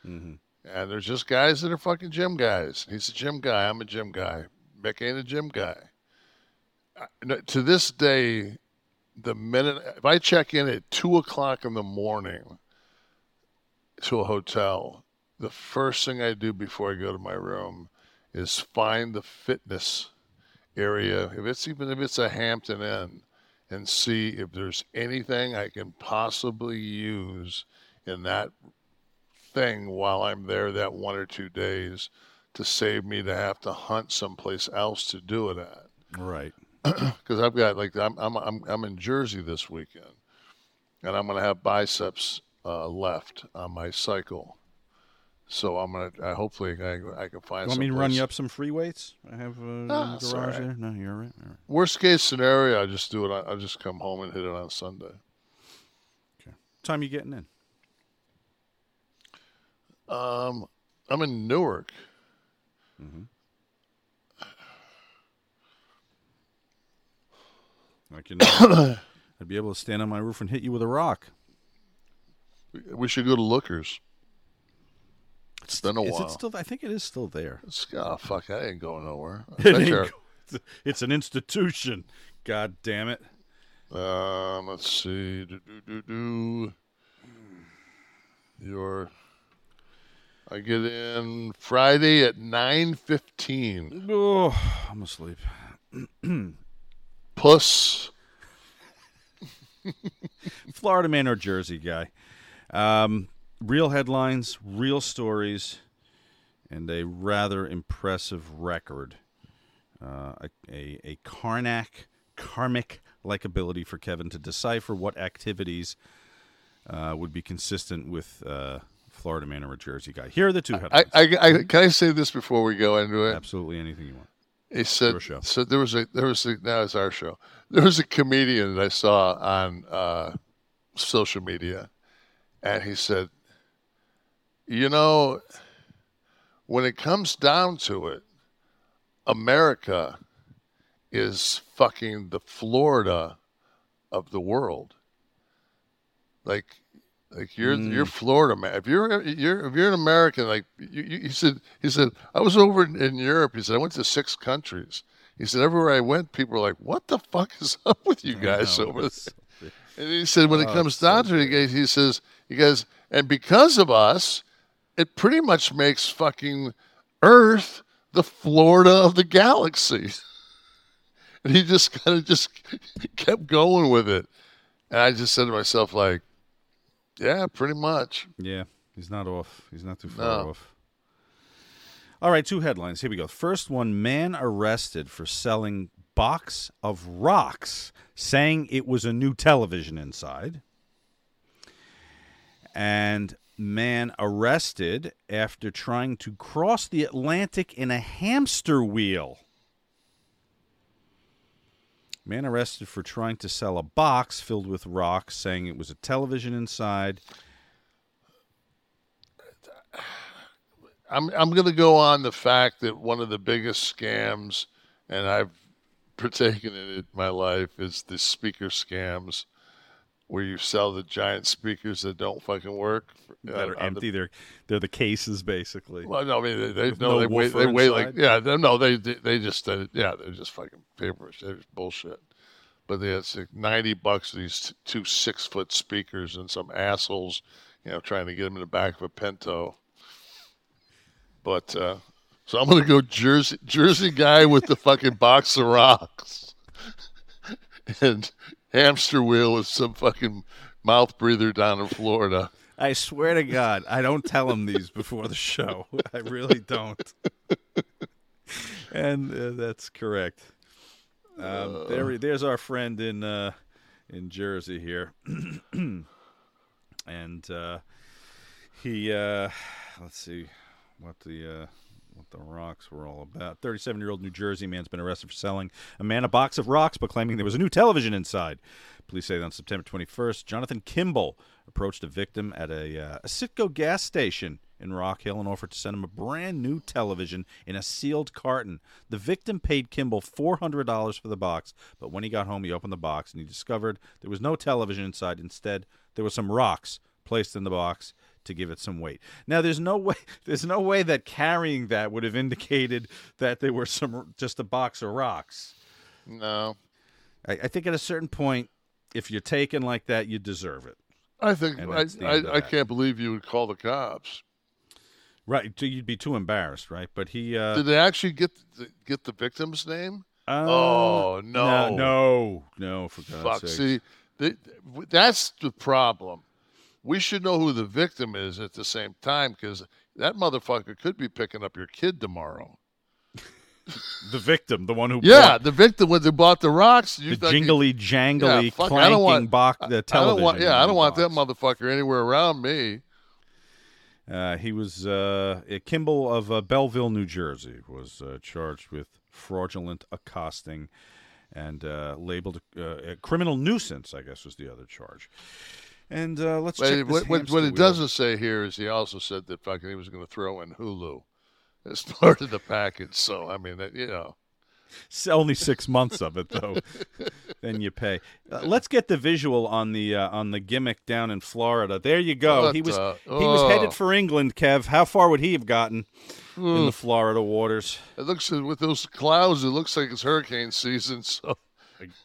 Mm-hmm. And there's just guys that are fucking gym guys. He's a gym guy. I'm a gym guy. Mick ain't a gym guy. I- To this day, the minute if I check in at two o'clock in the morning to a hotel, the first thing I do before I go to my room is find the fitness area. If it's even if it's a Hampton Inn, and see if there's anything I can possibly use in that thing while I'm there that one or two days to save me to have to hunt someplace else to do it at. Right. Because I've got like I'm I'm I'm I'm in Jersey this weekend, and I'm gonna have biceps uh, left on my cycle. So I'm gonna I hopefully I, I can find. You want me to run you up some free weights? I have uh, in Ah, the garage right. there. No, you're all right. All right. Worst case scenario, I just do it. On, I just come home and hit it on Sunday. What time you getting in? Um, I'm in Newark. Mm-hmm. I can. uh, I'd be able to stand on my roof and hit you with a rock. We should go to Lookers. It's been a Is while. it still? I think it is still there. It's, oh, fuck, I ain't going nowhere. It ain't go- it's an institution. God damn it. Um, let's see. Do, do, do, do. Your, I get in Friday at nine fifteen. Oh, I'm asleep. Puss. Florida man or Jersey guy. Um, real headlines, real stories, and a rather impressive record. Uh, a, a, a Karnak, karmic like ability for Kevin to decipher what activities uh, would be consistent with uh, Florida man or a Jersey guy. Here are the two I, headlines. I, I, can I say this before we go into it? Absolutely anything you want. He said, so there was a, there was a, now it's our show. There was a comedian that I saw on uh, social media, and he said, you know, when it comes down to it, America is fucking the Florida of the world. Like, like you're Mm. you're Florida man. If you're you're if you're an American, like you, you, he said he said I was over in, in Europe. He said I went to six countries. He said everywhere I went, people were like, "What the fuck is up with you guys know, over there?" And he said when it Oh, comes it's so down to it, he he says he goes, and because of us, it pretty much makes fucking Earth the Florida of the galaxy. And he just kind of just kept going with it. And I just said to myself, like, yeah, pretty much. Yeah, he's not off. He's not too far No. off. All right, two headlines. Here we go. First one man arrested for selling box of rocks, saying it was a new television inside. And man arrested after trying to cross the Atlantic in a hamster wheel. Man arrested for trying to sell a box filled with rocks, saying it was a television inside. I'm I'm going to go on the fact that one of the biggest scams, and I've partaken in it in my life, is the speaker scams, where you sell the giant speakers that don't fucking work. that uh, are empty. They're they're the cases basically. Well, no, I mean they, they no, no they weigh they weigh like yeah they, no they they just uh, yeah they're just fucking paper they're just bullshit. But they it's like ninety bucks for these t- two six foot speakers and some assholes, you know, trying to get them in the back of a Pinto. But uh, so I'm gonna go Jersey Jersey guy with the fucking box of rocks and hamster wheel with some fucking mouth breather down in Florida. I swear to God, I don't tell him these before the show. I really don't. and uh, that's correct. Um, there, there's our friend in uh, in Jersey here, and uh, he. Uh, let's see what the. What the rocks were all about. 37 year old New Jersey man's been arrested for selling a man a box of rocks, but claiming there was a new television inside. Police say on September 21st, Jonathan Kimball approached a victim at a, uh, a Citgo gas station in Rock Hill and offered to send him a brand new television in a sealed carton. The victim paid Kimball $400 for the box, but when he got home, he opened the box and he discovered there was no television inside. Instead, there were some rocks placed in the box to give it some weight. Now, there's no way there's no way that carrying that would have indicated that there were some just a box of rocks. No. I, I think at a certain point, if you're taken like that, you deserve it. I think I, that's the end of I, I can't believe you would call the cops. Right, you'd be too embarrassed, right? But he uh, Did they actually get the, get the victim's name? Uh, oh no, no, no, no! For Fuck. God's sake. See, they, that's the problem. We should know who the victim is at the same time because that motherfucker could be picking up your kid tomorrow. the victim, the one who Yeah, bought the victim when they bought the rocks. You the jingly you- jangly Yeah, fuck, clanking I don't want, box, the I don't television. want, yeah, I don't the want box. that motherfucker anywhere around me. Uh, he was uh, uh, Kimball of uh, Belleville, New Jersey, was uh, charged with fraudulent accosting and uh, labeled uh, a criminal nuisance. I guess was the other charge. And uh, let's But check it- this what, what, what it wheel. doesn't say here is he also said that fucking he was going to throw in Hulu as part of the package. So I mean, you know, It's only six months of it though. then you pay. Uh, let's get the visual on the uh, on the gimmick down in Florida. There you go. What he was the- he was oh. headed for England. Kev, how far would he have gotten in the Florida waters? It looks with those clouds. It looks like it's hurricane season. So,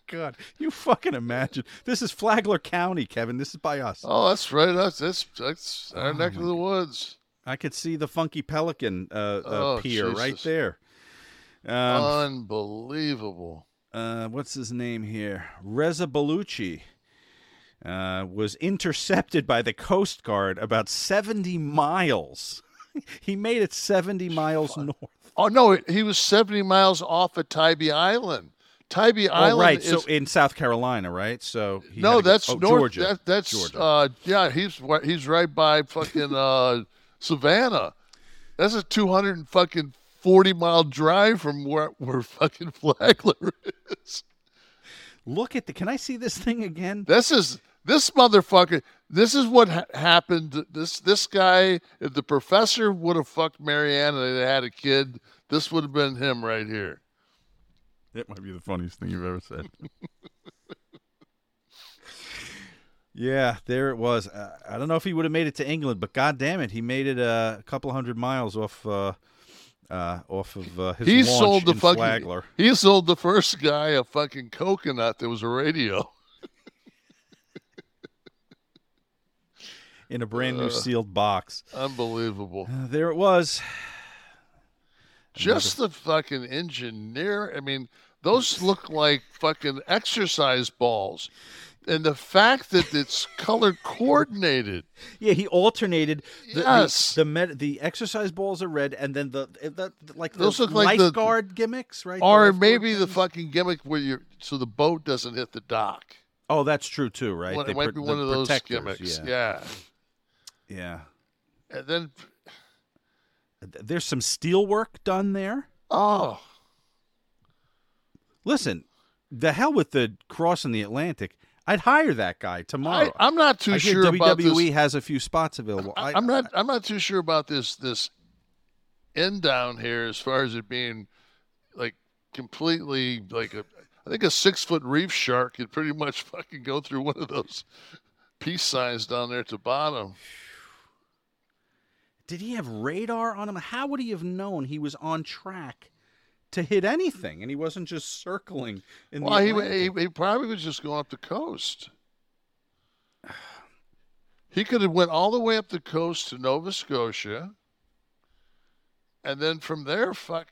God, you fucking imagine. This is Flagler County, Kevin. This is by us. oh, that's right. That's that's that's our neck of the woods. I could see the Funky Pelican uh, uh, Oh, pier right there. Um, Unbelievable. uh, what's his name here? Reza Baluchi uh, was intercepted by the Coast Guard about 70 miles. he made it 70 miles north. Oh no, he was seventy miles off of Tybee Island. Tybee Island oh, right. is so in South Carolina, right? So he no, to go- that's oh, north. Georgia. That, that's Georgia. uh, yeah. He's he's right by fucking uh, Savannah. That's a two hundred and fucking forty mile drive from where where fucking Flagler is. Look at the. Can I see this thing again? This is this motherfucker. This is what ha- happened. This this guy. If the professor would have fucked Marianne and they had a kid, this would have been him right here. That might be the funniest thing you've ever said. yeah, there it was. Uh, I don't know if he would have made it to England, but god damn it, he made it uh, a couple hundred miles off uh, uh, off of uh, his he launch sold the in fucking. Flagler. He sold the first guy a fucking coconut that was a radio. in a brand new Uh, sealed box. Unbelievable. Uh, there it was. Just the fucking engineer. I mean, those look like fucking exercise balls. And the fact that it's color coordinated. Yeah, he alternated. The, Yes. the the, med, the exercise balls are red, and then the, the, like the Those look like the- lifeguard gimmicks, right? Or maybe the fucking gimmick where you so the boat doesn't hit the dock. Oh, that's true too, right? One- They it might pr- be the one of those gimmicks. Yeah. Yeah. yeah. And then There's some steel work done there. oh, Listen, the hell with the crossing the Atlantic. I'd hire that guy tomorrow. I, I'm not too I sure about WWE this. has a few spots available. I, I'm not. I'm not too sure about this. This end down here, as far as it being like completely like a. I think a six foot reef shark could pretty much fucking go through one of those peace signs down there at the bottom. Did he have radar on him? How would he have known he was on track to hit anything, and he wasn't just circling in Well, the he, he he probably was just going up the coast. He could have went all the way up the coast to Nova Scotia, and then from there, fuck.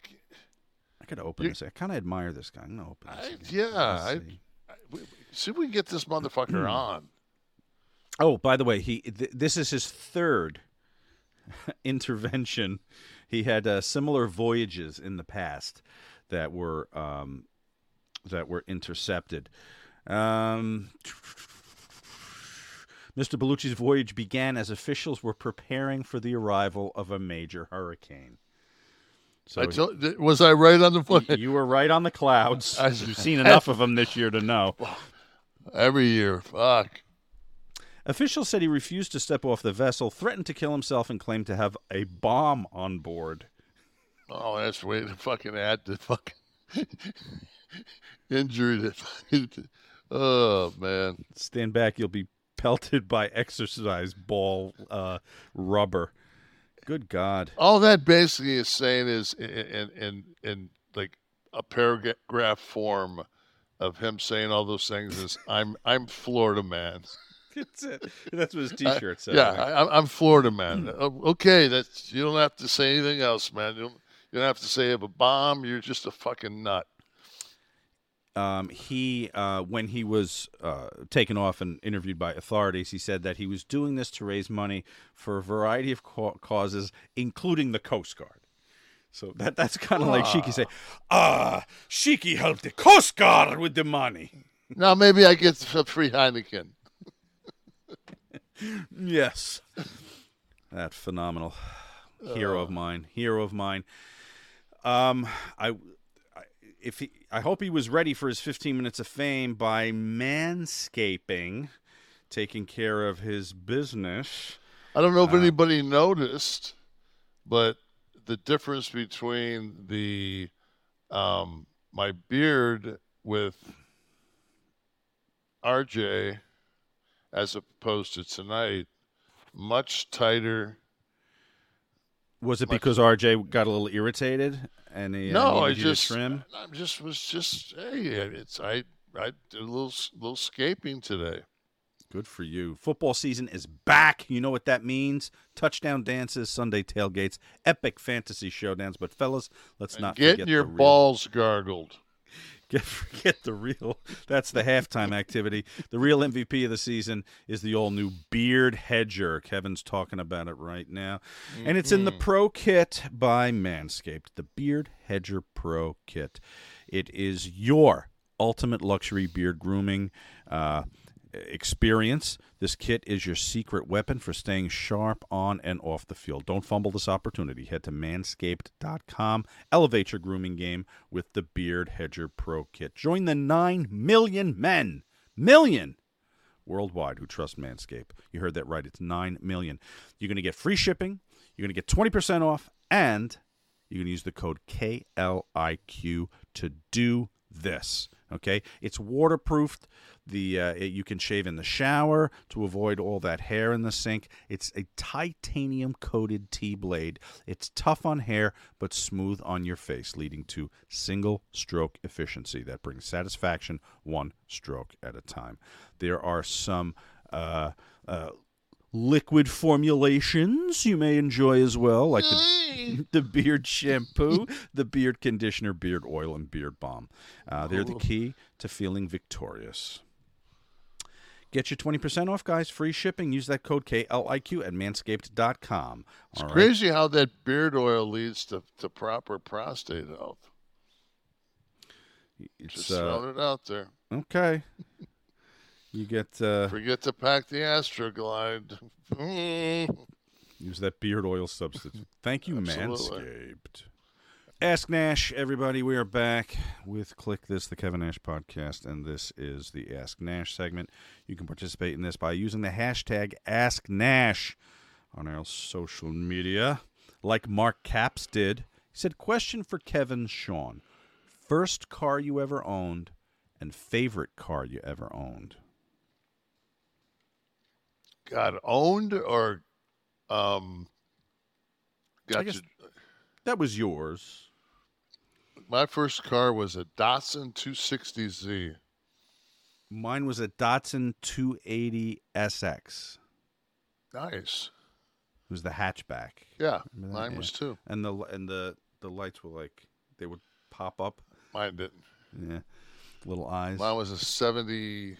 I could open this. I kind of admire this guy. I'm gonna open this. I, yeah, I, see. I, we- see if we can get this motherfucker on. Oh, by the way, he th- this is his third intervention. He had uh, similar voyages in the past that were um, that were intercepted. Um, Mr. Baluchi's voyage began as officials were preparing for the arrival of a major hurricane. So I told, was I right on the fucking? you were right on the clouds. I- You've seen enough of them this year to know. Every year, fuck. Officials said he refused to step off the vessel, threatened to kill himself, and claimed to have a bomb on board. Oh, that's way to fucking add the fucking injury that. Oh man. Stand back, you'll be pelted by exercise ball uh, rubber. Good God. All that basically is saying is in in in, in like a paragraph form of him saying all those things is I'm I'm Florida man. That's it. That's what his T-shirt says. yeah, I, I'm- I'm Florida man. Okay, that's you don't have to say anything else, man. You don't, you don't have to say you have a bomb. You're just a fucking nut. um, he uh, when he was uh, taken off and interviewed by authorities, he said that he was doing this to raise money for a variety of ca- causes, including the Coast Guard. So that that's kind of like Shiki say, ah, Shiki helped the Coast Guard with the money. Now maybe I get a free Heineken. Yes, that phenomenal hero of mine, hero of mine. Um, I, I if he, I hope he was ready for his 15 minutes of fame by manscaping, taking care of his business. I don't know if Uh, anybody noticed, but the difference between the um, my beard with RJ, as opposed to tonight, much tighter. Was it Much- because RJ got a little irritated and he uh, no, I needed to just trim? I just was just hey, it's I I did a little little scaping today. Good for you. Football season is back. You know what that means? Touchdown dances, Sunday tailgates, epic fantasy showdowns. But fellas, let's And not get your balls gargled. Get forget the real. That's the halftime activity. The real MVP of the season is the all new Beard Hedger. Kevin's talking about it right now, and it's in the Mhm. Pro Kit by Manscaped. The Beard Hedger Pro Kit. It is your ultimate luxury beard grooming. Uh, experience. This kit is your secret weapon for staying sharp on and off the field. Don't fumble this opportunity. Head to manscaped.com. Elevate your grooming game with the Beard Hedger Pro Kit. Join the 9 million men, million worldwide who trust Manscaped. You heard that right. It's 9 million. You're going to get free shipping, you're going to get 20% off, and you can use the code KLIQ to do this. Okay, it's waterproofed. The uh, it- you can shave in the shower to avoid all that hair in the sink. It's a titanium coated T blade. It's tough on hair but smooth on your face, leading to single stroke efficiency that brings satisfaction one stroke at a time. There are some. Uh, uh, liquid formulations you may enjoy as well, like the, the beard shampoo, the beard conditioner, beard oil, and beard balm. Uh, they're the key to feeling victorious. Get your 20% off, guys. Free shipping. Use that code KLIQ at manscaped.com. It's All right? crazy how that beard oil leads to, to proper prostate health. It's, Just uh, throwing it out there. Okay. You get. Uh, Forget to pack the Astroglide. Use that beard oil substitute. Thank you, Absolutely. Manscaped. Ask Nash, everybody. We are back with Kliq This, the Kevin Nash podcast, and this is the Ask Nash segment. You can participate in this by using the hashtag Ask Nash on our social media, like Mark Caps did. He said, "Question for Kevin Sean: First car you ever owned, and favorite car you ever owned." Got owned or um got guess to- That was yours. my first car was a Datsun 260Z. Mine was a Datsun 280 SX. Nice. It was the hatchback. Yeah, mine was too. And the and the the lights were like they would pop up. Mine didn't. Yeah, little eyes. Mine was a 74.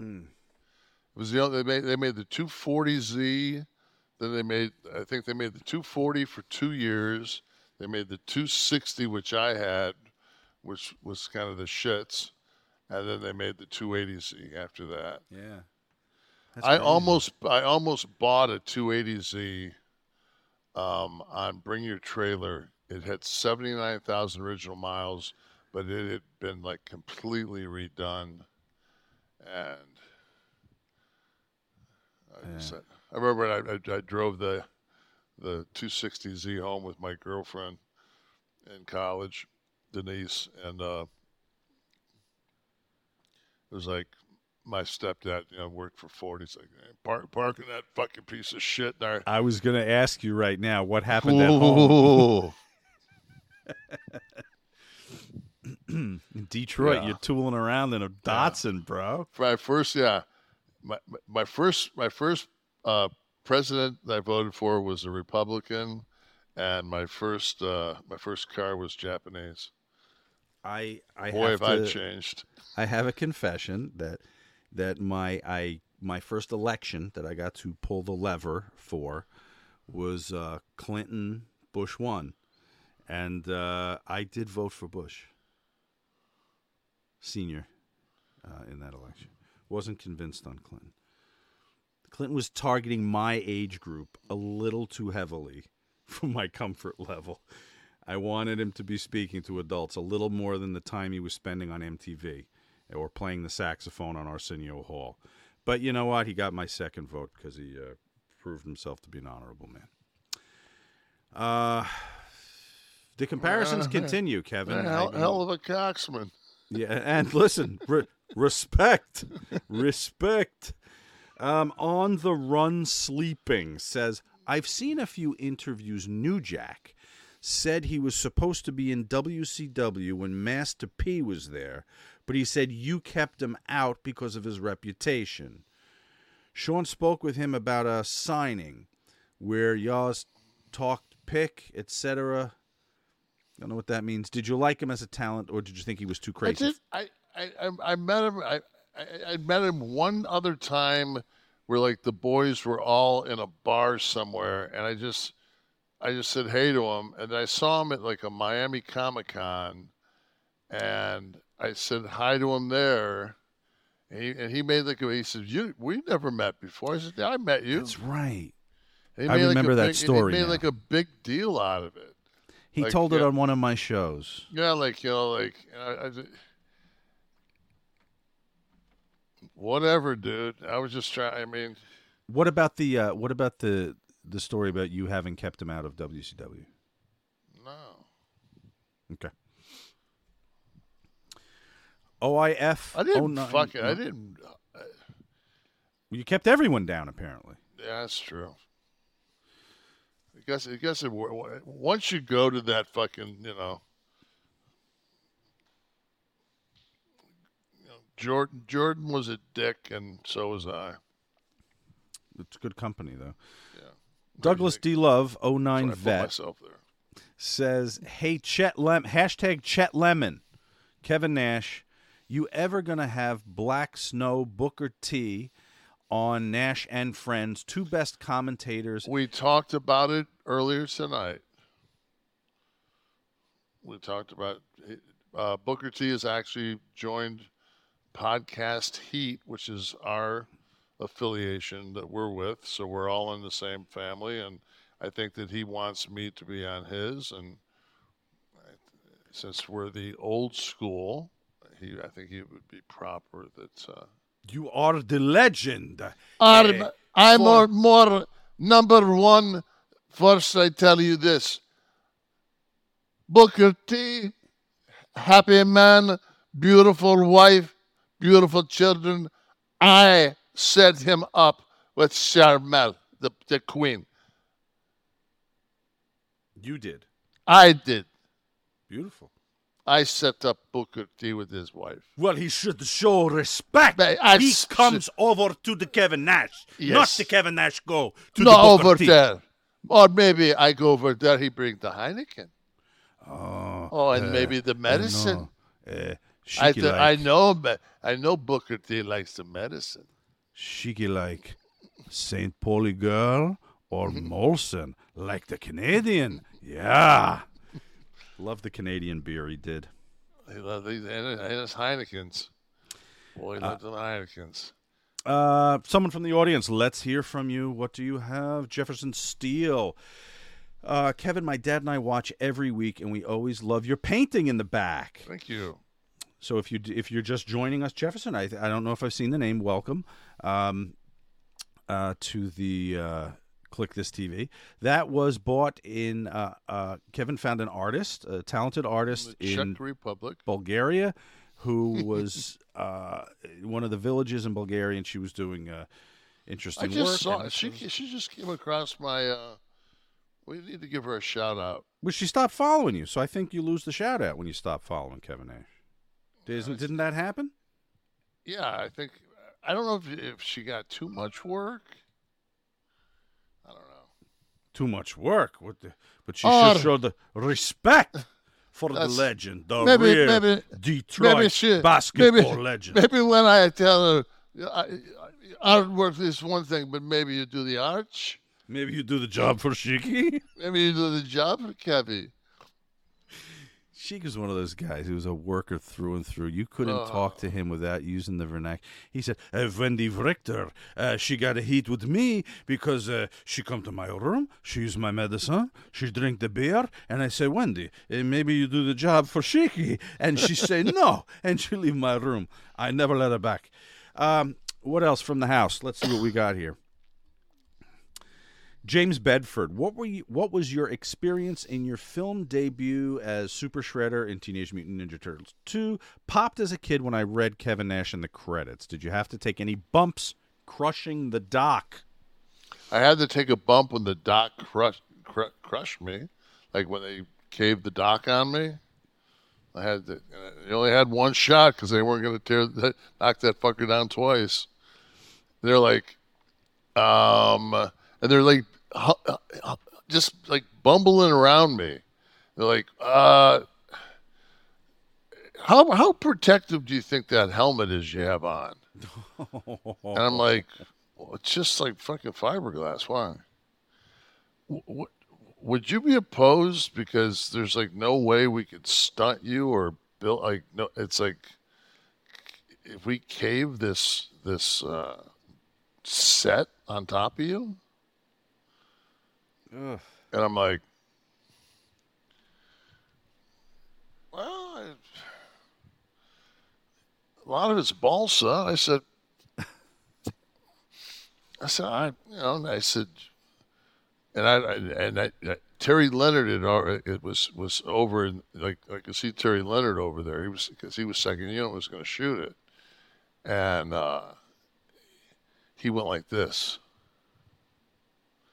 Mm. Was the only, they made they made the 240Z. Then they made I think they made the 240 for two years. They made the 260, which I had, which was kind of the shits, and then they made the 280Z after that. Yeah. I almost I almost bought a 280Z um, on Bring Your Trailer. It had 79,000 original miles, but it had been like completely redone. And I, just- I remember I, I, I drove the the 260Z home with my girlfriend in college, Denise, and uh, it was like my stepdad, you know, worked for Ford. He's like, "Hey, park, parking that fucking piece of shit there. I was going to ask you right now what happened at home. In Detroit, Yeah. you're tooling around in a Datsun, bro. Right, first, yeah, my first my first uh, president that I voted for was a Republican, and my first uh, my first car was Japanese. I I Boy, have have I changed. I have a confession that that my I my first election that I got to pull the lever for was uh, Clinton Bush won, and uh, I did vote for Bush senior uh, in that election. Wasn't convinced on Clinton. Clinton was targeting my age group a little too heavily for my comfort level. I wanted him to be speaking to adults a little more than the time he was spending on MTV or playing the saxophone on Arsenio Hall. But you know what? He got my second vote because he uh, proved himself to be an honorable man. Uh, The comparisons Uh, continue, Kevin. hell, hell of a coxman. Yeah, and listen, respect, respect. Um, on the run sleeping says I've seen a few interviews. New Jack said he was supposed to be in WCW when Master P was there, but he said you kept him out because of his reputation. Sean spoke with him about a signing where y'all talked pick, etc. I don't know what that means. Did you like him as a talent, or did you think he was too I crazy? I, I, I- I met him. I, I, I met him one other time where like the boys were all in a bar somewhere, and I just, I just said hey to him, and I saw him at like a Miami Comic Con, and I said hi to him there. And he, and he made like a, he said, "You, we never met before." I said, "Yeah, I met you." That's right. I like, remember that big- story He made now. like a big deal out of it. He Like, told it yeah. on one of my shows. Yeah, like you know, like I, I, ju- whatever, dude. I was just trying. I mean, What about the uh, what about the the story about you having kept him out of WCW? no. Okay. OIF. I didn't 09 fuck it. I didn't. You kept everyone down, apparently. Yeah, that's true. I guess. I guess it, once you go to that fucking, you know, you know, Jordan. Jordan was a dick, and so was I. It's good company though. Yeah. Douglas D. Love, 09 I vet, myself there. says, "Hey Chet Lem hashtag Chet Lemon, Kevin Nash, you ever gonna have Black Snow Booker T on Nash and Friends, two best commentators? We talked about it earlier tonight. We talked about uh, Booker T has actually joined Podcast Heat, which is our affiliation that we're with. So we're all in the same family, and I think that he wants me to be on his. And since we're the old school, he I think it would be proper that. Uh, You are the legend. I'm, Eh, I'm for- more, more number one. First, I tell you this Booker T, happy man, beautiful wife, beautiful children. I set him up with Sharmell, the, the queen. You did. I did. Beautiful. I set up Booker T with his wife. Well, he should show respect. I he comes over to the Kevin Nash, not the Kevin Nash go to no, the Booker over T. there. Or maybe I go over there, he bring the Heineken. Oh, Oh, and uh, maybe the I medicine. Uh, I, th- I know, but I know Booker T likes the medicine. Sheiky like St. Pauli girl or Molson, like the Canadian. Yeah. Love the Canadian beer he did. He loves these and, and his Heinekens. Boy, he loves the Heinekens. Uh, someone from the audience, let's hear from you. What do you have? Jefferson Steele. Uh, Kevin, my dad and I watch every week, and we always love your painting in the back. Thank you. So if you if you're just joining us, Jefferson, I I don't know if I've seen the name. Welcome um, uh, to the uh, Kliq This TV. That was bought in. Uh, uh, Kevin found an artist, a talented artist The in Czech Republic. Bulgaria, who was uh, one of the villages in Bulgaria, and she was doing uh, I interesting just work. saw she. She just came across my. Uh, we need to give her a shout out. Well, she stopped following you, so I think you lose the shout out when you stop following Kevin Nash. Isn't, didn't that happen? Yeah, I think. I don't know if if she got too much work. I don't know. Too much work. What the, but she Or- should show the respect for the legend, the maybe, real maybe, Detroit maybe she, basketball maybe, legend. Maybe when I tell her I, I, artwork is one thing, but maybe you do the arch. Maybe you do the job for Shiki. Maybe you do the job for Kevy. Sheik is one of those guys He was a worker through and through. You couldn't Oh. talk to him without using the vernacular. He said, uh, Wendi Richter, uh, she got a heat with me because uh, she come to my room, she use my medicine, she drink the beer, and I say, Wendi, uh, maybe you do the job for Shiki. And she say, no, and she leave my room. I never let her back. Um, what else from the house? Let's see what we got here. James Bedford, what were you, what was your experience in your film debut as Super Shredder in Teenage Mutant Ninja Turtles 2? Popped as a kid when I read Kevin Nash in the credits. Did you have to take any bumps crushing the dock? I had to take a bump when the dock crushed cr- crushed me, like when they caved the dock on me. I had to. Only had one shot because they weren't going to tear knock that fucker down twice. They're like, um, and they're like, just like bumbling around me. They're like, uh, how how protective do you think that helmet is you have on? And I'm like, well, it's just like fucking fiberglass. Why? W- would you be opposed because there's like no way we could stunt you or build like no? It's like if we cave this this uh, set on top of you, Ugh. and I'm like, well, I, a lot of it's balsa. I said, I said, I, you know, and I said, and I, I and I, I, Terry Leonard had already, it was was over, and like I could see Terry Leonard over there. He was because he was second unit was going to shoot it, and uh, he went like this.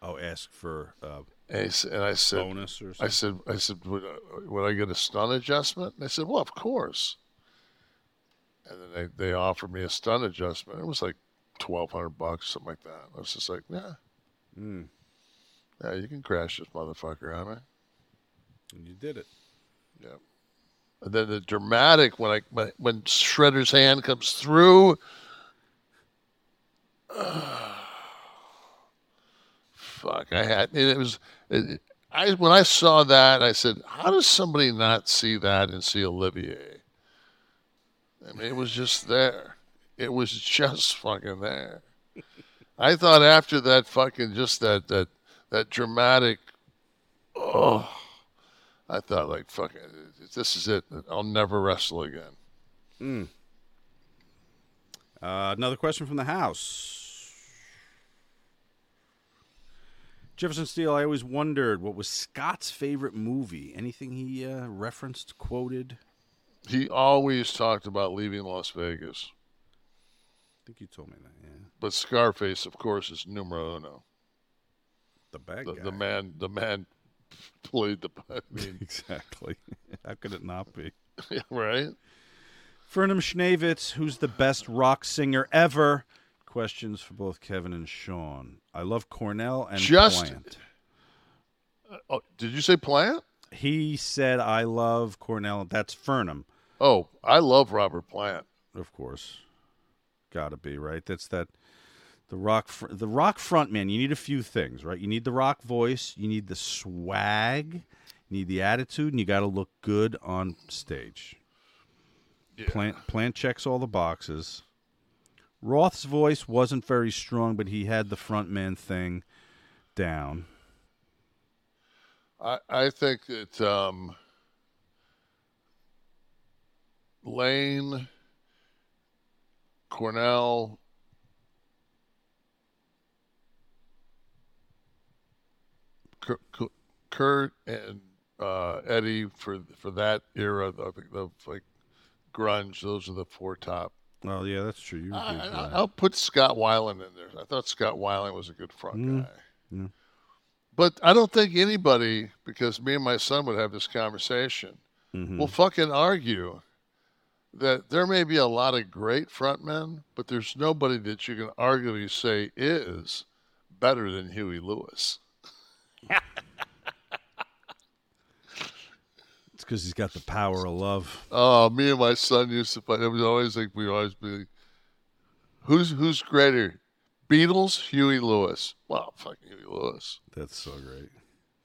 Oh, ask for uh, And, he, and I said, bonus or something. I said, I said, would, I- would I get a stunt adjustment? And they said, well, of course. And then they, they offered me a stunt adjustment. It was like twelve hundred bucks, something like that. I was just like, yeah, Mm. yeah, you can crash this motherfucker on me. And you did it. Yeah. And then the dramatic when I when, when Shredder's hand comes through. fuck, I had it was it, I when I saw that I said, how does somebody not see that and see Olivier? I mean, it was just there. It was just fucking there. I thought after that fucking just that that that dramatic oh I thought like fucking this is it. I'll never wrestle again. Mm. Uh, another question from the house. Jefferson Steele, I always wondered what was Scott's favorite movie. Anything he uh, referenced, quoted? He always talked about leaving Las Vegas. I think you told me that, yeah. But Scarface, of course, is numero uno. The bad The, guy. the man, the man played the. I mean, exactly. How could it not be? yeah, right? Fernham Schnavitz, who's the best rock singer ever? Questions for both Kevin and Sean. I love Cornell and Just- Plant. Uh, oh, did you say Plant? He said, I love Cornell. That's Fernham. Oh, I love Robert Plant. Of course. Got to be, right? That's that. The rock, fr- the rock front man. You need a few things, right? You need the rock voice. You need the swag. You need the attitude, and you got to look good on stage. Plant Plant checks all the boxes. Roth's voice wasn't very strong, but he had the frontman thing down. I, I think that um, Layne, Cornell, Kurt, and uh, Eddie for for that era of, of like grunge. Those are the four top. Well, yeah, that's true. You I, I, I'll put Scott Weiland in there. I thought Scott Weiland was a good front Mm. guy. Yeah. But I don't think anybody, because me and my son would have this conversation, Mhm. will fucking argue that there may be a lot of great frontmen, but there's nobody that you can arguably say is better than Huey Lewis. It's because he's got the power of love. Oh, me and my son used to fight. It was always like we always be, who's who's greater, Beatles, Huey Lewis? Well, fucking Huey Lewis. That's so great.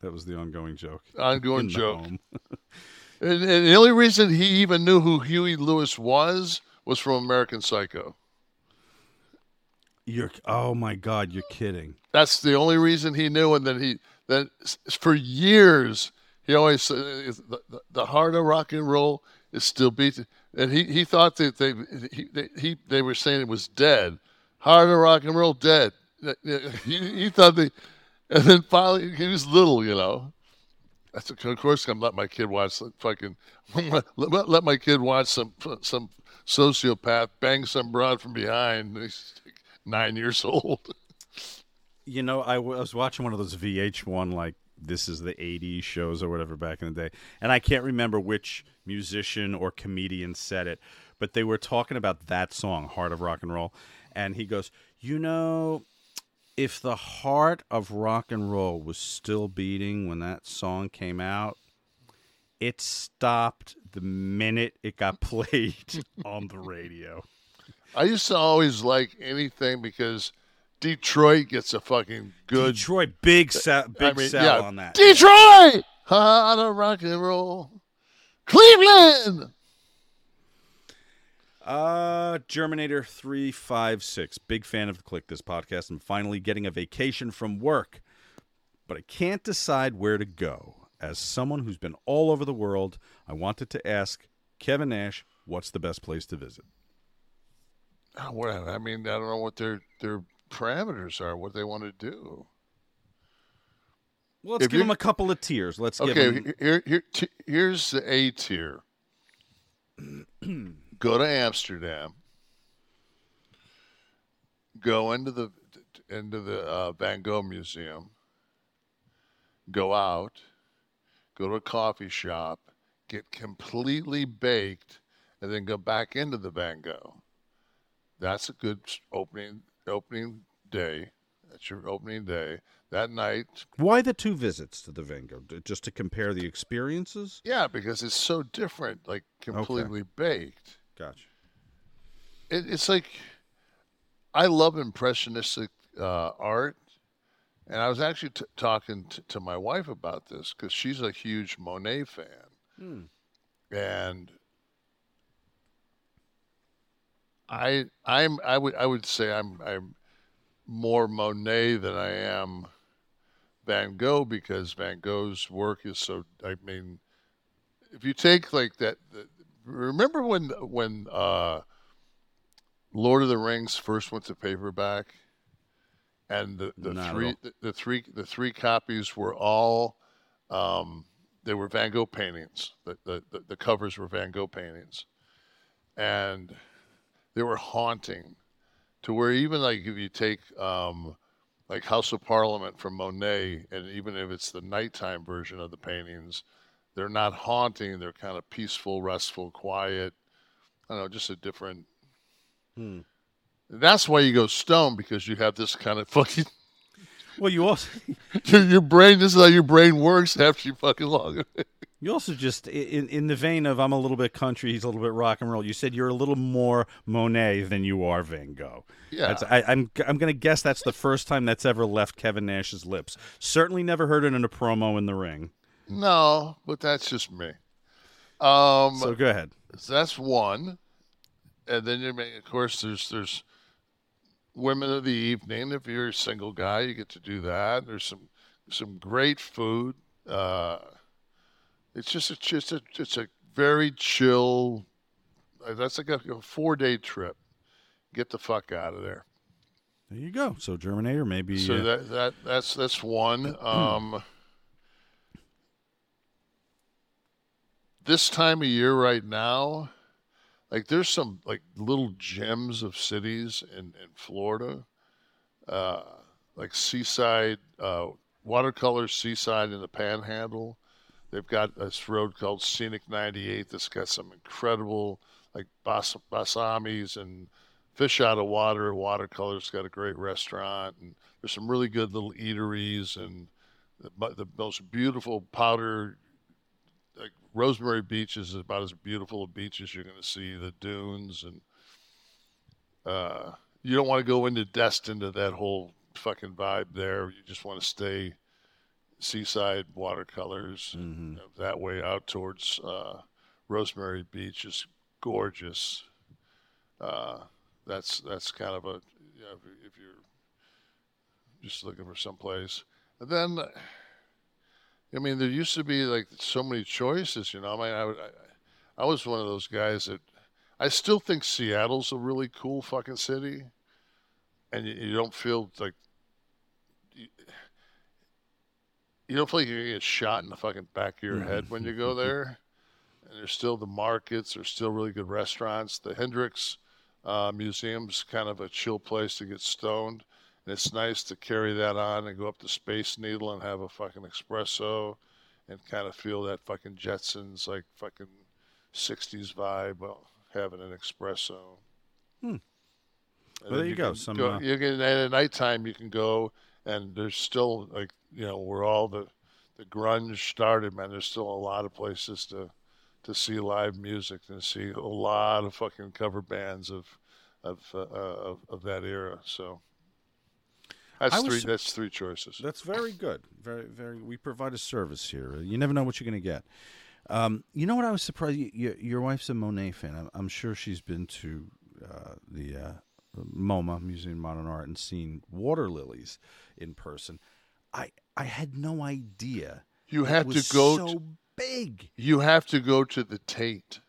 That was the ongoing joke. Ongoing joke. And, and the only reason he even knew who Huey Lewis was was from American Psycho. You're oh my god, you're kidding. That's the only reason he knew. And then he then for years he always said the, the, heart of rock and roll is still beating. And he, he thought that they he, they, he they were saying it was dead. Heart of rock and roll dead. He, he thought they And then finally, he was little, you know. Said, of course, I'm let my kid watch fucking let, let- my kid watch some uh, some sociopath bang some broad from behind. He's nine years old. You know, I was watching one of those VH1 like this is the 80s shows or whatever back in the day. And I can't remember which musician or comedian said it, but they were talking about that song, Heart of Rock and Roll. And he goes, You know, if the heart of rock and roll was still beating when that song came out, it stopped the minute it got played on the radio. I used to always like anything because Detroit gets a fucking good Detroit big sell, big sell on that. Detroit, hot of rock and roll. Cleveland. Uh, Germinator three five six. Big fan of the Kliq This podcast. I'm finally getting a vacation from work, but I can't decide where to go. As someone who's been all over the world, I wanted to ask Kevin Nash, what's the best place to visit? Oh, well, I mean, I don't know what their their parameters are, what they want to do. Well, let's If give them a couple of tiers. Let's give okay, here, here, t- here's the A tier. Go to Amsterdam. Go into the into the uh, Van Gogh Museum. Go out. Go to a coffee shop. Get completely baked, and then go back into the Van Gogh. That's a good opening opening day. That's your opening day. That night, Why the two visits to the Van Gogh? Just to compare the experiences? Yeah, because it's so different, like completely baked. Gotcha. It, it's like I love impressionistic uh, art, and I was actually t- talking t- to my wife about this because she's a huge Monet fan, Hmm. and I I'm I would I would say I'm I'm more Monet than I am Van Gogh because Van Gogh's work is so. I mean, if you take like that, the, remember when when uh, Lord of the Rings first went to paperback, and the, the Not three the, the three the three copies were all um, they were Van Gogh paintings. The, the the the covers were Van Gogh paintings, and they were haunting to where even like if you take um, like House of Parliament from Monet, and even if it's the nighttime version of the paintings, they're not haunting. They're kind of peaceful, restful, quiet. I don't know, just a different. Hmm. That's why you go stone because you have this kind of fucking. Well, you also your, your brain. This is how your brain works after you fucking log. You also just in in the vein of I'm a little bit country, he's a little bit rock and roll. You said you're a little more Monet than you are Van Gogh. Yeah. That's, I, I'm I'm gonna guess that's the first time that's ever left Kevin Nash's lips. Certainly never heard it in a promo in the ring. no, but that's just me. Um, So go ahead. So that's one, and then you may, of course, there's there's women of the evening. If you're a single guy, you get to do that. There's some some great food. Uh, it's just a, just a it's a very chill. uh, That's like a, a four day trip. Get the fuck out of there. There you go. So Germinator maybe. So uh, that that that's that's one. Um, this time of year right now, like there's some like little gems of cities in in Florida, uh, like Seaside, uh, watercolor Seaside in the Panhandle. They've got this road called Scenic 98 that's got some incredible like bas- basamis and fish out of water. Watercolor's got a great restaurant and there's some really good little eateries and the, the most beautiful powder like Rosemary Beach is about as beautiful a beach as you're going to see. The dunes and uh, you don't want to go into Destin to that whole fucking vibe there. You just want to stay seaside watercolors Mm-hmm. that way out towards uh, Rosemary Beach is gorgeous. Uh, that's that's kind of a you know, if, you're just looking for someplace. And then, I mean, there used to be like so many choices. You know, I mean, I, would- I, I was one of those guys that I still think Seattle's a really cool fucking city, and you, you don't feel like you, you don't feel like you're gonna get shot in the fucking back of your head when you go there. And there's still the markets. There's still really good restaurants. The Hendrix uh, Museum's kind of a chill place to get stoned, and it's nice to carry that on and go up to Space Needle and have a fucking espresso, and kind of feel that fucking Jetsons like fucking '60s vibe while having an espresso. Hmm. And Well, there you go. Some, uh, you can, at nighttime you can go, and there's still like you know where all the the grunge started, man. There's still a lot of places to to see live music and see a lot of fucking cover bands of of uh, of, of that era. So that's was three. That's three choices. That's very good. Very, very. We provide a service here. You never know what you're going to get. Um, you know what? I was surprised. You, your, your wife's a Monet fan. I'm, I'm sure she's been to uh, the uh, MoMA Museum of Modern Art and seen water lilies in person. I I had no idea. You have to go. so to- big. You have to go to the Tate.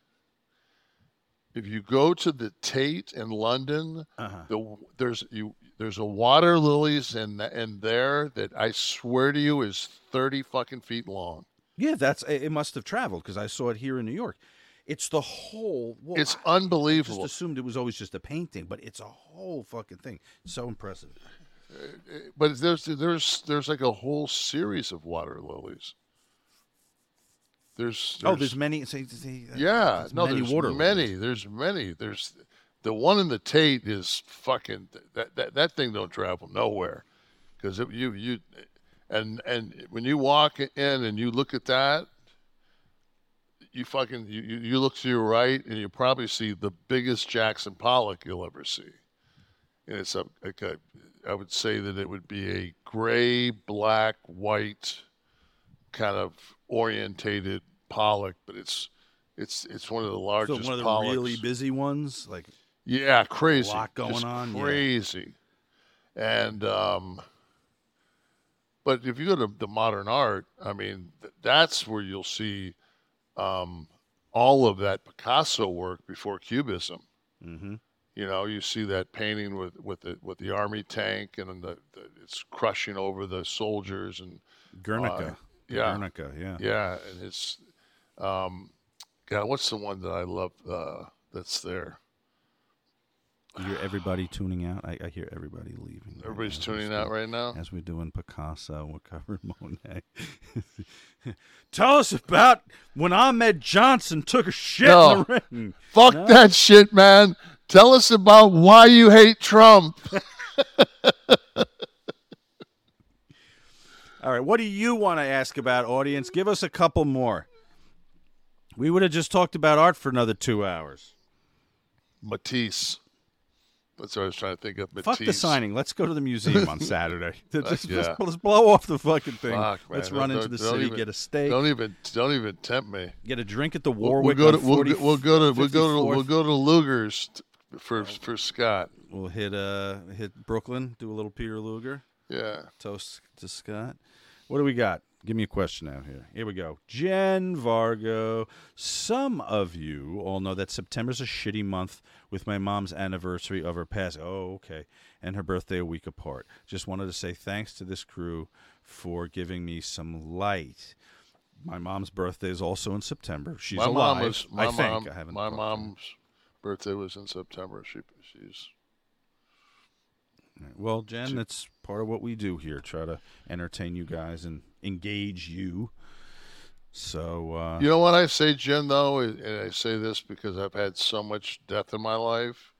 If you go to the Tate in London, Uh-huh. the there's you there's a water lilies in in there that I swear to you is thirty fucking feet long. Yeah, that's it Must have traveled because I saw it here in New York. It's the whole. Well, It's I- unbelievable. I just assumed it was always just a painting, but it's a whole fucking thing. So impressive. But there's there's there's like a whole series of water lilies. There's, oh, there's many. Say, say, uh, yeah, there's no, many there's water many. lilies. There's many. There's the one in the Tate is fucking that that, that thing don't travel nowhere because you you and and when you walk in and you look at that, you fucking you you look to your right and you probably see the biggest Jackson Pollock you'll ever see. And it's a, like a I would say that it would be a gray, black, white kind of orientated Pollock, but it's it's it's one of the So largest one of the Pollocks. really busy ones, like Yeah, crazy. A lot going Just on. yeah. Crazy. And um but if you go to the modern art, I mean, th- that's where you'll see um all of that Picasso work before Cubism. Mm-hmm. You know, you see that painting with with the with the army tank and the, the it's crushing over the soldiers and Guernica. uh, yeah, Guernica, yeah. yeah, and it's um, God, what's the one that I love uh, that's there? You hear everybody tuning out. I, I hear everybody leaving. right Everybody's now tuning out right now? As we're doing Picasso, we're covering Monet. Tell us about when Ahmed Johnson took a shit in No. the ring. Hmm. Fuck No? that shit, man. Tell us about why you hate Trump. All right, what do you want to ask about, audience? Give us a couple more. We would have just talked about art for another two hours. Matisse. That's what I was trying to think of. Matisse. Fuck the signing. Let's go to the museum on Saturday. Just- yeah. let's, let's blow off the fucking thing. Fuck, let's Don't- run into the city, even- get a steak, Don't even don't even tempt me. get a drink at the We'll, Warwick. we'll go to we'll, 40 go- we'll go to we'll go to we'll go to Luger's for for Scott. We'll hit uh hit Brooklyn, do a little Peter Luger. Yeah. Toast to Scott. What do we got? Give me a question out here. Here we go. Jen Vargo. Some of you all know that September's a shitty month with my mom's anniversary of her passing. Oh, okay. And her birthday a week apart. Just wanted to say thanks to this crew for giving me some light. My mom's birthday is also in September. She's my alive. mom was my I think. mom. I haven't my mom's birthday was in September. She she's Well, Jen, that's part of what we do here. Try to entertain you guys and engage you. So, uh, You know what I say, Jen, though, and I say this because I've had so much death in my life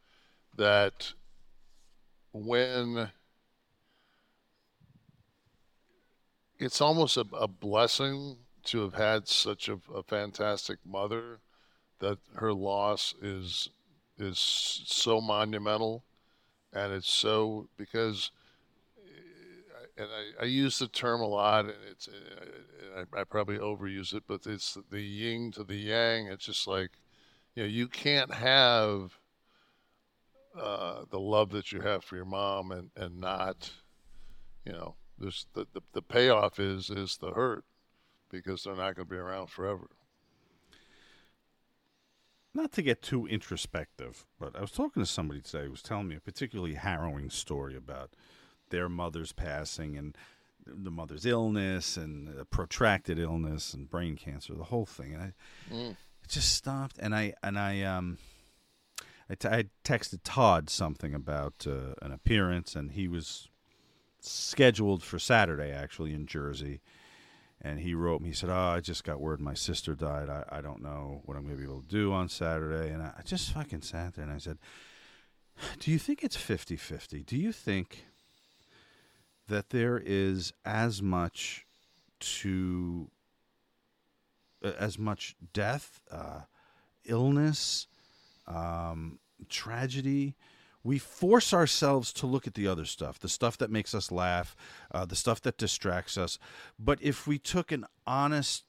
that when it's almost a, a blessing to have had such a, a fantastic mother that her loss is is so monumental and it's so because and I, I use the term a lot, and it's uh, I, I probably overuse it, but it's the yin to the yang. It's just like, you know, you can't have uh, the love that you have for your mom and, and not, you know, there's the, the the payoff is is the hurt because they're not going to be around forever. not to get too introspective, but I was talking to somebody today who was telling me a particularly harrowing story about their mother's passing, and the mother's illness and a protracted illness and brain cancer, the whole thing. And I Mm. it just stopped, and I and I um. I, t- I texted Todd something about uh, an appearance, and he was scheduled for Saturday actually in Jersey. And he wrote me, he said, Oh, I just got word my sister died. I, I don't know what I'm going to be able to do on Saturday. And I, I just fucking sat there and I said, Do you think it's 50 50? Do you think that there is as much to, uh, as much death, uh, illness, um, tragedy. We force ourselves to look at the other stuff, the stuff that makes us laugh, uh, the stuff that distracts us. But if we took an honest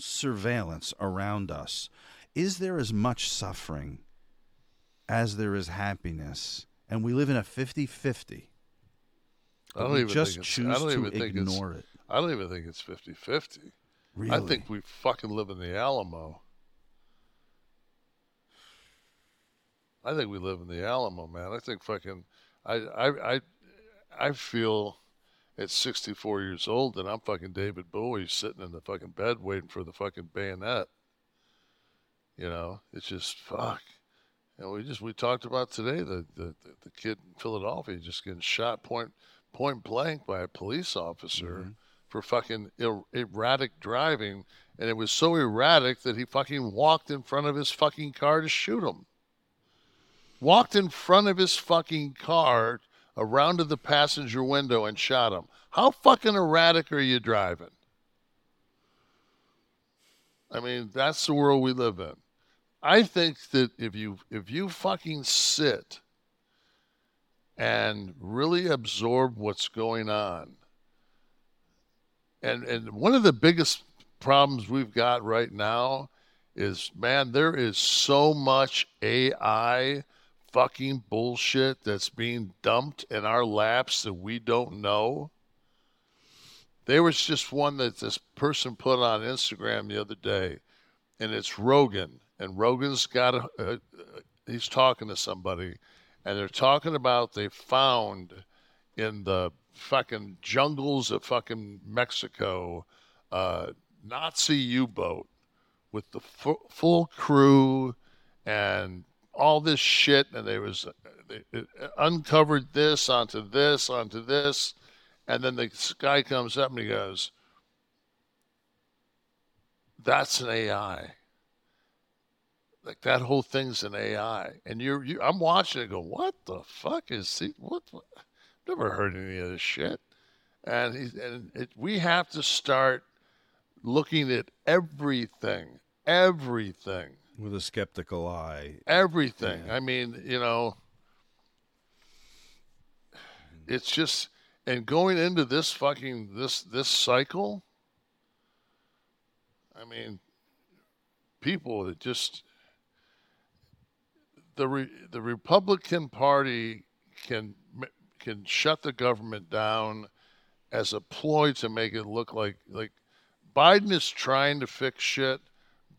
surveillance around us, is there as much suffering as there is happiness? And we live in a 50 50. I don't even just think it's, choose to ignore it. I don't even think it's 50-50. I think we fucking live in the Alamo. I think we live in the Alamo, man. I think fucking I I I I feel at 64 years old that I'm fucking David Bowie sitting in the fucking bed waiting for the fucking bayonet. You know, it's just fuck. And we just we talked about today the, the, the kid in Philadelphia just getting shot point point blank by a police officer for fucking er- erratic driving, and it was so erratic that he fucking walked in front of his fucking car to shoot him. Walked in front of his fucking car around to the passenger window and shot him. How fucking erratic are you driving? I mean, that's the world we live in. I think that if you if you fucking sit and really absorb what's going on, and and one of the biggest problems we've got right now is man, there is so much AI fucking bullshit that's being dumped in our laps that we don't know. There was just one that this person put on Instagram the other day, and it's Rogan. And Rogan's got a, he's talking to somebody, and they're talking about they found in the fucking jungles of fucking Mexico, uh, Nazi U-boat with the fu- full crew and all this shit, and they was they uncovered this onto this onto this, and then the guy comes up and he goes, "That's an AI." Like that whole thing's an AI, and you're you, I'm watching it. Go, what the fuck is he? What? what? Never heard any of this shit. And he and it, we have to start looking at everything, everything, With a skeptical eye. everything. I mean, you know, it's just and going into this fucking this this cycle. I mean, people that just the re, the Republican Party can can shut the government down as a ploy to make it look like like Biden is trying to fix shit.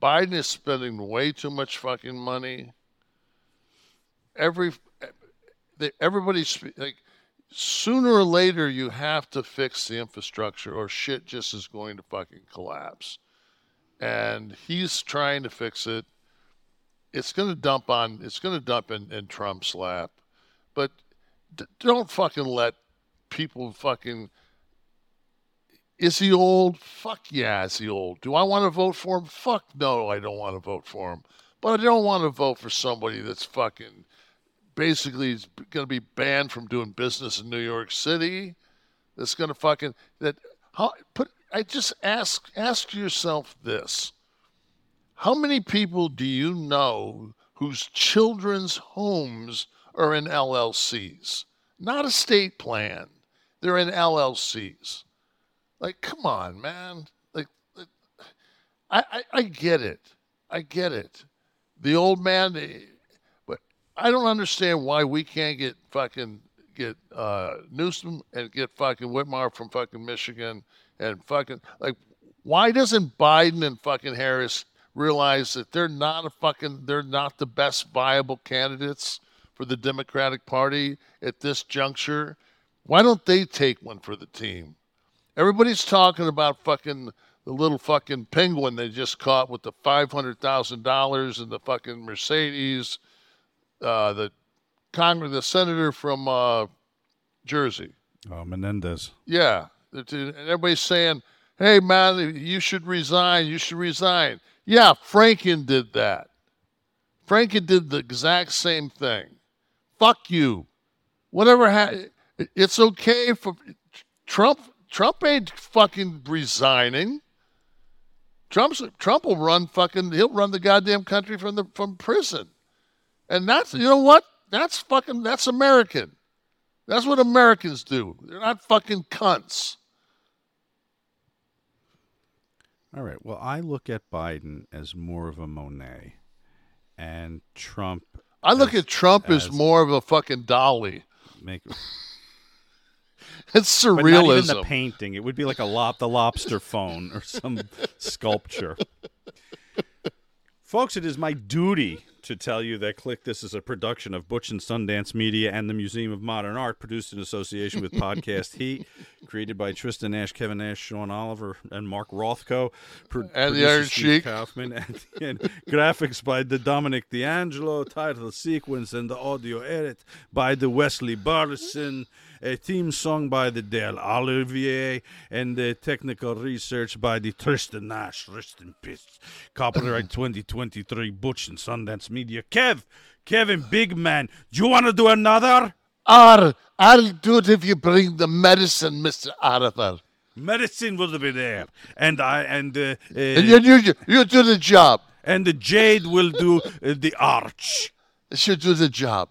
Biden is spending way too much fucking money. Every everybody's like sooner or later you have to fix the infrastructure or shit just is going to fucking collapse. And he's trying to fix it. It's going to dump on it's going to dump in, in Trump's lap. But d- don't fucking let people fucking is he old? Fuck yeah, is he old? Do I want to vote for him? Fuck no, I don't want to vote for him. But I don't want to vote for somebody that's fucking basically is going to be banned from doing business in New York City. That's going to fucking that how put I just ask ask yourself this. How many people do you know whose children's homes are in LLCs? Not estate plan. They're in LLCs. Like, come on, man. Like, like, I, I, I get it. I get it. The old man, eh, but I don't understand why we can't get fucking get uh, Newsom and get fucking Whitmer from fucking Michigan and fucking like, why doesn't Biden and fucking Harris realize that they're not a fucking they're not the best viable candidates for the Democratic Party at this juncture? Why don't they take one for the team? Everybody's talking about fucking the little fucking penguin they just caught with the five hundred thousand dollars and the fucking Mercedes, uh, the Congress, the senator from uh, Jersey. Oh, Menendez. Yeah, and everybody's saying, "Hey, man, you should resign. You should resign." Yeah, Franken did that. Franken did the exact same thing. Fuck you. Whatever. Ha- it's okay for Trump. Trump ain't fucking resigning. Trump's Trump will run fucking. He'll run the goddamn country from the from prison, and that's you know what? That's fucking. That's American. That's what Americans do. They're not fucking cunts. All right. Well, I look at Biden as more of a Monet, and Trump. I look as- at Trump as, as more of a fucking Dalí. Make, It's But not even the surrealism. painting. It would be like a lop, the lobster phone or some sculpture. Folks, it is my duty to tell you that Kliq This is a production of Butch and Sundance Media and the Museum of Modern Art, produced in association with Podcast Heat, created by Tristan Nash, Kevin Nash, Sean Oliver, and Mark Rothko. Pro- And the Iron Sheik. Kaufman, and, and graphics by the Dominic D'Angelo, title sequence and the audio edit by the Wesley Barson, a theme song by the Dale Olivier, and the technical research by the Tristan Nash. Rest in peace. Copyright 2023, Butch and Sundance Media. Kev, Kevin, big man, do you want to do another? Ar, I'll do it if you bring the medicine, Mister Oliver. Medicine will be there, and I and uh, uh, And you, you, you do the job. and the Jade will do uh, the arch. She'll do the job.